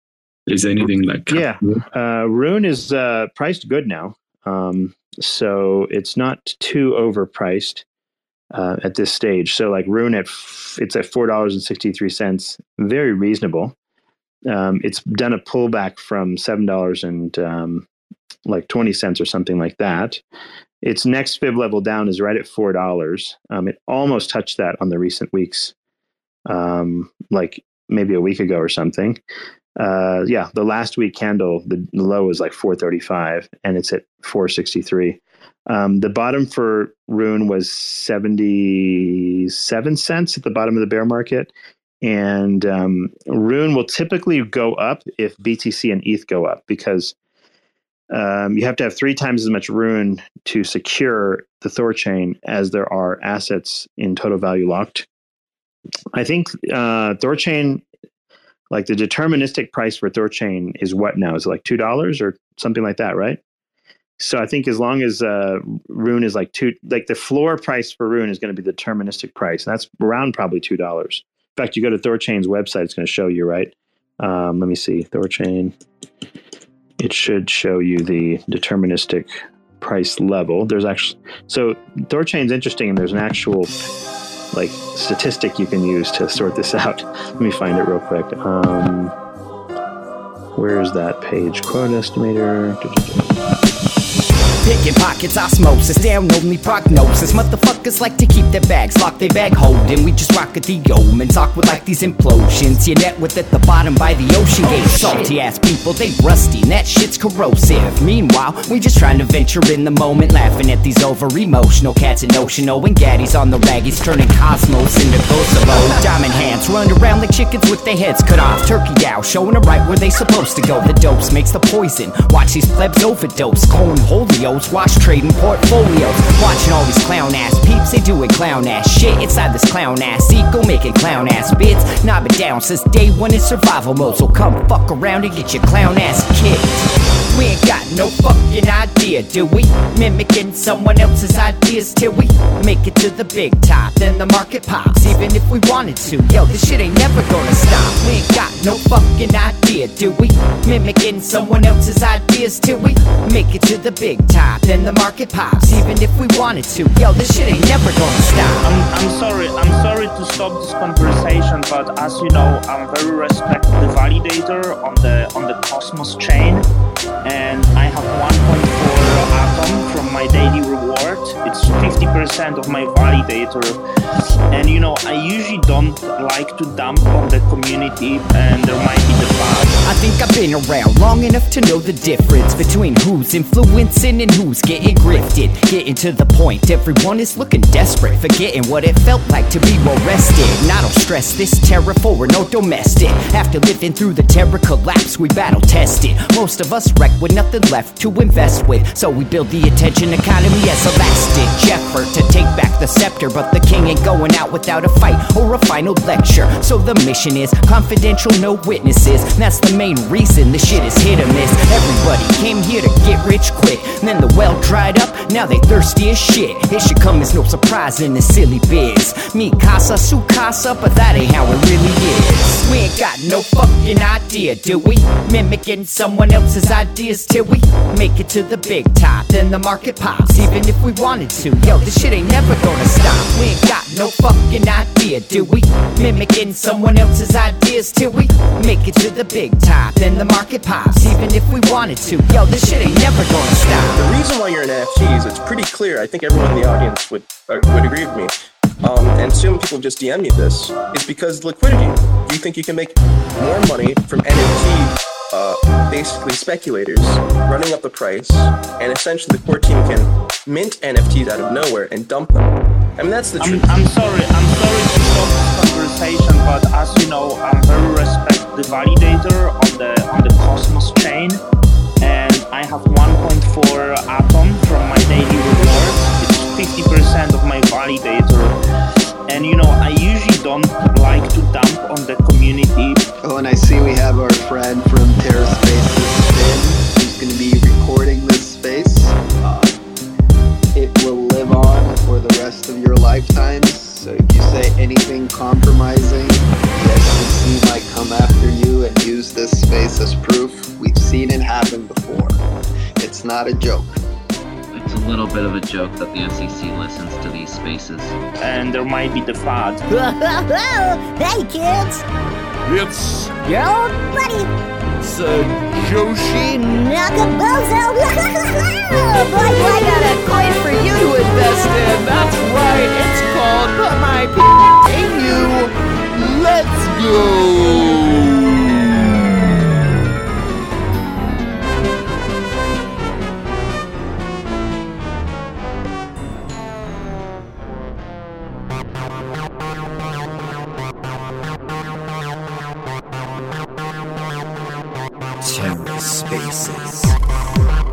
Speaker 6: is there anything like
Speaker 2: yeah, uh, Rune is uh, priced good now. Um, so it's not too overpriced uh, at this stage. So like Rune at f- it's at four dollars and sixty three cents, very reasonable. Um, it's done a pullback from seven dollars and um, like twenty cents or something like that. Its next fib level down is right at four dollars. Um, it almost touched that on the recent weeks, um, like maybe a week ago or something uh, yeah, the last week candle, the low was like 435 and it's at 463. Um, the bottom for Rune was 77 cents at the bottom of the bear market. And um, Rune will typically go up if BTC and ETH go up because um, you have to have three times as much rune to secure the Thorchain as there are assets in total value locked. I think uh, Thorchain, like the deterministic price for Thorchain is what now? Is it like two dollars or something like that, right? So I think as long as uh, Rune is like two, like the floor price for Rune is going to be the deterministic price, and that's around probably two dollars. In fact, you go to Thorchain's website; it's going to show you, right? Um, let me see, Thorchain. It should show you the deterministic price level. There's actually so Thorchain's interesting, and there's an actual like statistic you can use to sort this out. Let me find it real quick. Um, where is that page? Quote estimator.
Speaker 8: Picking pockets, osmosis, down only prognosis. Motherfuckers like to keep their bags locked, they bag holding. We just rock at the omens, awkward like these implosions. Your net with at the bottom by the ocean gate. Oh, Salty ass people, they rusty, and that shit's corrosive. Meanwhile, we just trying to venture in the moment, laughing at these over emotional cats in ocean. and gaddies on the rag. raggies, turning cosmos into Kosovo. Diamond hands run around like chickens with their heads cut off. Turkey gal showing them right where they supposed to go. The dose makes the poison. Watch these plebs overdose, calling holio Watch trading portfolios. Watching all these clown ass peeps, they doing clown ass shit inside this clown ass ego, making clown ass bits. Not been down since day one in survival mode, so come fuck around and get your clown ass kicked. We ain't got no fucking idea, do we? Mimicking someone else's ideas till we make it to the big top. Then the market pops, even if we wanted to. Yo, this shit ain't never gonna stop. We ain't got no fucking idea, do we? Mimicking someone else's ideas till we make it to the big top. Then the market pops, even if we wanted to. Yo, this shit ain't never gonna stop.
Speaker 9: I'm, I'm sorry, I'm sorry to stop this conversation, but as you know, I'm very respect the validator on the on the Cosmos chain and I have 1.4 atom from my daily reward. It's 50% of my validator. And you know, I usually don't like to dump on the community, and there might be the bad.
Speaker 8: I think I've been around long enough to know the difference between who's influencing and who's getting grifted. Getting to the point, everyone is looking desperate, forgetting what it felt like to be well rested. And I don't stress this terror for no domestic. After living through the Terra collapse, we battle tested. Most of us wreck with nothing left to invest with. So we build the economy as a last ditch effort to take back the scepter. But the king ain't going out without a fight or a final lecture. So the mission is confidential, no witnesses. That's the main reason the shit is hit or miss. Everybody came here to get rich quick. Then the well dried up, now they thirsty as shit. It should come as no surprise in this silly biz. Me casa, su casa, but that ain't how it really is. We ain't got no fucking idea, do we? Mimicking someone else's ideas till we make it to the big top. Then the market pops, even if we wanted to. Yo, this shit ain't never gonna stop. We ain't got no fucking idea, do we? Mimicking someone else's ideas till we make it to the big top. Then the market pops, even if we wanted to. Yo, this shit ain't never gonna stop.
Speaker 10: The reason why you're an NFTs, it's pretty clear. I think everyone in the audience would uh, would agree with me. Um, and soon people just DM me this, is because liquidity. Do you think you can make more money from NFT uh, basically speculators running up the price, and essentially the core team can mint NFTs out of nowhere and dump them. I mean, that's the
Speaker 9: I'm,
Speaker 10: truth.
Speaker 9: I'm sorry, I'm sorry to stop this conversation, but as you know, I'm very respect the validator on the on the Cosmos chain, and I have 1.4 atom from my daily reward. It's 50% of my validator and you know, I usually don't like to dump on the community.
Speaker 11: Oh, and I see we have our friend from Terra Spaces, who's going to be recording this space. Uh, it will live on for the rest of your lifetimes. So if you say anything compromising, the SEC might come after you and use this space as proof. We've seen it happen before. It's not a joke
Speaker 12: it's a little bit of a joke that the SEC listens to these spaces.
Speaker 9: And there might be the FAD.
Speaker 13: hey, kids!
Speaker 14: It's
Speaker 13: your old buddy,
Speaker 14: Sir Joshi
Speaker 13: Nakabozo.
Speaker 14: boy,
Speaker 13: boy, got a coin for you to invest in.
Speaker 14: That's right. It's called Put My P in You. Let's go.
Speaker 8: Terra Spaces.